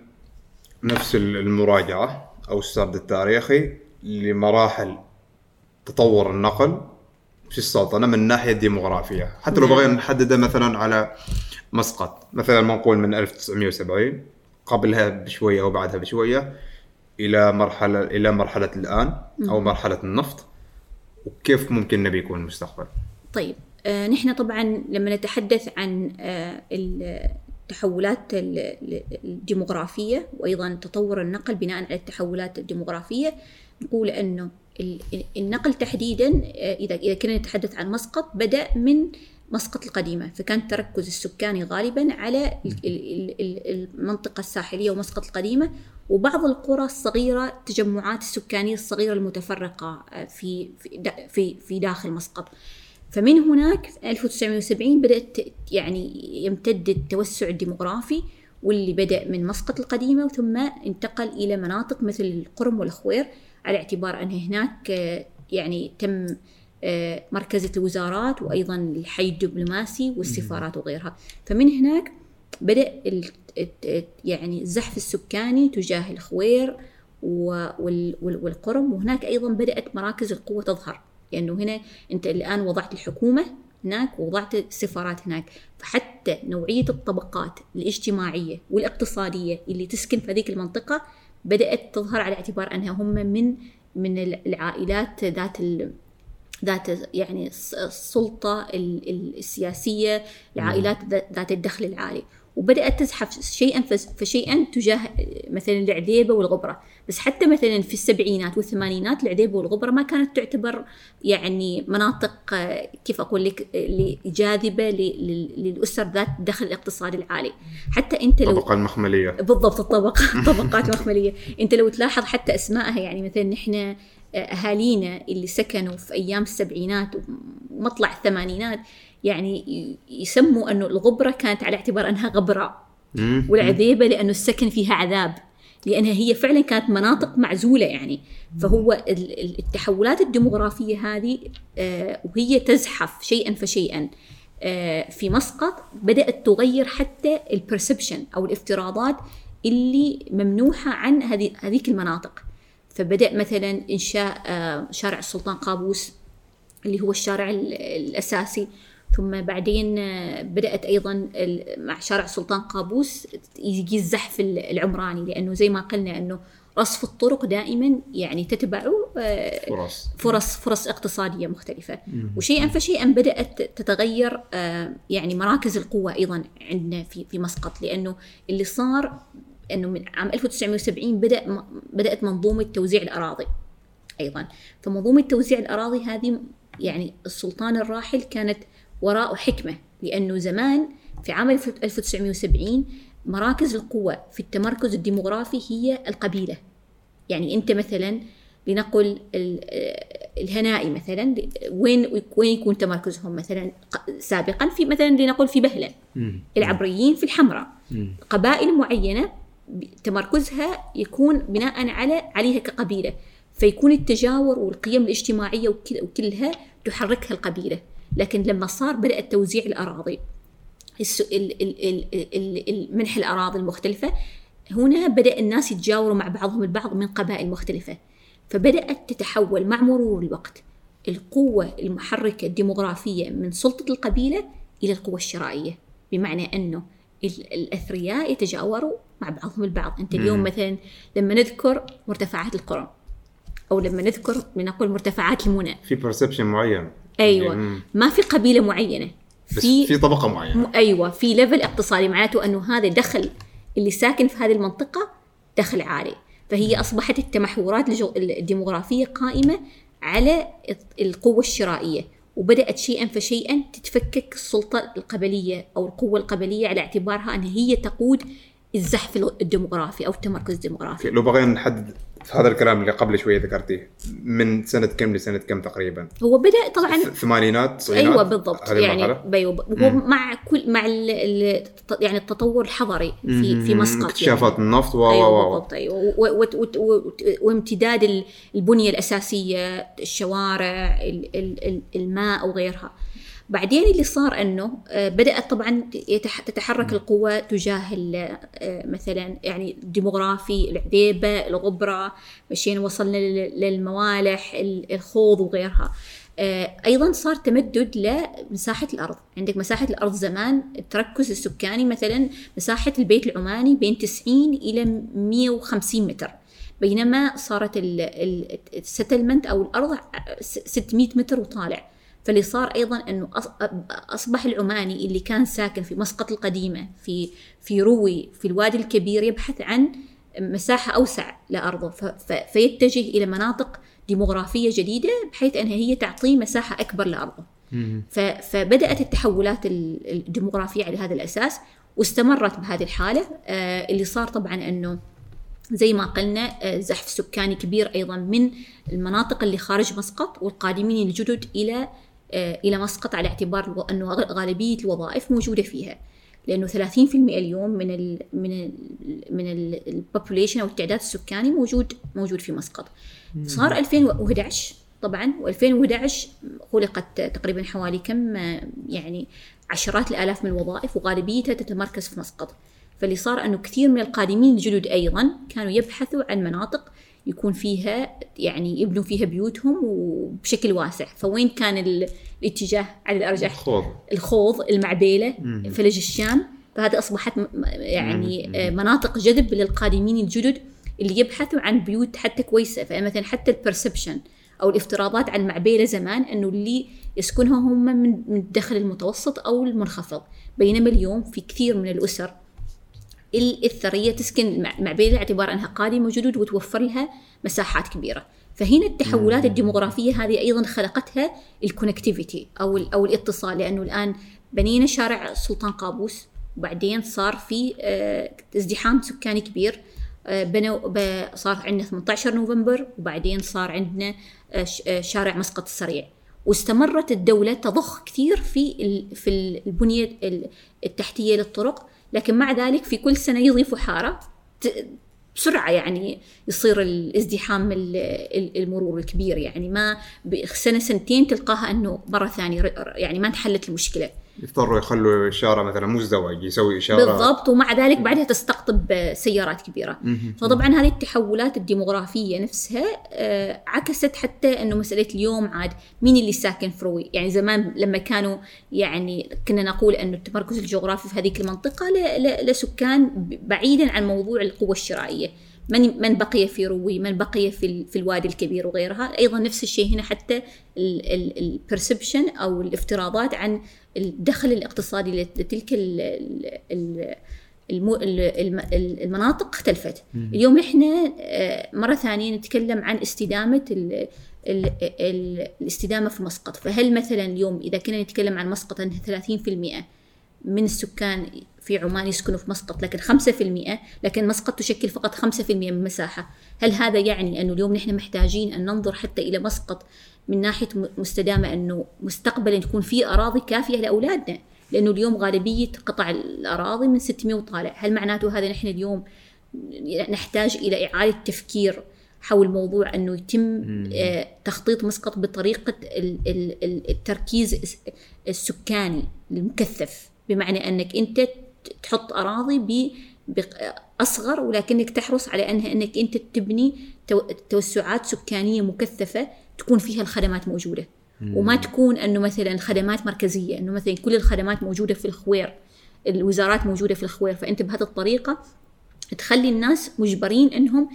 نفس المراجعة أو السرد التاريخي لمراحل تطور النقل في السلطنة من الناحيه الديموغرافيه حتى لو نعم. بغينا نحدده مثلا على مسقط مثلا ما نقول من 1970 قبلها بشوية أو بعدها بشوية إلى مرحلة إلى مرحلة الآن أو مرحلة النفط وكيف ممكن نبي يكون المستقبل؟ طيب آه نحن طبعا لما نتحدث عن آه التحولات ال- ال- الديموغرافية وأيضا تطور النقل بناء على التحولات الديموغرافية. نقول أنه ال- النقل تحديدا آه إذا إذا كنا نتحدث عن مسقط بدأ من مسقط القديمة. فكان التركز السكاني غالبا على ال- ال- ال- المنطقة الساحلية ومسقط القديمة. وبعض القرى الصغيرة التجمعات السكانية الصغيرة المتفرقة آه، في في في داخل مسقط. فمن هناك في 1970 بدأت يعني يمتد التوسع الديموغرافي واللي بدأ من مسقط القديمة ثم انتقل إلى مناطق مثل القرم والخوير على اعتبار أن هناك آه، يعني تم آه، مركزة الوزارات وأيضا الحي الدبلوماسي والسفارات وغيرها. فمن هناك بدأ يعني الزحف السكاني تجاه الخوير والقرم وهناك أيضا بدأت مراكز القوة تظهر. لأنه هنا أنت الآن وضعت الحكومة هناك ووضعت السفارات هناك. فحتى نوعية الطبقات الاجتماعية والاقتصادية اللي تسكن في هذيك المنطقة بدأت تظهر على اعتبار أنها هم من من العائلات ذات ال ذات يعني الس- السلطة ال- ال- السياسية العائلات ذا- ذات الدخل العالي. وبدأت تزحف شيئا فشيئا تجاه مثلا العذيبة والغبرة. بس حتى مثلا في السبعينات والثمانينات العذيبة والغبرة ما كانت تعتبر يعني مناطق آه، كيف أقول لك آه، اللي جاذبة ل- لل- للأسر ذات الدخل الاقتصادي العالي. حتى أنت لو الطبقه المخمليه بالضبط الطبقة <laughs> الطبقات المخملية أنت لو تلاحظ حتى أسمائها يعني مثلا نحن أهالينا اللي سكنوا في أيام السبعينات ومطلع الثمانينات يعني يسموا أنه الغبرة كانت على اعتبار أنها غبرة. مم. والعذيبة لأنه السكن فيها عذاب. لأنها هي فعلا كانت مناطق معزولة يعني. فهو ال- ال- التحولات الديموغرافية هذه آه، وهي تزحف شيئا فشيئا آه، في مسقط بدأت تغير حتى البرسبشن أو الافتراضات اللي ممنوحة عن هذه هذيك المناطق. فبدأ مثلا إنشاء آه، شارع السلطان قابوس اللي هو الشارع ال- الأساسي. ثم بعدين آه، بدأت أيضا مع شارع السلطان قابوس يجي الزحف ال- العمراني لأنه زي ما قلنا أنه رصف الطرق دائما يعني تتبعه آه، فرص. فرص فرص اقتصادية مختلفة. وشيئا فشيئا بدأت تتغير آه، يعني مراكز القوة أيضا عندنا في في مسقط لأنه اللي صار أنه من عام 1970 بدأ بدأت منظومة توزيع الأراضي أيضا. فمنظومة توزيع الأراضي هذه يعني السلطان الراحل كانت وراءه حكمة لأنه زمان في عام 1970 مراكز القوة في التمركز الديموغرافي هي القبيلة. يعني أنت مثلا لنقل ال- الهنائي مثلا وين وين يكون تمركزهم مثلا سابقا في مثلا لنقل في بهلة. العبريين في الحمراء. قبائل معينة تمركزها يكون بناء على عليها كقبيلة. فيكون التجاور والقيم الاجتماعية وكل- وكلها تحركها القبيلة. لكن لما صار بدأت توزيع الأراضي منح الأراضي المختلفة هنا بدأ الناس يتجاوروا مع بعضهم البعض من قبائل مختلفة. فبدأت تتحول مع مرور الوقت القوة المحركة الديمغرافية من سلطة القبيلة إلى القوة الشرائية. بمعنى أنه ال- الأثرياء يتجاوروا مع بعضهم البعض. أنت اليوم مثلا لما نذكر مرتفعات القرم أو لما نذكر لنقول مرتفعات المنى. في perception معين. أيوة. مم. ما في قبيلة معينة. بس في طبقة معينة. م- أيوه في level اقتصادي معناته أنه هذا دخل اللي ساكن في هذه المنطقة دخل عالي. فهي أصبحت التمحورات الجو- الديموغرافية قائمة على القوة الشرائية. وبدأت شيئا فشيئا تتفكك السلطة القبلية أو القوة القبلية على اعتبارها انها هي تقود الزحف الديموغرافي أو التمركز الديموغرافي. لو بغينا نحدد في هذا الكلام اللي قبل شوية ذكرتيه من سنة كم لسنة كم تقريبا؟ هو بدأ طبعا ثمانينات تسعينات أيوه بالضبط. يعني المرحلة؟ بيو هو مع كل مع ال ال يعني التطور الحضري في في. مسقط يعني. اكتشافات النفط و و أيوه و بالضبط أيوه وامتداد ال- البنية الأساسية الشوارع ال- ال- ال- الماء وغيرها. بعدين اللي صار إنه آه، بدأت طبعا تتحرك القوى تجاه آه، مثلا يعني الديموغرافي العذيبة الغبرة مشينا وصلنا لل- للموالح ال- الخوض وغيرها. آه، أيضا صار تمدد لمساحه الأرض. عندك مساحة الأرض زمان التركز السكاني مثلا مساحة البيت العماني بين 90 إلى 150 متر. بينما صارت السيتلمنت أو الأرض 600 متر وطالع. فاللي صار أيضا إنه أصبح العماني اللي كان ساكن في مسقط القديمة في في روي في الوادي الكبير يبحث عن مساحة أوسع لأرضه. فيتجه إلى مناطق ديموغرافية جديدة بحيث أنها هي تعطيه مساحة أكبر لأرضه. فبدأت التحولات ال- الديموغرافية على هذا الأساس واستمرت بهذه الحالة. آه، اللي صار طبعا إنه زي ما قلنا آه، زحف سكاني كبير أيضا من المناطق اللي خارج مسقط والقادمين الجدد إلى آه، إلى مسقط على اعتبار الو- انه غ- غالبية الوظائف موجودة فيها. لأنه 30% اليوم من ال من ال من البوبوليشن أو التعداد السكاني موجود موجود في مسقط. صار 2011 طبعا و2011 خلقت تقريبا حوالي كم آه، يعني عشرات الآلاف من الوظائف وغالبيتها تتمركز في مسقط. فاللي صار أنه كثير من القادمين الجدد أيضا كانوا يبحثوا عن مناطق يكون فيها يعني يبنوا فيها بيوتهم وبشكل واسع. فوين كان ال- الاتجاه على الأرجح؟ خوض الخوض المعبيلة فلج الشام. فهذه أصبحت يعني آه، مناطق جذب للقادمين الجدد اللي يبحثوا عن بيوت حتى كويسة. فمثلا حتى البرسبشن أو الافتراضات عن المعبيلة زمان إنه اللي يسكنها هم من الدخل المتوسط أو المنخفض. بينما اليوم في كثير من الأسر ال- الثرية تسكن المع- المعبيله باعتبار أنها قادمة جدد وتوفر لها مساحات كبيرة. فهنا التحولات الديموغرافية هذه أيضا خلقتها الكونكتيفيتي أو أو الاتصال لأنه الآن بنينا شارع سلطان قابوس وبعدين صار في آه، ازدحام سكاني كبير. آه، بنوا صار عندنا 18 نوفمبر وبعدين صار عندنا آه، شارع مسقط السريع. واستمرت الدولة تضخ كثير في في البنية ال- التحتية للطرق. لكن مع ذلك في كل سنة يضيفوا حارة. بسرعة يعني يصير الازدحام ال- ال- المرور الكبير يعني ما بسنة سنتين تلقاها إنه مرة ثانية يعني ما انحلت المشكلة. يضطروا يخلوا الشارع مثلا مزدوج يسوي إشارة. بالضبط ومع ذلك بعدها تستقطب سيارات كبيرة. فطبعا هذه التحولات الديموغرافية نفسها آه، عكست حتى إنه مسألة اليوم عاد مين اللي ساكن في روي. يعني زمان لما كانوا يعني كنا نقول إنه التمركز الجغرافي في هذيك المنطقة لسكان بعيدا عن موضوع القوه الشرائية. من من بقي في روي من بقي في ال- في الوادي الكبير وغيرها. أيضا نفس الشيء هنا حتى البرسبشن أو الافتراضات عن الدخل الاقتصادي لت- لتلك ال ال ال المو- ال- الم- ال- المناطق اختلفت. اليوم إحنا آه، مرة ثانية نتكلم عن استدامة ال ال ال الاستدامة في مسقط. فهل مثلا اليوم إذا كنا نتكلم عن مسقط أنها 30% من السكان في عمان يسكنوا في مسقط لكن 5% لكن مسقط تشكل فقط 5% من المساحة هل هذا يعني أنه اليوم نحن محتاجين أن ننظر حتى إلى مسقط من ناحية مستدامة أنه مستقبلا تكون في أراضي كافية لأولادنا؟ لأنه اليوم غالبية قطع الأراضي من 600 وطالع. هل معناته هذا نحن اليوم نحتاج إلى إعادة تفكير حول موضوع أنه يتم آه، تخطيط مسقط ال- التركيز الس- السكاني المكثف؟ بمعنى أنك أنت تحط أراضي ب اصغر ولكنك تحرص على أنها أنك أنت تبني تو- توسعات سكانية مكثفة تكون فيها الخدمات موجودة. وما تكون أنه مثلا خدمات مركزية أنه مثلا كل الخدمات موجودة في الخوير الوزارات موجودة في الخوير. فأنت بهذه الطريقة تخلي الناس مجبرين أنهم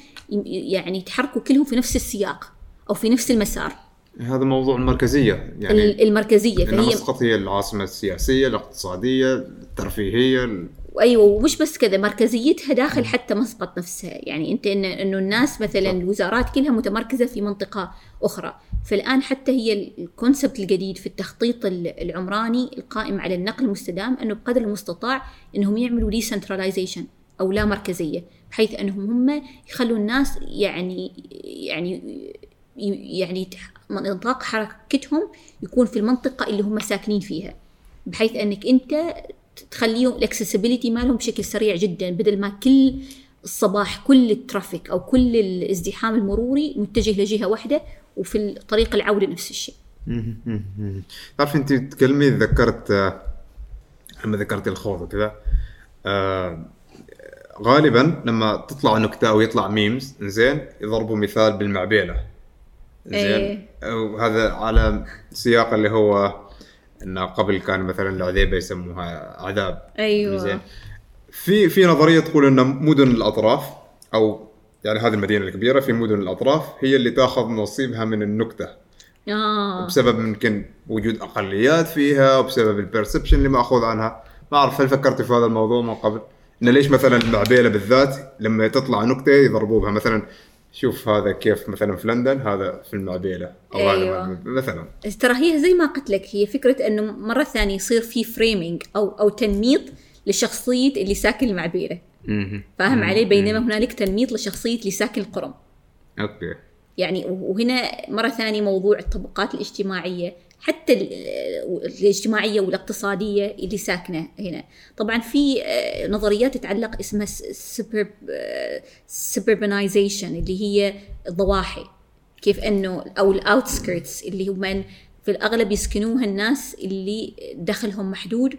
يعني يتحركوا كلهم في نفس السياق أو في نفس المسار. هذا موضوع المركزية يعني ال- المركزية. فهي مسقط هي العاصمة السياسية الاقتصادية الترفيهية ال- أيوه ومش بس كذا مركزيتها داخل حتى مسقط نفسها. يعني أنت إن إنه الناس مثلا الوزارات كلها متمركزة في منطقة أخرى. فالآن حتى هي ال concept الجديد في التخطيط ال- العمراني القائم على النقل المستدام إنه بقدر المستطاع إنهم يعملوا decentralization أو لا مركزية بحيث إنهم هم يخلوا الناس يعني يعني يعني نطاق حركتهم يكون في المنطقة اللي هم ساكنين فيها. بحيث إنك أنت تخليهم ال accessibility مالهم بشكل سريع جدا بدل ما كل الصباح كل ال traffic أو كل الازدحام المروري متجه لجهة واحدة وفي طريق العودة نفس الشيء. تعرف أنت تكلمي تذكرت آه، لما ذكرت الخوض وكذا آه، غالبا لما تطلع نكتة أو يطلع ميمز زين يضربوا مثال بالمعبيلة زين إيه. وهذا على سياق اللي هو انه قبل كان مثلا العذيبه يسموها عذاب. أيوة. زين. في في نظرية تقول إن مدن الأطراف أو يعني هذه المدينة الكبيرة في مدن الأطراف هي اللي تأخذ نصيبها من النكتة. آه. بسبب يمكن وجود أقليات فيها وبسبب ال perception اللي مأخوذ عنها. ما أعرف هل فكرت في هذا الموضوع من قبل؟ إن ليش مثلا المعبيله بالذات لما تطلع نكتة يضربوا بها مثلا شوف هذا كيف مثلا في لندن هذا في المعبيله أو أيوة. هذا مثلا. ترى هي زي ما قلت لك هي فكرة إنه مرة ثانية يصير في framing أو أو تنميط لشخصية اللي ساكن المعبيله فاهم علي؟ بينما هنالك تنميط لشخصية اللي ساكن القرم أوكي. يعني وهنا مرة ثانية موضوع الطبقات الاجتماعية. حتى ال- الاجتماعية والاقتصادية اللي ساكنة هنا. طبعا في آه، نظريات تتعلق اسمها suburbanization اللي هي الضواحي. كيف إنه أو ال outskirts اللي هم في الأغلب يسكنوها الناس اللي دخلهم محدود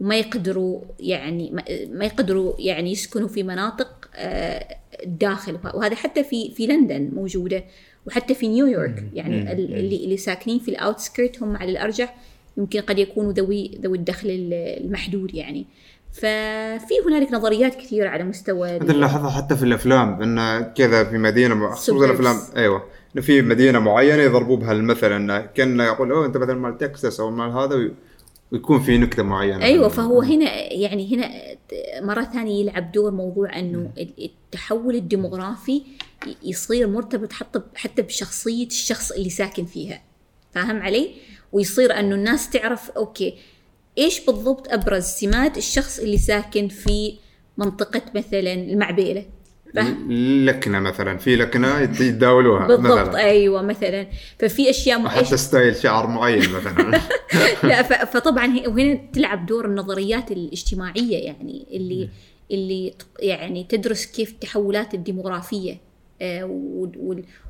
وما يقدروا يعني ما- يقدروا يعني يسكنوا في مناطق آه، الداخل وهذا حتى في في لندن موجودة. وحتى في نيويورك يعني ال- اللي اللي ساكنين في ال outskirt هم على الأرجح يمكن قد يكونوا ذوي ذوي الدخل ال- المحدود يعني. ففي هنالك نظريات كثيرة على مستوى هذا اللي لاحظها حتى في الأفلام انه كذا في مدينة خصوصا. الأفلام أيوه. انه في مدينة معينة يضربوا بها المثل انه كان يقول أوه أنت مثلا مال تكساس أو مال هذا وي- ويكون في نكتة معينة. أيوه فهو هنا يعني هنا مرة ثانية يلعب دور موضوع إنه التحول الديموغرافي يصير مرتبط حتى حتى بشخصية الشخص اللي ساكن فيها. فاهم علي؟ ويصير أنه الناس تعرف أوكي إيش بالضبط أبرز سمات الشخص اللي ساكن في منطقة مثلا المعبيلة؟ لكنة مثلا في لكنة يت- يتداولوها بالضبط مثلا. أيوه مثلا. ففي أشياء م- وحتى style شعر معين مثلا. <laughs> لا فطبعا وهنا تلعب دور النظريات الاجتماعية يعني اللي اللي يعني تدرس كيف التحولات الديموغرافية.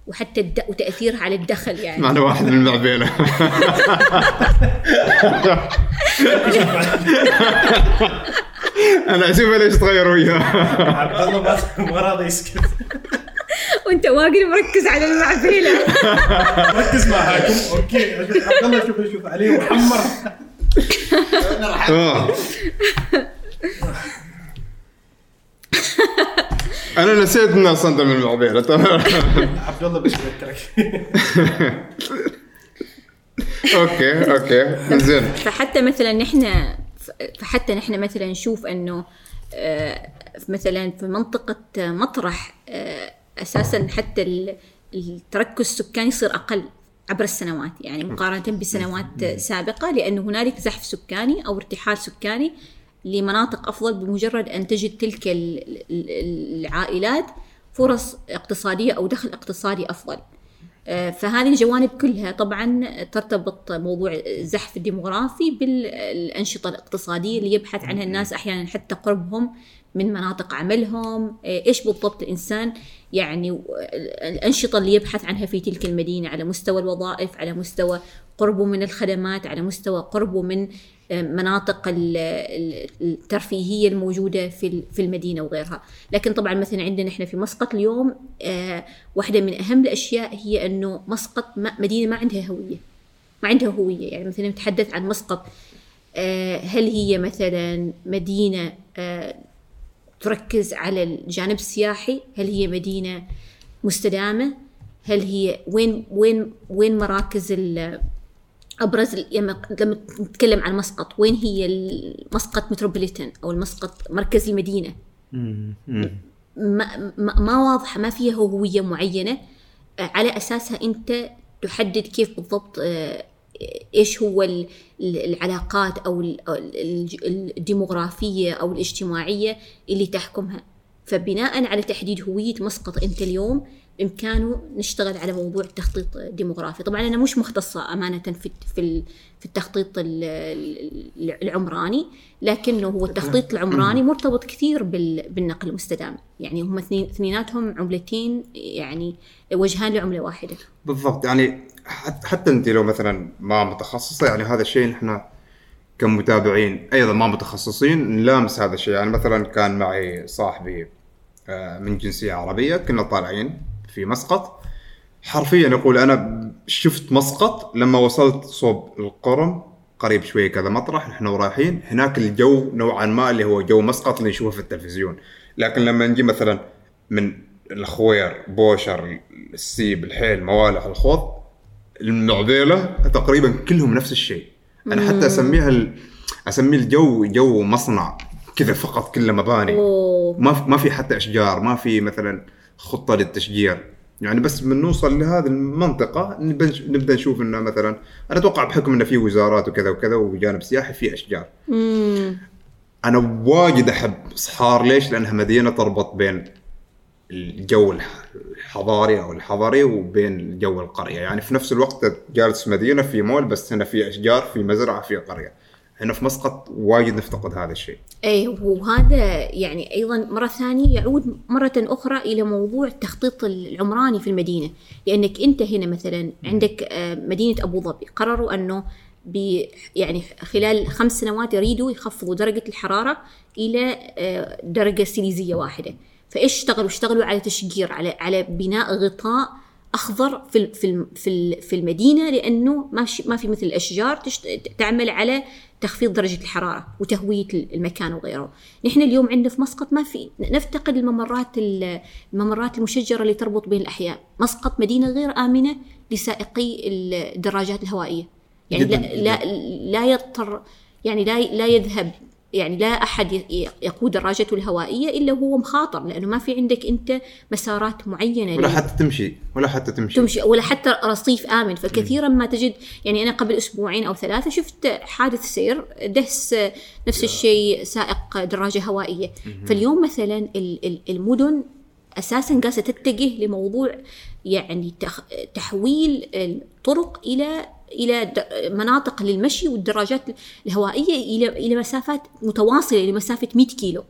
وحتى الد... وتاثيرها على الدخل يعني. معنا واحد من المعبيله <laughs> أنا اشوفه ليش تغير وياه. عبد الله ما- ما راضي يسكت. وأنت واقف مركز على المعبيلة. ركز مع حاكم أوكي. عبد الله شوف شوف عليه محمر. آه. <laughs> <laughs> أنا نسيت اني أصلا من المعبيله تمام <laughs> عبد الله بس يذكرك. أوكي أوكي. زين. فحتى مثلا نحن فحتى نحن مثلا نشوف إنه آه، مثلا في منطقة مطرح آه، أساسا حتى ال- التركز السكاني يصير أقل عبر السنوات. يعني مقارنة بسنوات سابقة لأنه هنالك زحف سكاني أو ارتحال سكاني لمناطق أفضل بمجرد أن تجد تلك ال- ال- العائلات فرص اقتصادية أو دخل اقتصادي أفضل. آه، فهذه الجوانب كلها طبعا ترتبط موضوع الزحف الديموغرافي بالأنشطة الاقتصادية اللي يبحث عنها الناس أحيانا حتى قربهم من مناطق عملهم. آه، إيش بالضبط الإنسان يعني الأنشطة اللي يبحث عنها في تلك المدينة على مستوى الوظائف على مستوى قربه من الخدمات على مستوى قربه من مناطق ال- ال- الترفيهية الموجودة في ال- في المدينة وغيرها، لكن طبعا مثلا عندنا إحنا في مسقط اليوم آه، واحدة من أهم الأشياء هي إنه مسقط مدينة ما عندها هوية. ما عندها هوية يعني مثلا نتحدث عن مسقط آه، هل هي مثلا مدينة آه، تركز على الجانب السياحي؟ هل هي مدينة مستدامة؟ هل هي وين وين وين مراكز ابرز لما لما نتكلم عن مسقط وين هي مسقط متروبوليتان أو المسقط مركز المدينة؟ ما, ما, ما واضحة ما فيها هوية معينة آه، على أساسها أنت تحدد كيف بالضبط آه، إيش هو ال- ال- العلاقات أو ال- ال- الديموغرافية أو الاجتماعية اللي تحكمها. فبناء على تحديد هوية مسقط أنت اليوم بإمكانه نشتغل على موضوع التخطيط الديموغرافي. طبعا أنا مش مختصة أمانة في في في التخطيط ال- ال- العمراني لكنه هو التخطيط العمراني مرتبط كثير بال- بالنقل المستدام. يعني هم اثنين اثنيناتهم عملتين يعني وجهان لعملة واحدة. بالضبط. يعني حت- حتى انت لو مثلا ما متخصصة يعني هذا الشيء نحن كمتابعين أيضا ما متخصصين نلامس هذا الشيء. يعني مثلا كان معي صاحبي آه، من جنسية عربية كنا طالعين في مسقط. حرفيا يقول أنا شفت مسقط لما وصلت صوب القرم قريب شوية كذا مطرح نحن ورايحين هناك الجو نوعا ما اللي هو جو مسقط اللي نشوفه في التلفزيون. لكن لما نجي مثلا من الخوير بوشر السيب الحيل موالح الخوض المعبيله تقريبا كلهم نفس الشيء. أنا حتى أسميها ال... أسميه الجو جو مصنع كذا فقط كله مباني. ما في حتى أشجار ما في مثلا خطة للتشجير يعني بس من نوصل لهذه المنطقة نبدأ نشوف إنه مثلا أنا أتوقع بحكم إنه في وزارات وكذا وكذا وجانب سياحي في أشجار مم. أنا واجد أحب صحار ليش؟ لأنها مدينة تربط بين الجو الح- الحضاري أو الحضري وبين جو القرية، يعني في نفس الوقت جالس مدينة في مول بس هنا في أشجار في مزرعة في قرية. هنا في مسقط واجد نفتقد هذا الشيء. إيه وهذا يعني أيضا مرة ثانية يعود مرة أخرى إلى موضوع التخطيط العمراني في المدينة. لأنك أنت هنا مثلا عندك آه، مدينة أبو ظبي قرروا أنه يعني خلال خمس سنوات يريدوا يخفضوا درجة الحرارة إلى آه، درجة سيليزية واحدة. فإيش اشتغلوا؟ اشتغلوا على تشجير على على بناء غطاء أخضر في في في ال- في المدينة لأنه ما ما في مثل الأشجار تعمل على تخفيض درجة الحرارة وتهويه المكان وغيره. نحن اليوم عندنا في مسقط ما في نفتقد الممرات ال- الممرات المشجرة اللي تربط بين الأحياء. مسقط مدينة غير آمنة لسائقي الدراجات الهوائية. يعني جداً، لا لا لا يضطر يعني لا لا يذهب يعني لا أحد ي- يقود دراجته الهوائية إلا وهو مخاطر لأنه ما في عندك أنت مسارات معينة ولا حتى تمشي ولا حتى تمشي. تمشي ولا حتى رصيف آمن. فكثيرا ما تجد يعني أنا قبل أسبوعين أو ثلاثة شفت حادث سير دهس نفس الشيء سائق دراجة هوائية. فاليوم مثلا ال- ال- المدن أساسا قاسه تتجه لموضوع يعني تحويل الطرق إلى إلى مناطق للمشي والدراجات الهوائية إلى إلى مسافات متواصلة إلى مسافة 100 كيلو.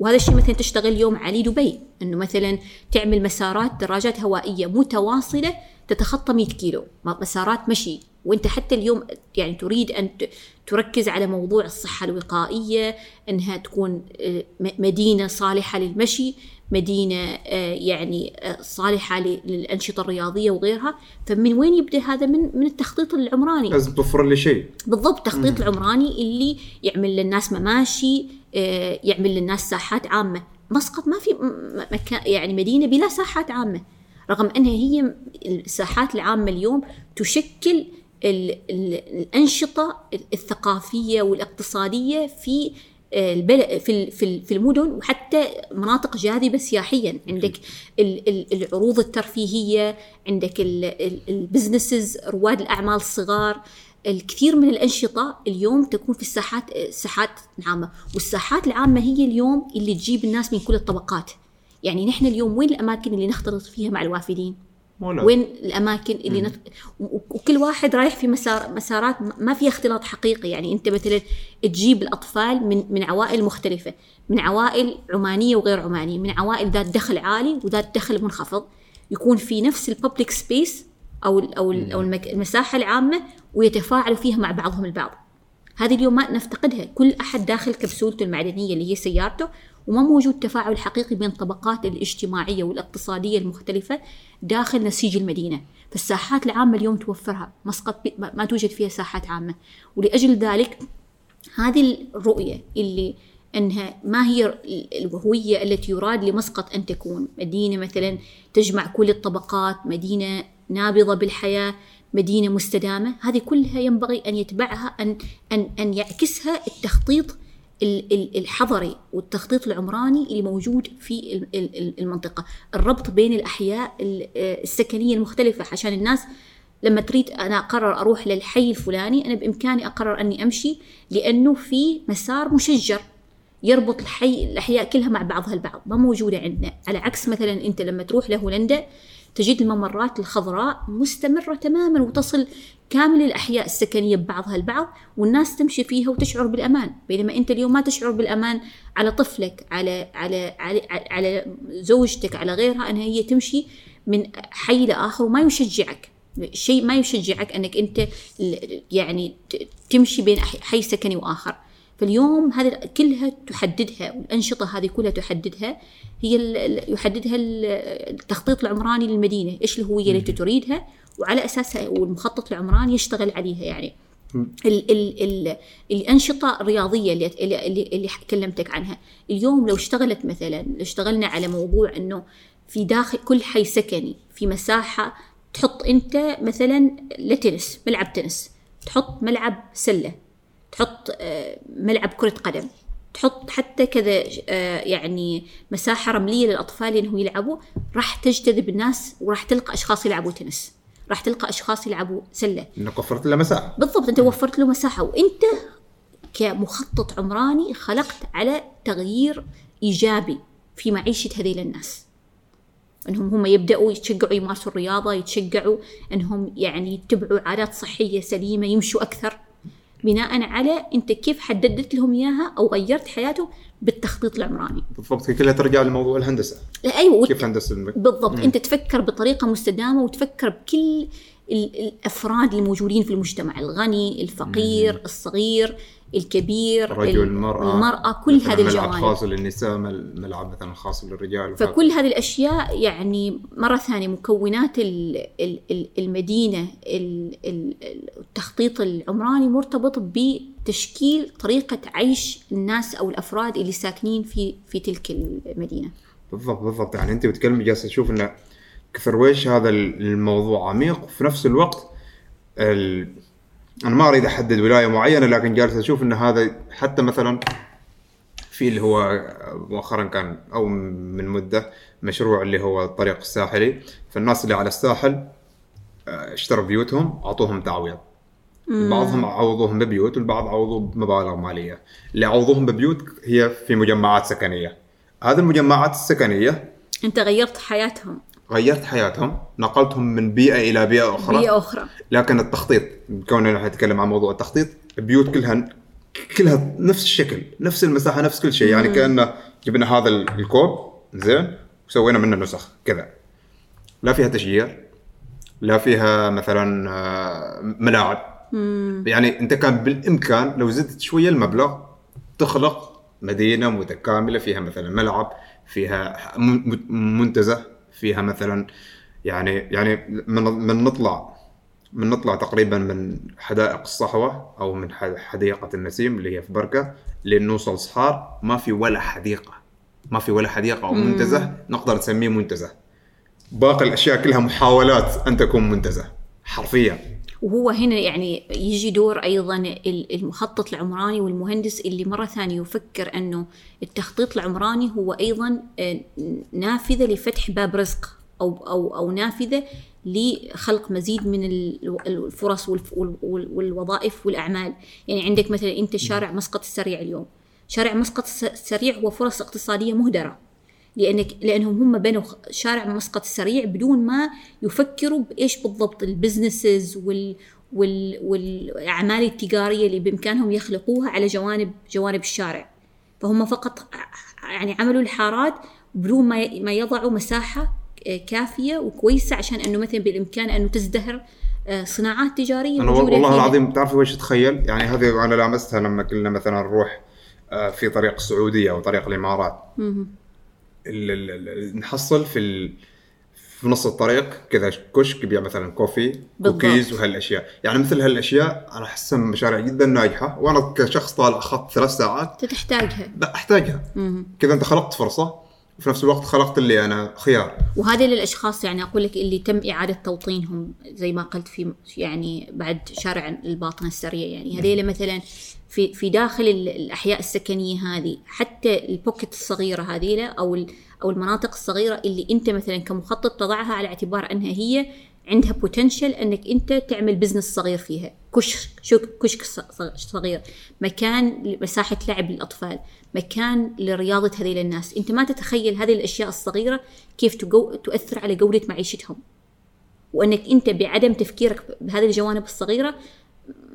وهذا الشيء مثلا تشتغل اليوم على دبي إنه مثلا تعمل مسارات دراجات هوائية متواصلة تتخطى 100 كيلو مسارات مشي. وانت حتى اليوم يعني تريد أن تركز على موضوع الصحة الوقائية إنها تكون آه، مدينة صالحة للمشي مدينة آه، يعني آه، صالحة للأنشطة الرياضية وغيرها. فمن وين يبدأ هذا؟ من من التخطيط العمراني. لازم توفر لي شيء. بالضبط التخطيط العمراني اللي يعمل للناس مماشي يعمل للناس ساحات عامة. مسقط ما في مكان يعني مدينة بلا ساحات عامة. رغم أنها هي الساحات العامة اليوم تشكل ال- ال- الأنشطة الثقافية والاقتصادية في آه، البلد في في ال- في المدن وحتى مناطق جاذبة سياحيا. عندك ال- ال- العروض الترفيهية عندك البزنسز رواد الأعمال الصغار. الكثير من الأنشطة اليوم تكون في الساحات الساحات العامة والساحات العامة هي اليوم اللي تجيب الناس من كل الطبقات. يعني نحن اليوم وين الأماكن اللي نختلط فيها مع الوافدين؟ ولا. وين الأماكن اللي نت... وكل واحد رايح في مسار مسارات ما فيها اختلاط حقيقي. يعني أنت مثلا تجيب الأطفال من من عوائل مختلفة من عوائل عمانية وغير عمانية من عوائل ذات دخل عالي وذات دخل منخفض. يكون في نفس الببليك سبيس أو ال أو ال أو المك- المساحة العامة ويتفاعلوا فيها مع بعضهم البعض. هذه اليوم ما نفتقدها. كل أحد داخل كبسولته المعدنية اللي هي سيارته وما موجود تفاعل حقيقي بين الطبقات الاجتماعية والاقتصادية المختلفة داخل نسيج المدينة. فالساحات العامة اليوم توفرها. مسقط ما توجد فيها ساحات عامة. ولأجل ذلك هذه الرؤية اللي أنها ما هي ال- الهوية التي يراد لمسقط أن تكون. مدينة مثلا تجمع كل الطبقات مدينة نابضة بالحياة مدينة مستدامة. هذه كلها ينبغي أن يتبعها أن, أن, أن يعكسها التخطيط ال- ال- الحضري والتخطيط العمراني اللي موجود في ال- ال- ال- المنطقة. الربط بين الأحياء ال- السكنية المختلفة. عشان الناس لما تريد أنا أقرر أروح للحي الفلاني أنا بإمكاني أقرر أني أمشي لأنه في مسار مشجر يربط الحي الأحياء كلها مع بعضها البعض. ما موجودة عندنا. على عكس مثلا أنت لما تروح لهولندا تجد الممرات الخضراء مستمرة تماما وتصل كامل الأحياء السكنية ببعضها البعض والناس تمشي فيها وتشعر بالأمان. بينما أنت اليوم ما تشعر بالأمان على طفلك على على على, على زوجتك على غيرها انها هي تمشي من حي لاخر وما يشجعك. شيء ما يشجعك إنك أنت ل- يعني تمشي بين حي سكني وآخر. فاليوم هذه كلها تحددها والانشطه هذه كلها تحددها. هي يحددها ال- التخطيط العمراني للمدينة إيش الهويه التي تريدها؟ وعلى اساسها والمخطط العمراني يشتغل عليها يعني. ال ال ال الأنشطة الرياضية اللي, اللي, اللي, اللي كلمتك عنها. اليوم لو اشتغلت مثلا لو اشتغلنا على موضوع أنه في داخل كل حي سكني في مساحة تحط أنت مثلا لتنس ملعب تنس تحط ملعب سلة. تحط آه، ملعب كرة قدم. تحط حتى كذا آه، يعني مساحة رملية للأطفال إنهم يلعبوا. راح تجتذب الناس وراح تلقى أشخاص يلعبوا تنس. راح تلقى أشخاص يلعبوا سلة. إنك وفرت له مساحة. بالضبط أنت وفرت له مساحة. وأنت كمخطط عمراني خلقت على تغيير إيجابي في معيشة هذيل الناس. إنهم هم يبدأوا يتشجعوا يمارسوا الرياضة يتشجعوا إنهم يعني يتبعوا عادات صحية سليمة يمشوا أكثر. بناء على أنت كيف حددت لهم إياها أو غيرت حياتهم بالتخطيط العمراني. بالضبط كلها ترجع لموضوع الهندسة. لا أيوه وت- كيف هندسة؟ المك... بالضبط أنت تفكر بطريقة مستدامة وتفكر بكل ال- الأفراد الموجودين في المجتمع الغني الفقير الصغير. الكبير الرجل ال- المرأة المرأة كل هذه ملعب الجوانب. خاص للنساء مل- ملعب مثلا خاص للرجال. فكل هذه الأشياء يعني مرة ثانية مكونات ال- ال- ال- المدينة ال- ال- التخطيط العمراني مرتبط بتشكيل طريقة عيش الناس أو الأفراد اللي ساكنين في في تلك المدينة. بالضبط بالضبط. يعني أنت بتكلمي جالسه تشوف انه كثر ويش هذا الموضوع عميق وفي نفس الوقت ال... أنا ما أريد أحدد ولاية معينة لكن جالس أشوف إن هذا حتى مثلا في اللي هو مؤخرا كان أو من مدة مشروع اللي هو الطريق الساحلي. فالناس اللي على الساحل آه، اشتروا بيوتهم أعطوهم تعويض. بعضهم عوضوهم ببيوت والبعض عوضوا بمبالغ مالية. اللي عوضوهم ببيوت هي في مجمعات سكنية. هذه المجمعات السكنية أنت غيرت حياتهم. غيرت حياتهم نقلتهم من بيئة إلى بيئة أخرى. بيئة أخرى. لكن التخطيط كوننا نحن نتكلم عن موضوع التخطيط البيوت كلها كلها نفس الشكل نفس المساحة نفس كل شيء. يعني كأنه جبنا هذا الكوب زين وسوينا منه نسخ كذا. لا فيها تشجير لا فيها مثلا آه، ملاعب. يعني أنت كان بالإمكان لو زدت شوية المبلغ تخلق مدينة متكاملة فيها مثلا ملعب فيها منتزه. فيها مثلا يعني يعني من من نطلع من نطلع تقريبا من حدائق الصحوة أو من ح- حديقة النسيم اللي هي في بركة لين نوصل صحار. ما في ولا حديقة ما في ولا حديقة أو منتزه نقدر نسميه منتزه. باقي الأشياء كلها محاولات أن تكون منتزه حرفيا. وهو هنا يعني يجي دور أيضا ال- المخطط العمراني والمهندس اللي مرة ثانية يفكر أنه التخطيط العمراني هو أيضا آه، نافذة لفتح باب رزق أو أو أو نافذة لخلق مزيد من ال- الفرص والوظائف والأعمال، يعني عندك مثلا أنت شارع مسقط السريع اليوم، شارع مسقط الس- السريع هو فرص اقتصادية مهدرة، لانك لأنهم هم بنوا شارع مسقط السريع بدون ما يفكروا بإيش بالضبط البزنسز وال وال والأعمال التجارية اللي بإمكانهم يخلقوها على جوانب جوانب الشارع. فهم فقط يعني عملوا الحارات بدون ما ما يضعوا مساحة آه، كافية وكويسة عشان أنه مثلا بالإمكان أنه تزدهر آه، صناعات تجارية أنا موجودة والله. العظيم تعرف وش اتخيل يعني هذه أنا لامستها لما كنا مثلا نروح آه، في طريق السعوديه أو طريق الإمارات. نحصل في ال... في نص الطريق كذا كشك يبيع مثلا كوفي. كوكيز وهالأشياء. يعني مثل هالأشياء أنا أحسها مشاريع جدا ناجحة وأنا كشخص طالع أخذت ثلاث ساعات تحتاجها. لا أحتاجها. كذا أنت خلقت فرصة وفي نفس الوقت خلقت اللي أنا خيار. وهذا للأشخاص يعني أقول لك اللي تم إعادة توطينهم زي ما قلت في يعني بعد شارع الباطنة السريه يعني. هذيلا مثلا في في داخل ال- الأحياء السكنية هذه حتى ال pocket الصغيرة هذيلا أو أو المناطق الصغيرة اللي أنت مثلا كمخطط تضعها على اعتبار أنها هي عندها potential أنك أنت تعمل business صغير فيها. كشك شك- كشك صغير. مكان مساحه لعب للاطفال مكان لرياضة هذيل الناس. أنت ما تتخيل هذه الأشياء الصغيرة كيف تؤثر على جوده معيشتهم. وأنك أنت بعدم تفكيرك بهذه الجوانب الصغيرة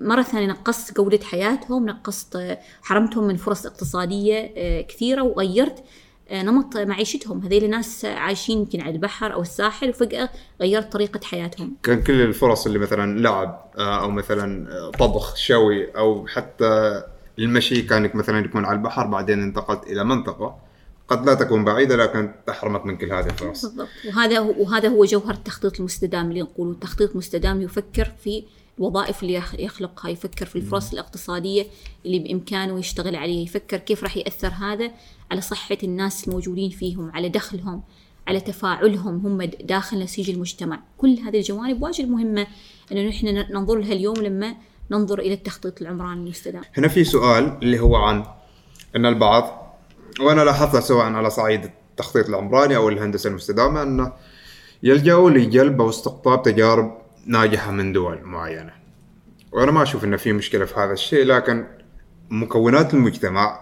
مرة ثانية نقصت جودة حياتهم نقصت آه، حرمتهم من فرص اقتصادية آه، كثيرة وغيرت آه، نمط معيشتهم. هذيل الناس عايشين يمكن على البحر أو الساحل وفجأة غيرت طريقة حياتهم. كان كل الفرص اللي مثلا لعب أو مثلا طبخ شوي أو حتى المشي كانك مثلا يكون على البحر بعدين انتقلت إلى منطقة قد لا تكون بعيدة لكن تحرمك من كل هذه الفرص. بالضبط. وهذا وهذا هو جوهر التخطيط المستدام اللي نقوله. التخطيط المستدام يفكر في الوظائف اللي يخ- يخلقها يفكر في الفرص الاقتصادية اللي بإمكانه يشتغل عليها يفكر كيف راح يأثر هذا على صحة الناس الموجودين فيهم على دخلهم على تفاعلهم هم داخل نسيج المجتمع. كل هذه الجوانب واجد مهمة أنه نحن ننظر لها اليوم لما ننظر إلى التخطيط العمراني المستدام. هنا في سؤال اللي هو عن أن البعض وأنا لاحظتها سواء على صعيد التخطيط العمراني أو الهندسة المستدامة أنه يلجأوا لجلب أو استقطاب تجارب ناجحة من دول معينة. وأنا ما أشوف انه في مشكلة في هذا الشيء لكن مكونات المجتمع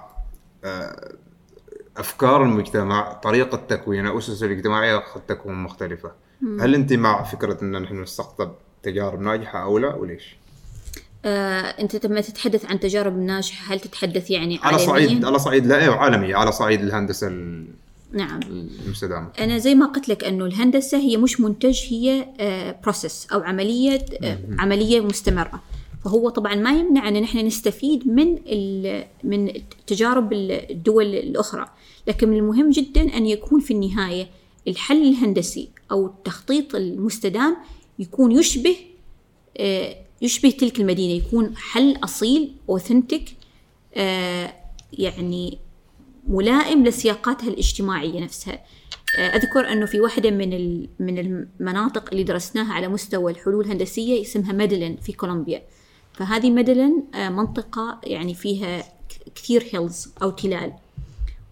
آه، أفكار المجتمع طريقة تكوينه اسسه الاجتماعية قد تكون مختلفة. هل أنت مع فكرة إن نحن نستقطب تجارب ناجحة أو لا وليش؟ آه، أنت لما تتحدث عن تجارب ناجحة هل تتحدث يعني على؟ صعيد على صعيد لا أيوه عالمي على صعيد الهندسة ال- نعم. المستدامه أنا زي ما قلت لك أنه الهندسة هي مش منتج هي بروسيس أو عملية آه، عملية مستمرة. فهو طبعا ما يمنع أن نحن نستفيد من من تجارب الدول الأخرى. لكن من المهم جدا أن يكون في النهاية الحل الهندسي أو التخطيط المستدام يكون يشبه آه، يشبه تلك المدينة يكون حل أصيل أوثنتيك يعني ملائم لسياقاتها الاجتماعية نفسها. آه، أذكر أنه في واحدة من من المناطق اللي درسناها على مستوى الحلول الهندسية اسمها ميدلين في كولومبيا. فهذه ميدلين آه، منطقة يعني فيها كثير hills أو تلال.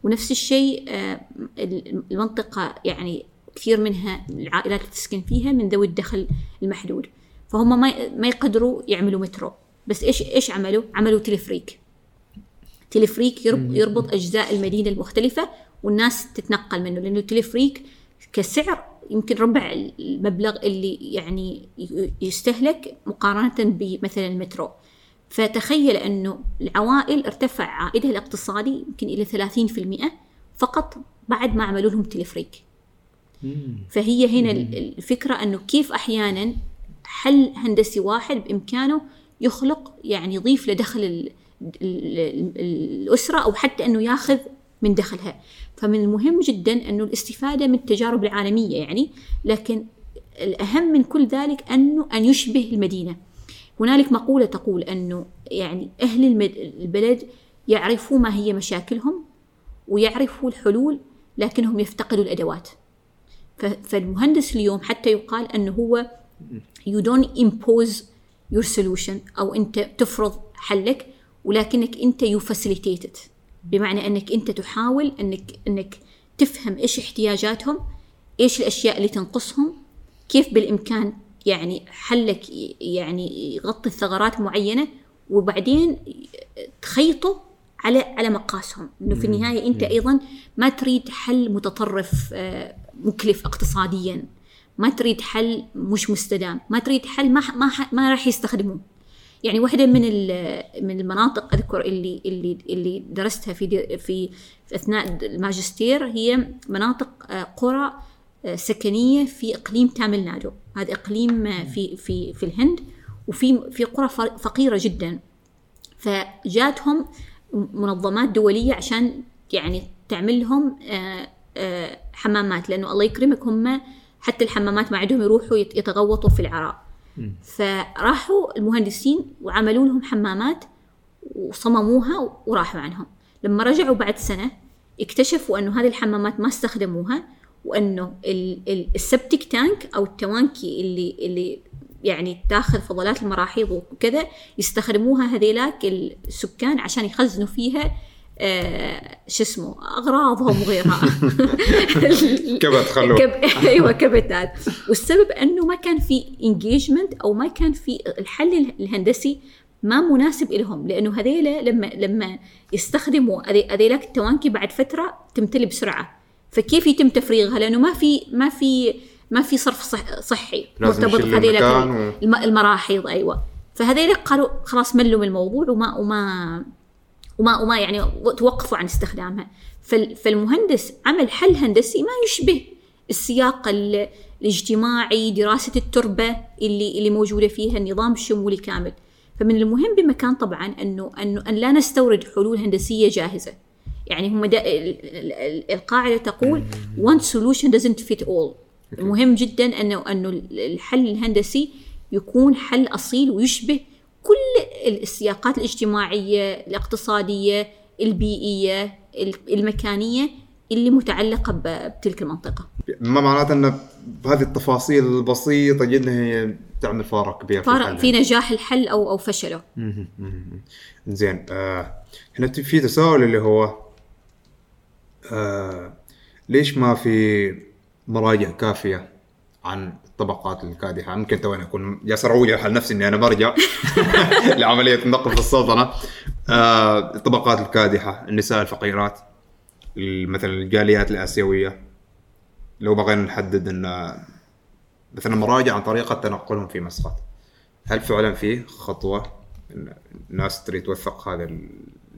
ونفس الشيء آه، ال- المنطقة يعني كثير منها العائلات اللي تسكن فيها من ذوي الدخل المحدود. فهم ما ما يقدروا يعملوا مترو. بس إيش إيش عملوا؟ عملوا تلفريك. تلفريك يرب- يربط أجزاء المدينة المختلفة والناس تتنقل منه لأنه التلفريك كسعر يمكن ربع المبلغ اللي يعني يستهلك مقارنة بمثلا المترو. فتخيل أنه العوائل ارتفع عائدها الاقتصادي يمكن إلى 30% فقط بعد ما عملوا لهم تلفريك. فهي هنا ال- الفكرة أنه كيف أحيانا حل هندسي واحد بإمكانه يخلق يعني يضيف لدخل ال- ال- ال- الأسرة أو حتى أنه ياخذ من دخلها. فمن المهم جدا أنه الاستفادة من التجارب العالمية يعني لكن الأهم من كل ذلك أنه أن يشبه المدينة. هنالك مقولة تقول أنه يعني أهل المد- البلد يعرفوا ما هي مشاكلهم ويعرفوا الحلول لكنهم يفتقدوا الأدوات. ف- فالمهندس اليوم حتى يقال أنه هو you don't impose your solution أو أنت تفرض حلك ولكنك أنت facilitate it بمعنى أنك أنت تحاول أنك أنك تفهم إيش احتياجاتهم إيش الأشياء اللي تنقصهم كيف بالإمكان يعني حلك يعني يغطي ثغرات معينة وبعدين تخيطه على على مقاسهم. إنه في النهاية أنت أيضا ما تريد حل متطرف آه، مكلف اقتصاديا. ما تريد حل مش مستدام. ما تريد حل ما ما ما راح يستخدموه. يعني واحدة من ال- من المناطق أذكر اللي اللي اللي درستها في في في أثناء الماجستير هي مناطق آه، قرى آه، سكنية في إقليم تامل نادو. هذا إقليم آه، في في في الهند وفي في قرى ف- فقيرة جدا. فجاتهم منظمات دولية عشان يعني تعمل لهم حمامات لأنه الله يكرمك هم حتى الحمامات ما عندهم يروحوا يت- يتغوطوا في العراء فراحوا المهندسين وعملوا لهم حمامات وصمموها وراحوا عنهم. لما رجعوا بعد سنة اكتشفوا أنه هذه الحمامات ما استخدموها وأنه ال- ال- السبتيك تانك أو التوانكي اللي اللي يعني تاخذ فضلات المراحيض وكذا يستخدموها هذيلاك السكان عشان يخزنوا فيها شو اسمه أغراضهم وغيرها. <laughs> كبت خلوه. كب... <laughs> أيوه كبتات والسبب إنه ما كان في انجيجمنت أو ما كان في الحل الهندسي ما مناسب لهم لأنه هذيلا لما لما يستخدموا هذي- هذيلاك التوانكي بعد فترة تمتلي بسرعة. فكيف يتم تفريغها؟ لأنه ما في ما في ما في صرف صح صحي مرتبط بهذيلاك و- المراحيض أيوه. فهذيلا قالوا خلاص ملوا من الموضوع وما وما وما وما يعني توقفوا عن استخدامها. فال- فالمهندس عمل حل هندسي ما يشبه السياق ال- الاجتماعي دراسة التربة اللي اللي موجودة فيها النظام الشمولي كامل فمن المهم بمكان طبعا أنه أنه أن لا نستورد حلول هندسية جاهزة. يعني هم القاعدة تقول one solution doesn't fit all. مهم جدا أنه أنه الحل الهندسي يكون حل أصيل ويشبه كل السياقات الاجتماعية، الاقتصادية، البيئية، المكانية اللي متعلقة ب- بتلك المنطقة. ما معناته ان بهذه التفاصيل البسيطة جدا هي تعمل فارق كبير في فرق الحل. في نجاح الحل أو أو فشله. زين آه هنا ت- في تساؤل اللي هو آه ليش ما في مراجع كافية عن الطبقات الكادحة. ممكن تو أكون جالس اروج على نفسي إني أنا برجع <laughs> لعملية النقل في السلطنة. آه الطبقات الكادحة النساء الفقيرات ال- مثلا الجاليات الآسيوية. لو بغينا نحدد إن مثلا مراجع عن طريقة تنقلهم في مسقط. هل فعلا في خطوة الناس تريد توثق هذه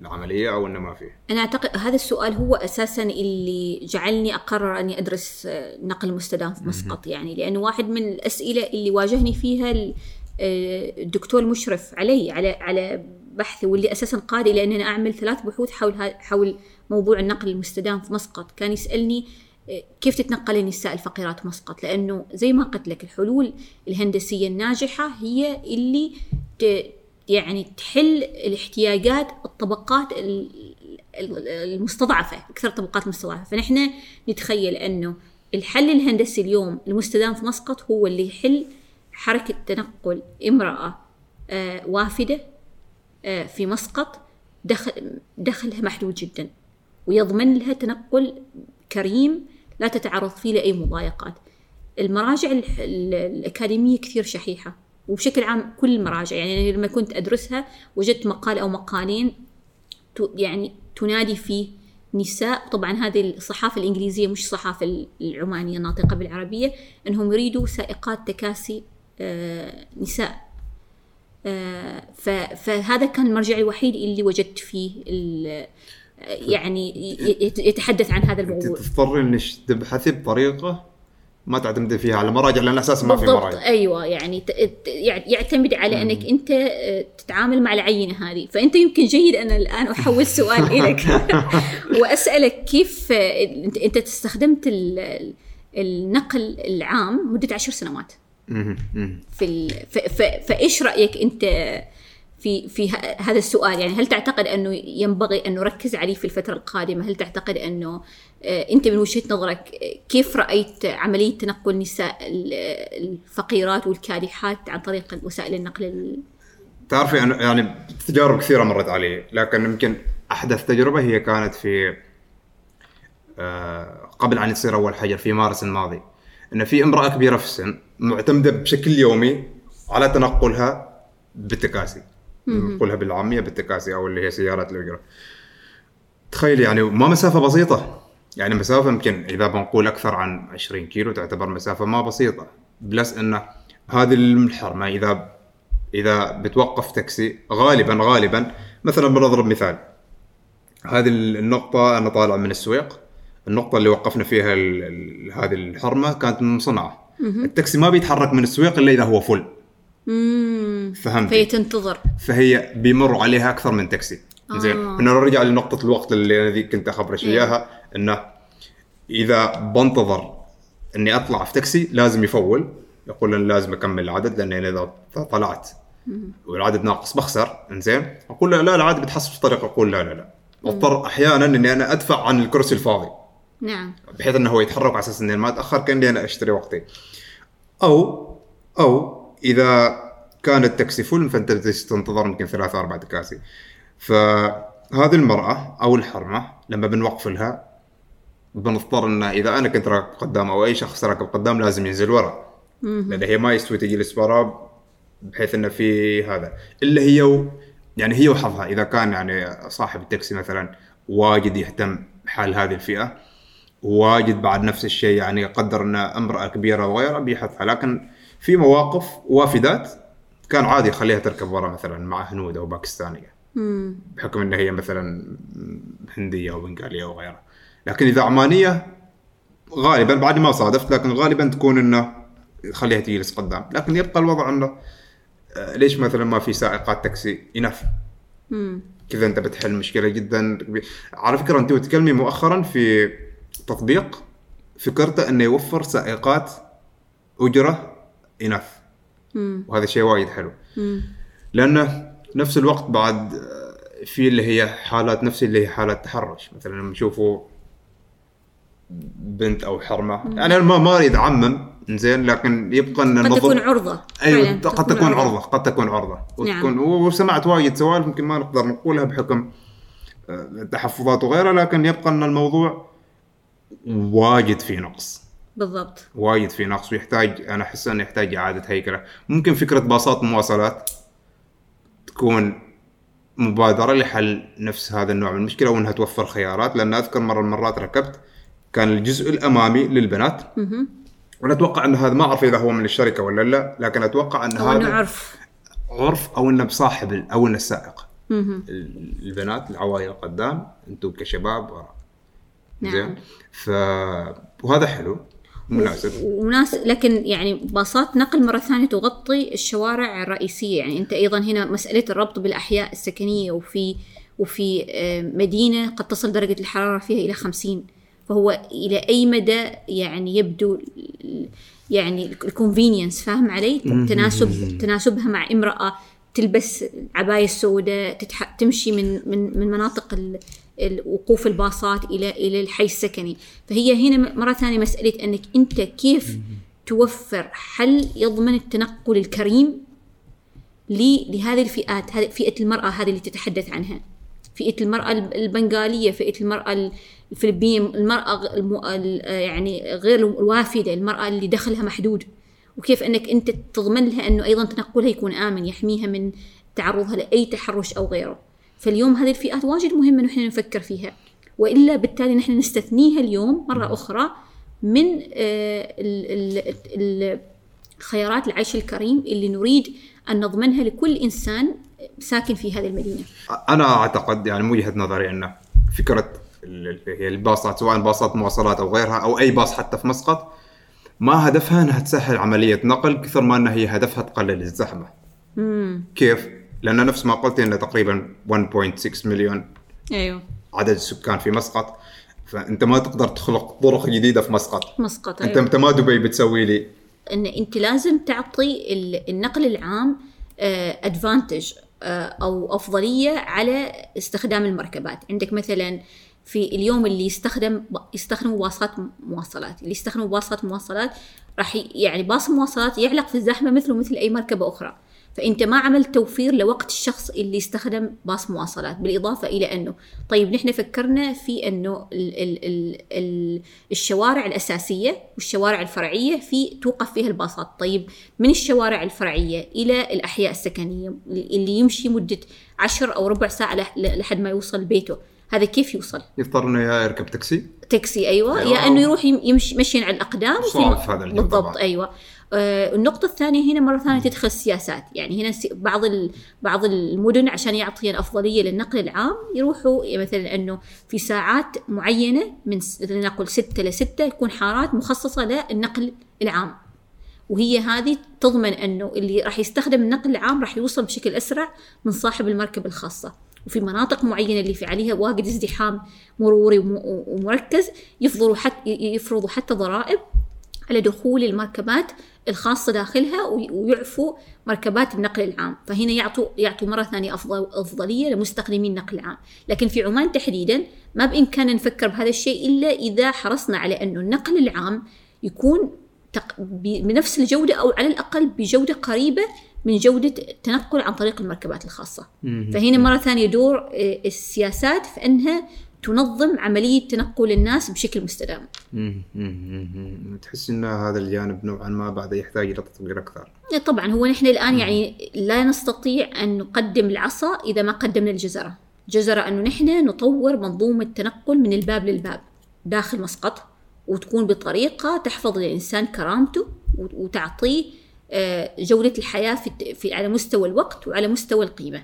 العملية أو إنه ما في؟ أنا أعتقد هذا السؤال هو أساسا اللي جعلني أقرر أني أدرس آه، نقل مستدام في مسقط يعني لأنه واحد من الأسئلة اللي واجهني فيها آه، الدكتور المشرف علي على على بحثي واللي أساسا قادي لأن أنا أعمل ثلاث بحوث حول حول موضوع النقل المستدام في مسقط. كان يسألني آه، كيف تتنقل النساء الفقيرات مسقط؟ لأنه زي ما قلت لك الحلول الهندسية الناجحة هي اللي يعني تحل الاحتياجات الطبقات ال- ال- المستضعفة أكثر الطبقات المستضعفة. فنحن نتخيل أنه الحل الهندسي اليوم المستدام في مسقط هو اللي يحل حركة تنقل امرأة آه، وافدة آه، في مسقط دخل دخلها محدود جدا ويضمن لها تنقل كريم لا تتعرض فيه لأي مضايقات. المراجع ال- ال- الأكاديمية كثير شحيحة. وبشكل عام كل المراجع يعني لما كنت أدرسها وجدت مقال أو مقالين يعني تنادي فيه نساء. طبعا هذه الصحافة الإنجليزية مش الصحافة العمانية الناطقة بالعربية أنهم يريدوا سائقات تكاسي آه، نساء. آه، فهذا كان المرجع الوحيد اللي وجدت فيه يعني يتحدث عن هذا الموضوع. تضطري إنك تبحثي بطريقة ما تعتمد فيها على مراجع لأن أساسا ما في بالضبط مراجع. أيوه يعني ت- ت- يع- يعتمد على إنك أنت آه، تتعامل مع العينة هذه. فأنت يمكن جيد أنا الآن أحول السؤال <laughs> إليك <laughs> وأسألك كيف آه، انت استخدمت ال- ال- النقل العام مدة عشر سنوات. في ال... ف... ف... فإيش رأيك أنت في في هذا السؤال. يعني هل تعتقد أنه ينبغي أن نركز عليه في الفترة القادمة؟ هل تعتقد أنه آه، أنت من وجهة نظرك آه، كيف رأيت عملية تنقل نساء ال- الفقيرات والكادحات عن طريق وسائل النقل ال... تعرفي أنا يعني تجارب كثيرة مرت علي لكن يمكن أحدث تجربة هي كانت في آه، قبل أن يصير أول حجر في مارس الماضي. إن في امرأة كبيرة في السن معتمدة بشكل يومي على تنقلها بالتكاسي نقولها بالعامية بالتكاسي أو اللي هي سيارات الأجرة. تخيل يعني ما مسافة بسيطة. يعني مسافة يمكن إذا بنقول أكثر عن 20 كيلو تعتبر مسافة ما بسيطة. بلس إنه هذه الحرمه اذا إذا بتوقف تاكسي غالبا غالبا مثلا بنضرب مثال. هذه النقطة أنا طالع من السويق. النقطة اللي وقفنا فيها ال- ال- هذه الحرمه كانت من مصنعه التاكسي ما بيتحرك من السويق إلا إذا هو فل. فهمت فهي تنتظر. فهي بيمر عليها أكثر من تاكسي. زين. آه. إحنا نرجع لنقطة الوقت اللي أنا ذيك كنت اخبرك إيه. إياها إنه إذا بنتظر إني أطلع في تاكسي لازم يفول. يقول أنا لازم أكمل العدد لأن إذا طلعت والعدد ناقص بخسر إنزين. أقول له لا العدد بتحصل في طريق أقول لا لا لا. أضطر أحيانا إني أنا أدفع عن الكرسي الفاضي. نعم. بحيث إنه هو يتحرك على أساس إني ما أتأخر كأني أنا أشتري وقتي. أو أو إذا كان التاكسي فل فأنت تنتظر يمكن ثلاثة أربع تكاسي فهذه المرأة أو الحرمة لما بنوقف لها بنضطر إن إذا أنا كنت راكب قدام أو أي شخص راكب قدام لازم ينزل ورا لأن هي ما يستوي تجلس ورا بحيث انه في هذا. إلا هي و... يعني هي وحظها. إذا كان يعني صاحب التاكسي مثلا واجد يهتم بحال هذه الفئة واجد بعد نفس الشيء يعني يقدر إن امرأة كبيرة وغيرها بيحثها. لكن في مواقف وافدات كان عادي يخليها تركب ورا مثلا مع هنود أو باكستانية. بحكم إن هي مثلا هندية أو بنغالية أو غيرها. لكن إذا عمانية غالبا بعد ما صادفت لكن غالبا تكون إنه خليها تجلس قدام. لكن يبقى الوضع إنه آه، ليش مثلا ما في سائقات تاكسي امم كذا أنت بتحل مشكلة جدا كبيرة. على فكرة أنت تتكلمي مؤخرا في تطبيق فكرته إنه يوفر سائقات أجرة اناث وهذا شيء وايد حلو. لأنه نفس الوقت بعد في اللي هي حالات نفس اللي هي حالات تحرش. مثلا لما نشوفوا بنت أو حرمة. يعني أنا ما ما أريد أعمم زين لكن يبقى إن قد تكون عرضة. أيوه قد تكون عرضة. قد تكون عرضة. نعم. وتكون وسمعت وايد سوالف يمكن ما نقدر نقولها بحكم آه، تحفظات وغيرها لكن يبقى إن الموضوع واجد في نقص. بالضبط. وايد في نقص ويحتاج أنا أحس إنه يحتاج إعادة هيكلة. ممكن فكرة باصات مواصلات تكون مبادرة لحل نفس هذا النوع من المشكلة وإنها توفر خيارات لأن أذكر مرة المرات ركبت كان الجزء الأمامي للبنات. وأنا أتوقع ان هذا ما أعرف إذا هو من الشركة ولا لا لكن أتوقع ان هذا عرف. عرف أو إنه بصاحب أو إنه السائق. البنات العوائل قدام أنتم كشباب ورا نعم. زين؟ ف وهذا حلو. مناسب. وناس لكن يعني باصات نقل مرة ثانية تغطي الشوارع الرئيسية. يعني أنت أيضا هنا مسألة الربط بالأحياء السكنية وفي وفي مدينة قد تصل درجة الحرارة فيها إلى خمسين. فهو إلى أي مدى يعني يبدو يعني الكونفينينس فاهم علي؟ تناسب تناسبها مع امرأة تلبس عباية السوداء تتح... تمشي من من من مناطق وقوف الباصات إلى إلى الحي السكني. فهي هنا مرة ثانية مسألة أنك أنت كيف توفر حل يضمن التنقل الكريم لهذه الفئات هذه فئة المرأة هذه اللي تتحدث عنها؟ فئة المرأة الب- البنغالية فئة المرأة الفلبينيه المرأة غ- الم... ال- يعني غير الوافدة المرأة اللي دخلها محدود. وكيف أنك أنت تضمن لها أنه أيضا تنقلها يكون آمن يحميها من تعرضها لأي تحرش أو غيره. فاليوم هذه الفئات واجد مهمة إنه إحنا نفكر فيها وإلا بالتالي نحن نستثنيها اليوم مرة أخرى من آه، خيارات العيش الكريم اللي نريد أن نضمنها لكل إنسان ساكن في هذه المدينة. أنا أعتقد يعني من وجهة نظري فكرة اللي هي الباصات سواء باصات مواصلات أو غيرها أو أي باص حتى في مسقط ما هدفها إنها تسهل عملية نقل كثر ما انها هي هدفها تقلل الزحمة. امم كيف؟ لأن نفس ما قلت انه تقريبا 1.6 مليون أيوه. عدد السكان في مسقط. فأنت ما تقدر تخلق طرق جديدة في مسقط. مسقط أنت أيوة. انت ما دبي بتسوي لي. إن أنت لازم تعطي ال- النقل العام ادفانتج أو أفضلية على استخدام المركبات. عندك مثلا في اليوم اللي يستخدم يستخدموا باصات مواصلات. اللي يستخدموا باصات مواصلات راح يعني باص مواصلات يعلق في الزحمة مثله مثل أي مركبة أخرى. فأنت ما عملت توفير لوقت الشخص اللي يستخدم باص مواصلات بالإضافة إلى أنه طيب نحن فكرنا في أنه ال ال ال ال الشوارع الأساسية والشوارع الفرعية في توقف فيها الباصات. طيب من الشوارع الفرعية إلى الأحياء السكنية اللي يمشي مدة عشر أو ربع ساعة لح- لحد ما يوصل بيته. هذا كيف يوصل؟ يضطر إنه يا يركب تاكسي. تاكسي أيوه, أيوة. يا أنه يروح يم- يمشي مشي على الأقدام في- هذا بالضبط. أيوه. النقطة الثانية هنا مرة ثانية تدخل السياسات، يعني هنا بعض بعض المدن عشان يعطي الأفضلية للنقل العام يروحوا يعني مثلا إنه في ساعات معينة من لنقل ستة لستة يكون حارات مخصصة للنقل العام. وهي هذه تضمن إنه اللي راح يستخدم النقل العام راح يوصل بشكل أسرع من صاحب المركبة الخاصة وفي مناطق معينة اللي في عليها واجد ازدحام مروري وم- ومركز يفضلوا حتى يفرضوا حتى ضرائب على دخول المركبات الخاصة داخلها وي- ويعفوا مركبات النقل العام. فهنا يعطوا يعطوا مرة ثانية أفضل أفضلية لمستخدمي النقل العام. لكن في عمان تحديدا ما بإمكاننا نفكر بهذا الشيء إلا إذا حرصنا على أنه النقل العام يكون بنفس الجودة أو على الأقل بجودة قريبة من جودة التنقل عن طريق المركبات الخاصة. فهنا مرة ثانية دور آه، السياسات في أنها تنظم عملية تنقل الناس بشكل مستدام. تحس إن هذا الجانب نوعا ما بعد يحتاج إلى تطوير أكثر. طبعا هو نحن الآن يعني لا نستطيع أن نقدم العصا إذا ما قدمنا الجزرة. جزرة أنه نحن نطور منظومة تنقل من الباب للباب داخل مسقط وتكون بطريقة تحفظ للإنسان كرامته وت- وتعطيه آه، جودة الحياة في على مستوى الوقت وعلى مستوى القيمة.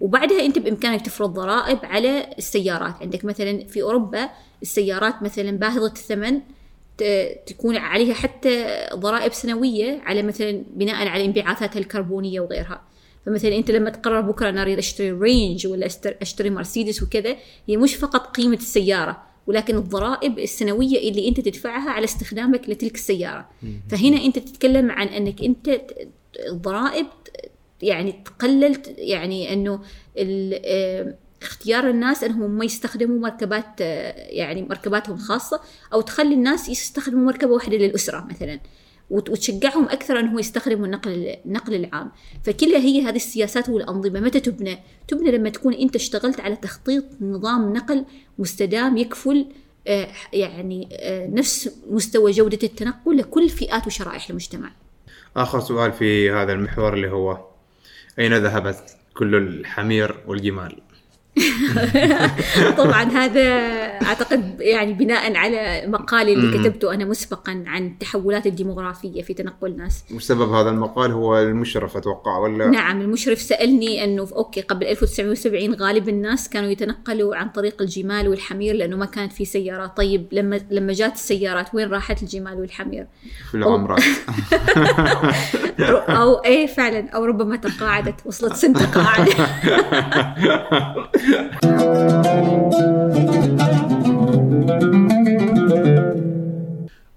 وبعدها أنت بإمكانك تفرض ضرائب على السيارات. عندك مثلا في أوروبا السيارات مثلا باهظة الثمن تكون عليها حتى ضرائب سنوية على مثلا بناء على انبعاثاتها الكربونية وغيرها. فمثلا أنت لما تقرر بكرة أنا أريد أشتري رينج ولا أشتري مرسيدس وكذا هي مش فقط قيمة السيارة ولكن الضرائب السنوية اللي أنت تدفعها على استخدامك لتلك السيارة. فهنا أنت تتكلم عن أنك أنت الضرائب يعني تقلل يعني إنه آه، اختيار الناس إنهم ما يستخدموا مركبات آه، يعني مركباتهم الخاصه أو تخلي الناس يستخدموا مركبة واحدة للأسرة مثلا وت- وتشجعهم أكثر انهم يستخدموا النقل النقل العام. فكلها هي هذه السياسات والأنظمة. متى تبنى؟ تبنى لما تكون أنت اشتغلت على تخطيط نظام نقل مستدام يكفل آه، يعني نفس مستوى جودة التنقل لكل فئات وشرائح المجتمع. آخر سؤال في هذا المحور اللي هو أين ذهبت كل الحمير والجمال؟ <laughs> طبعا هذا أعتقد يعني بناء على مقالي اللي كتبته أنا مسبقا عن التحولات الديموغرافية في تنقل الناس. وسبب هذا المقال هو المشرف أتوقع ولا؟ نعم المشرف سألني أنه أوكي قبل 1970 غالب الناس كانوا يتنقلوا عن طريق الجمال والحمير لأنه ما كانت في سيارات. طيب لما لما جات السيارات وين راحت الجمال والحمير؟ في العمرات <laughs> أو إيه فعلا أو ربما تقاعدت وصلت سن تقاعد <laughs> <laughs>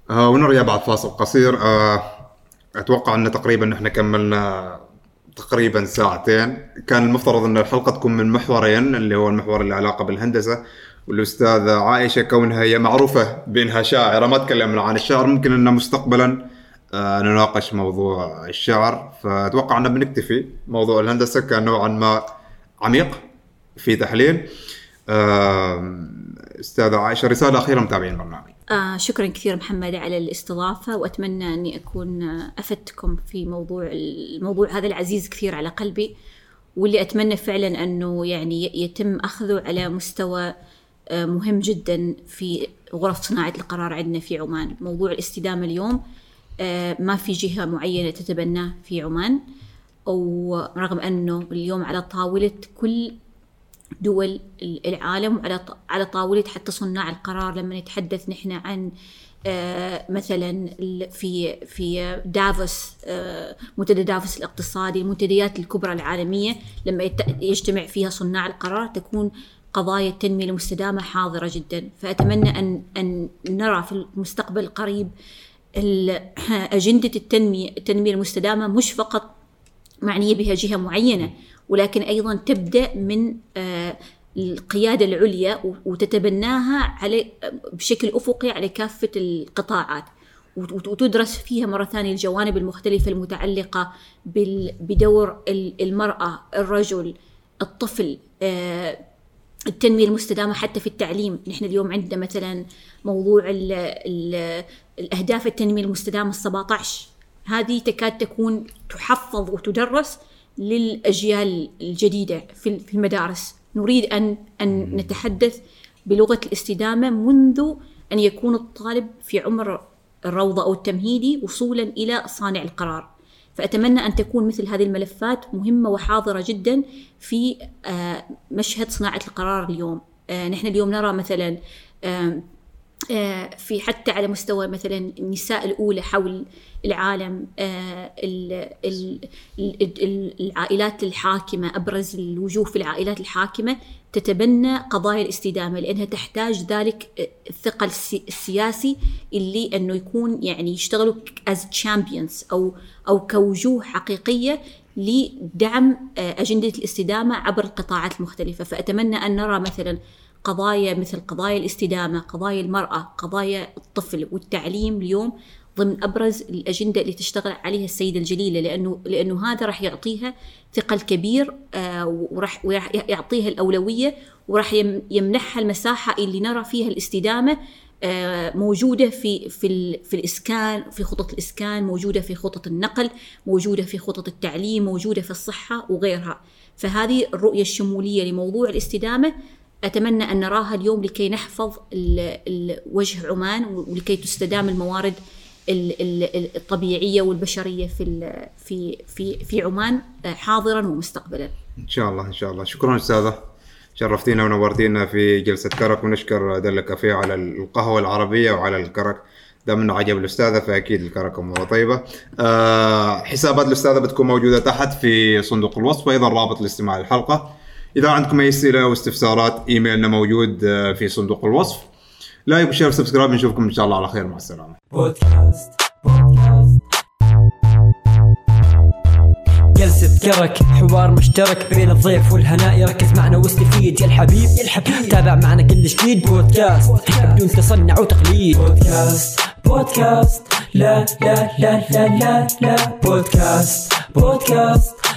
آه ونرجع بعد فاصل قصير؟ آه أتوقع أن تقريبا إحنا كملنا تقريبا ساعتين. كان المفترض أن الحلقة تكون من محورين اللي هو المحور اللي علاقة بالهندسة والأستاذة عائشة كونها هي معروفة بأنها شاعرة. ما تكلمنا عن الشعر ممكن أن مستقبلا آه نناقش موضوع الشعر. فأتوقع أن بنكتفي. موضوع الهندسة كان نوعا ما عميق. في تحليل. أستاذة عائشة رسالة أخيرة متابعين البرنامج آه شكرا كثير محمد على الاستضافة وأتمنى أني أكون أفدتكم في موضوع الموضوع هذا العزيز كثير على قلبي واللي أتمنى فعلا أنه يعني يتم أخذه على مستوى آه، مهم جدا في غرف صناعة القرار عندنا في عمان. موضوع الاستدامة اليوم آه، ما في جهة معينة تتبناه في عمان ورغم أنه اليوم على طاولة كل دول العالم على على طاولة حتى صناع القرار. لما نتحدث نحن عن آه، مثلا في في دافوس آه، منتدى دافوس الاقتصادي المنتديات الكبرى العالمية لما يجتمع فيها صناع القرار تكون قضايا التنمية المستدامة حاضرة جدا. فأتمنى أن أن نرى في المستقبل القريب ال- <clears throat> أجندة التنمية التنمية المستدامة مش فقط معنية بها جهة معينة. ولكن أيضا تبدأ من آه، القيادة العليا وتتبناها على بشكل أفقي على كافة القطاعات. وت- وتدرس فيها مرة ثانية الجوانب المختلفة المتعلقة بدور ال- المرأة الرجل الطفل آه، التنمية المستدامة حتى في التعليم. نحن اليوم عندنا مثلا موضوع ال ال الأهداف التنمية المستدامة السبعة عشر. هذه تكاد تكون تحفظ وتدرس للأجيال الجديدة في المدارس. نريد أن أن نتحدث بلغة الاستدامة منذ أن يكون الطالب في عمر الروضة أو التمهيدي وصولا إلى صانع القرار. فأتمنى أن تكون مثل هذه الملفات مهمة وحاضرة جدا في آه، مشهد صناعة القرار اليوم. آه، نحن اليوم نرى مثلا في حتى على مستوى مثلا النساء الأولى حول العالم آه، ال- ال- ال- ال- العائلات الحاكمة أبرز الوجوه في العائلات الحاكمة تتبنى قضايا الاستدامة لأنها تحتاج ذلك آه، الثقل السي- السياسي اللي أنه يكون يعني يشتغلوا as champions أو أو كوجوه حقيقية لدعم آه، أجندة الاستدامة عبر القطاعات المختلفة. فأتمنى أن نرى مثلا قضايا مثل قضايا الاستدامة قضايا المرأة قضايا الطفل والتعليم اليوم ضمن أبرز الأجندة اللي تشتغل عليها السيدة الجليلة لأنه لأنه هذا راح يعطيها ثقل كبير آه، وراح يعطيها الأولوية وراح يم- يمنحها المساحة اللي نرى فيها الاستدامة آه، موجودة في في في الإسكان في خطط الإسكان موجودة في خطط النقل موجودة في خطط التعليم موجودة في الصحة وغيرها. فهذه الرؤية الشمولية لموضوع الاستدامة أتمنى أن نراها اليوم لكي نحفظ وجه عمان ولكي تستدام الموارد ال- ال- الطبيعية والبشرية في في في في عمان آه، حاضرا ومستقبلا. إن شاء الله إن شاء الله شكرا أستاذة شرفتينا ونورتينا في جلسة كرك ونشكر دلة كافية على القهوة العربية وعلى الكرك دام انه عجب الأستاذة فأكيد الكرك اموره طيبة. آه حسابات الأستاذة بتكون موجودة تحت في صندوق الوصف وأيضا رابط لاستماع الحلقة. إذا عندكم أي أسئلة أو استفسارات إيميلنا موجود آه، في صندوق الوصف. like و share و subscribe نشوفكم إن شاء الله على خير. مع السلامة. بودكاست بودكاست. جلسة كرك حوار مشترك بين الضيف والهناء. يركز معنا واستفيد يا الحبيب يا الحبيب. تابع معنا كل جديد بودكاست بدون تصنع وتقليد. بودكاست بودكاست. لا لا لا لا لا لا. بودكاست بودكاست.